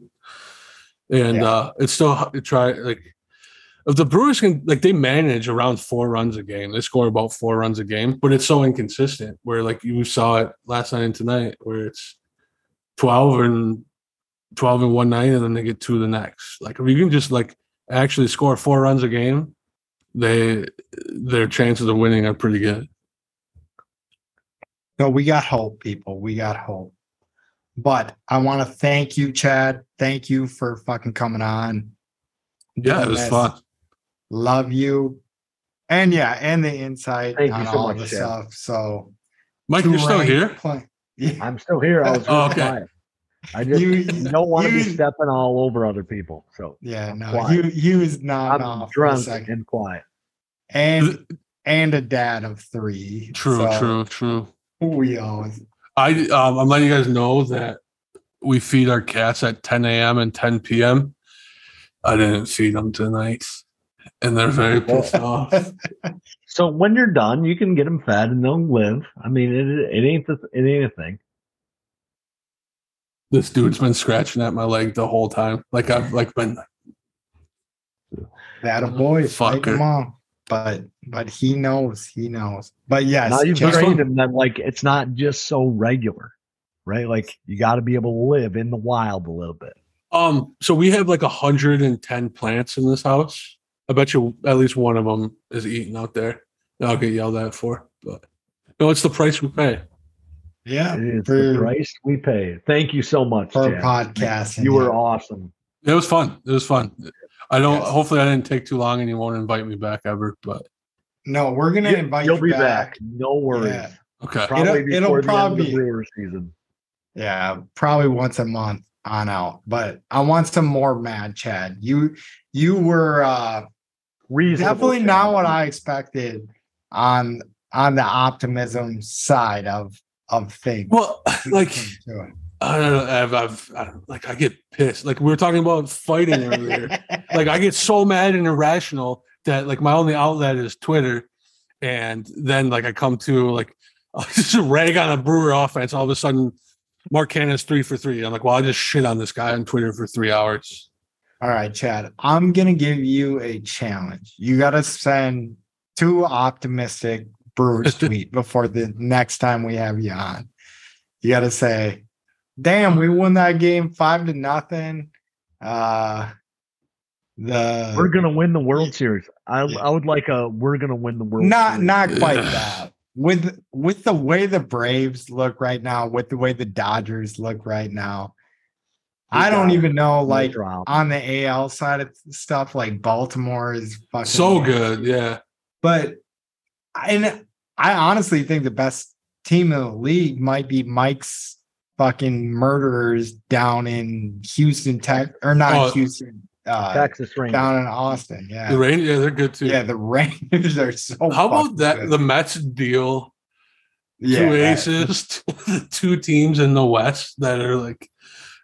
And Yeah. uh it's still h- try like if the Brewers can like they manage around four runs a game, they score about four runs a game, but it's so inconsistent. Where like you saw it last night and tonight, where it's twelve and 12 and one night and then they get two the next. Like if you can just like actually score four runs a game, they their chances of winning are pretty good. No, we got hope, people. We got hope. But I want to thank you, Chad. Thank you for fucking coming on. Yeah, it was this. fun. Love you. And yeah, and the insight Thank you on so all much, the Chad. stuff. So Mike, you're still here? play- Yeah. I'm still here. I was Oh, okay. quiet. I just You- don't want to be stepping all over other people. So Yeah, no, quiet. he, he was not I'm off for a drunk second. and quiet. And and a dad of three. True, So true, true. We always I um, I'm letting you guys know that we feed our cats at 10 a.m. and 10 p.m. I didn't feed them tonight, and they're very pissed off. So when you're done, you can get them fed and they'll live. I mean, it, it ain't the, it ain't a thing. This dude's been scratching at my leg the whole time. Like I've like been that a boy fight Fucker. him off. But but he knows, he knows. But yes, now you've trained fun. them that like it's not just so regular, right? Like you got to be able to live in the wild a little bit. Um, so we have like 110 plants in this house. I bet you at least one of them is eating out there. I'll get yelled at for, but no, it's the price we pay. yeah, It is the price we pay. Thank you so much, for Chad. podcasting. You were yeah. awesome. It was fun. It was fun. I don't. Yes. Hopefully, I didn't take too long, and you won't invite me back ever. But No, we're gonna You- invite You'll you be back. back. No worries. Yeah. okay, Probably It'll- it'll before the end of probably- the Brewer season. Yeah, probably once a month on out. But I want some more mad Chad. You you were uh Reasonable, definitely Chad. not what I expected on on the optimism side of of things. well, like I don't know. I've, I've I, like I get pissed. Like we were talking about fighting earlier. like I get so mad and irrational that like my only outlet is Twitter, and then like I come to like just rag on a Brewer offense. All of a sudden, Mark Canha's three for three. I'm like, well, I just shit on this guy on Twitter for three hours. All right, Chad. I'm gonna give you a challenge. You gotta send two optimistic Brewers tweet before the next time we have you on. You gotta say, damn, we won that game five to nothing. Uh the We're gonna win the World Series. I I would like a we're gonna win the World not Series. not quite that. With with the way the Braves look right now, with the way the Dodgers look right now, I don't even know. Like Drop. on the AL side of stuff, like Baltimore is fucking So good, yeah. But and I honestly think the best team in the league might be Mike's fucking murderers down in Houston, Tech or not Oh, Houston, uh, Texas Rangers. down in Austin. Yeah, the Rangers, yeah, they're good too. yeah. The Rangers are so. How about that? good. The Mets deal yeah, two aces, to two teams in the West that are like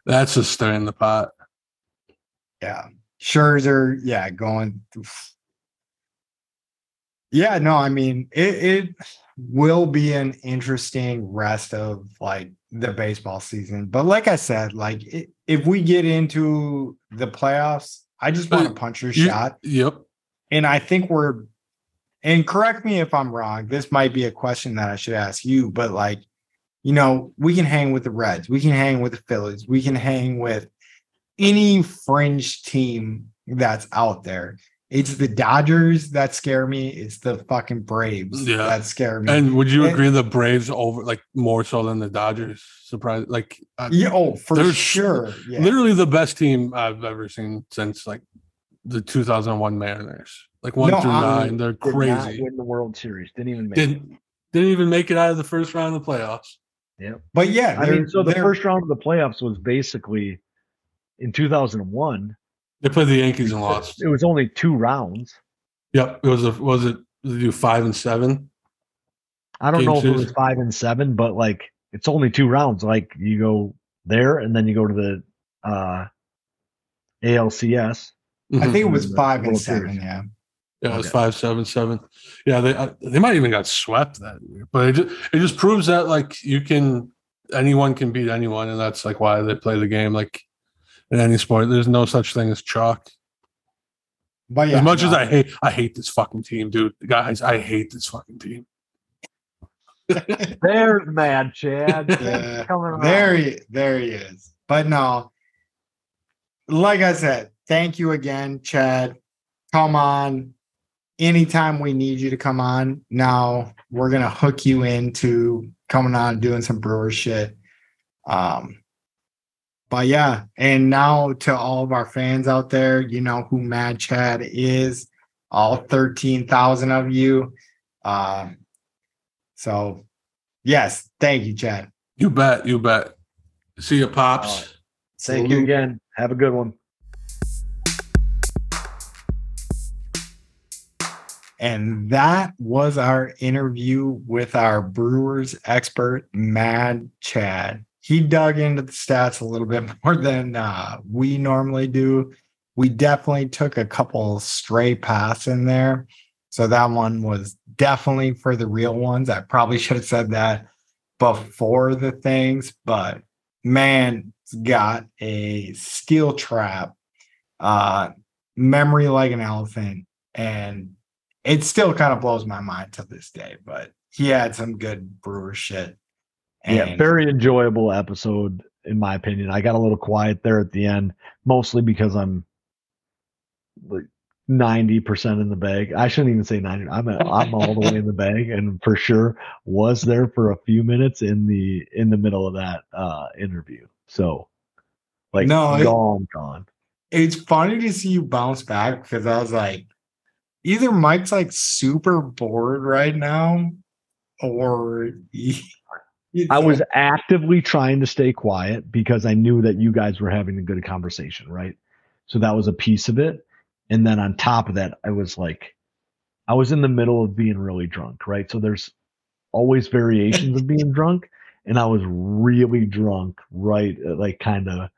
that's just stirring the pot. Yeah. Scherzer, yeah, going. Yeah, no, I mean it, it will be an interesting rest of like the baseball season. But like I said, like i if we get into the playoffs, I just want to But punch your You- shot. Yep. And I think we're and correct me if I'm wrong. This might be a question that I should ask you, but like, you know, we can hang with the Reds, we can hang with the Phillies, we can hang with any fringe team that's out there. It's the Dodgers that scare me. It's the fucking Braves Yeah. that scare me. And would you And- agree the Braves over like more so than the Dodgers? Surprise! Like uh, yeah, oh, for sure. Yeah. literally the best team I've ever seen since like the 2001 Mariners. Like one No, through I'm- nine, they're crazy. win the World Series. Didn't even make. Didn't didn't even make it out of the first round of the playoffs. But yeah, I mean, so the first round of the playoffs was basically in 2001. They played the Yankees and lost. It was only two rounds. Yep. It was a was it did they do five and seven? I don't Game know if it was five and seven, but like it's only two rounds. Like you go there and then you go to the uh ALCS. I think it was five and seven. Series. Yeah. Yeah, it was Okay. five, seven, seven. Yeah, they uh, they might even got swept that year, but it just, it just proves that like you can anyone can beat anyone, and that's like why they play the game. Like in any sport, there's no such thing as chalk. But yeah, as much as. I hate, I hate this fucking team, dude. Guys, I hate this fucking team. There's mad Chad. Yeah. Coming around. There he, there he is. But no, like I said, thank you again, Chad. Come on. Anytime we need you to come on, now we're gonna hook you into coming on doing some brewer shit. Um, but yeah, and now to all of our fans out there, you know who Mad Chad is, all 13,000 of you. Um, so yes, thank you, Chad. You bet, you bet. See you, pops. All right. Thank you again. Have a good one. And that was our interview with our Brewers expert, Mad Chad. He dug into the stats a little bit more than uh, we normally do. We definitely took a couple stray paths in there. So that one was definitely for the real ones. I probably should have said that before the things, but man, got a steel trap, uh, memory like an elephant, and it still kind of blows my mind to this day, but he had some good brewer shit. yeah, very enjoyable episode in my opinion. I got a little quiet there at the end, mostly because I'm like ninety percent in the bag. I shouldn't even say ninety. I'm a, I'm all the way in the bag, and for sure was there for a few minutes in the in the middle of that uh interview. So, like, No, it- gone, gone. it's funny to see you bounce back because I was like, either Mike's like super bored right now, or I was actively trying to stay quiet because I knew that you guys were having a good conversation, right? So that was a piece of it. And then on top of that, I was like, I was in the middle of being really drunk, right? So there's always variations of being drunk. And I was really drunk, right? Like, kind of,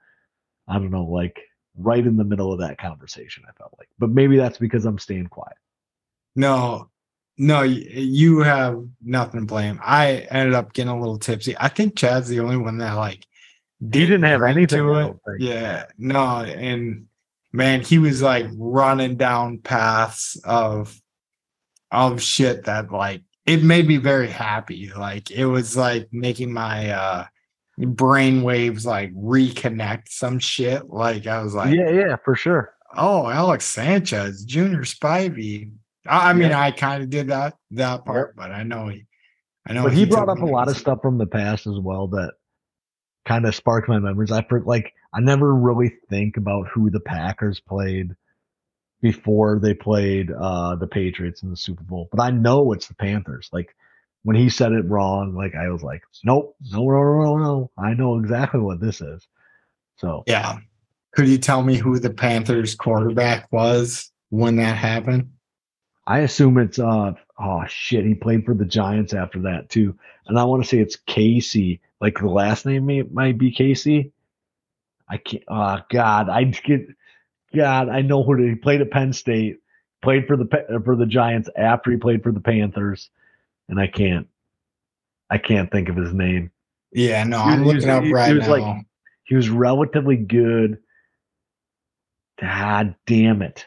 I don't know, like right in the middle of that conversation, I felt like. But maybe that's because I'm staying quiet. no, no, you have nothing to blame. I ended up getting a little tipsy. I think Chad's the only one that like He didn't have drink anything to it. Yeah, no, and man, he was like running down paths of of shit that like it made me very happy. Like it was like making my uh brain waves like reconnect some shit. Like I was like, yeah, yeah, for sure. oh, Alex Sanchez, Junior Spivey. I, I mean, Yeah. I kind of did that that part, but I know he, I know. But he brought up a lot of stuff from the past as well that kind of sparked my memories. I for, like I never really think about who the Packers played before they played uh the Patriots in the Super Bowl. But I know it's the Panthers. Like when he said it wrong, like I was like, Nope, no, no, no, no, no. I know exactly what this is. So Yeah. Could you tell me who the Panthers quarterback was when that happened? I assume it's uh oh shit, he played for the Giants after that too. And I want to say it's Casey. Like the last name may, might be Casey. I can't oh god, I get God, I know who he played at Penn State, played for the for the Giants after he played for the Panthers, and I can't I can't think of his name. Yeah, no, I'm he looking was- up he- he right was now. like- He was relatively good. God damn it.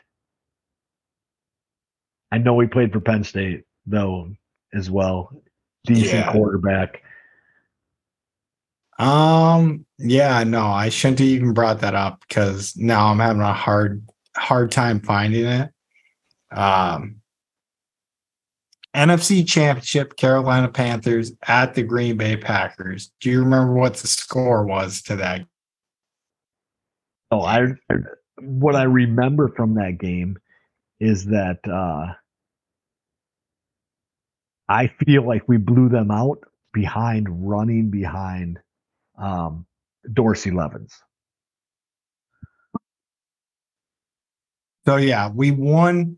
I know he played for Penn State though as well. Decent Yeah. quarterback. Um, yeah, no, I shouldn't have even brought that up because now I'm having a hard hard time finding it. Um NFC Championship, Carolina Panthers at the Green Bay Packers. Do you remember what the score was to that? Oh, I what I remember from that game is that uh I feel like we blew them out behind running behind um Dorsey Levens. So yeah, we won.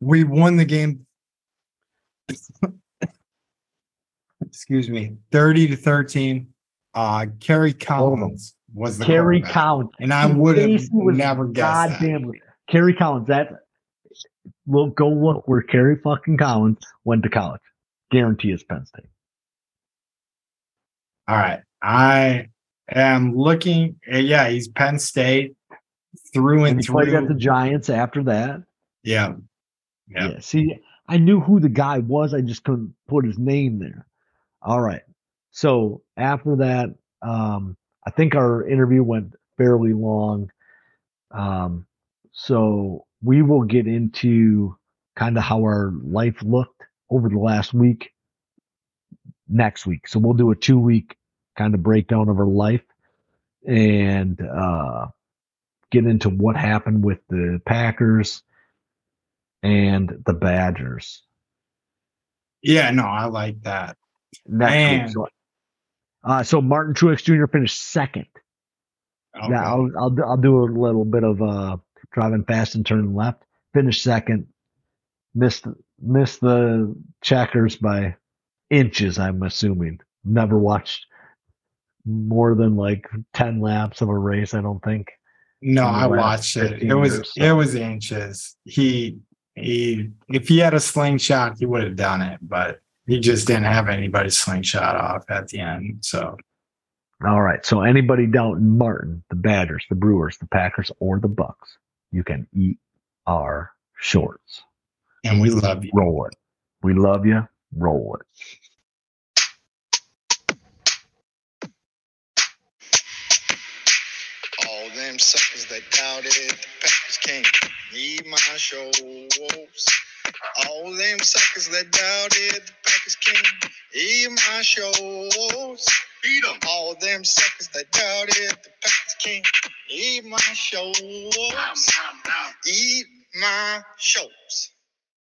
We won the game. Excuse me, thirty to thirteen. Uh, Kerry Collins was the Kerry. Collins. and I would have never guessed that. Goddamn, Kerry Collins. That we'll go look where Kerry fucking Collins went to college. Guarantee it's Penn State. All right, I am looking. uh, Yeah, he's Penn State through And and he played at the. Giants after that. Yeah, Yeah. Yeah. See, I knew who the guy was. I just couldn't put his name there. All right. So after that, um, I think our interview went fairly long. Um, so we will get into kind of how our life looked over the last week next week. So we'll do a two week kind of breakdown of our life and uh, get into what happened with the Packers and the Badgers yeah. No, I like that. next week. So, uh, so Martin Truex Jr. finished second. Okay. Now I'll, I'll do- I'll do a little bit of uh driving fast and turning left. Finished second. Missed missed the checkers by inches. I'm assuming. Never watched more than like ten laps of a race. I don't think. No, I watched it. It was so. it was inches. He he if he had a slingshot, he would have done it, but he just didn't have anybody slingshot off at the end. So All right. So anybody doubting Martin, the Badgers, the Brewers, the Packers, or the Bucks, you can eat our shorts. and we love you. Roll it. We love you. Roll it. All them suckers that doubted the Packers can't need my shows. All them suckers that doubted the Packers can't eat my shows. Beat 'em. All them suckers that doubted the Packers can't eat my shows. Eat my shows.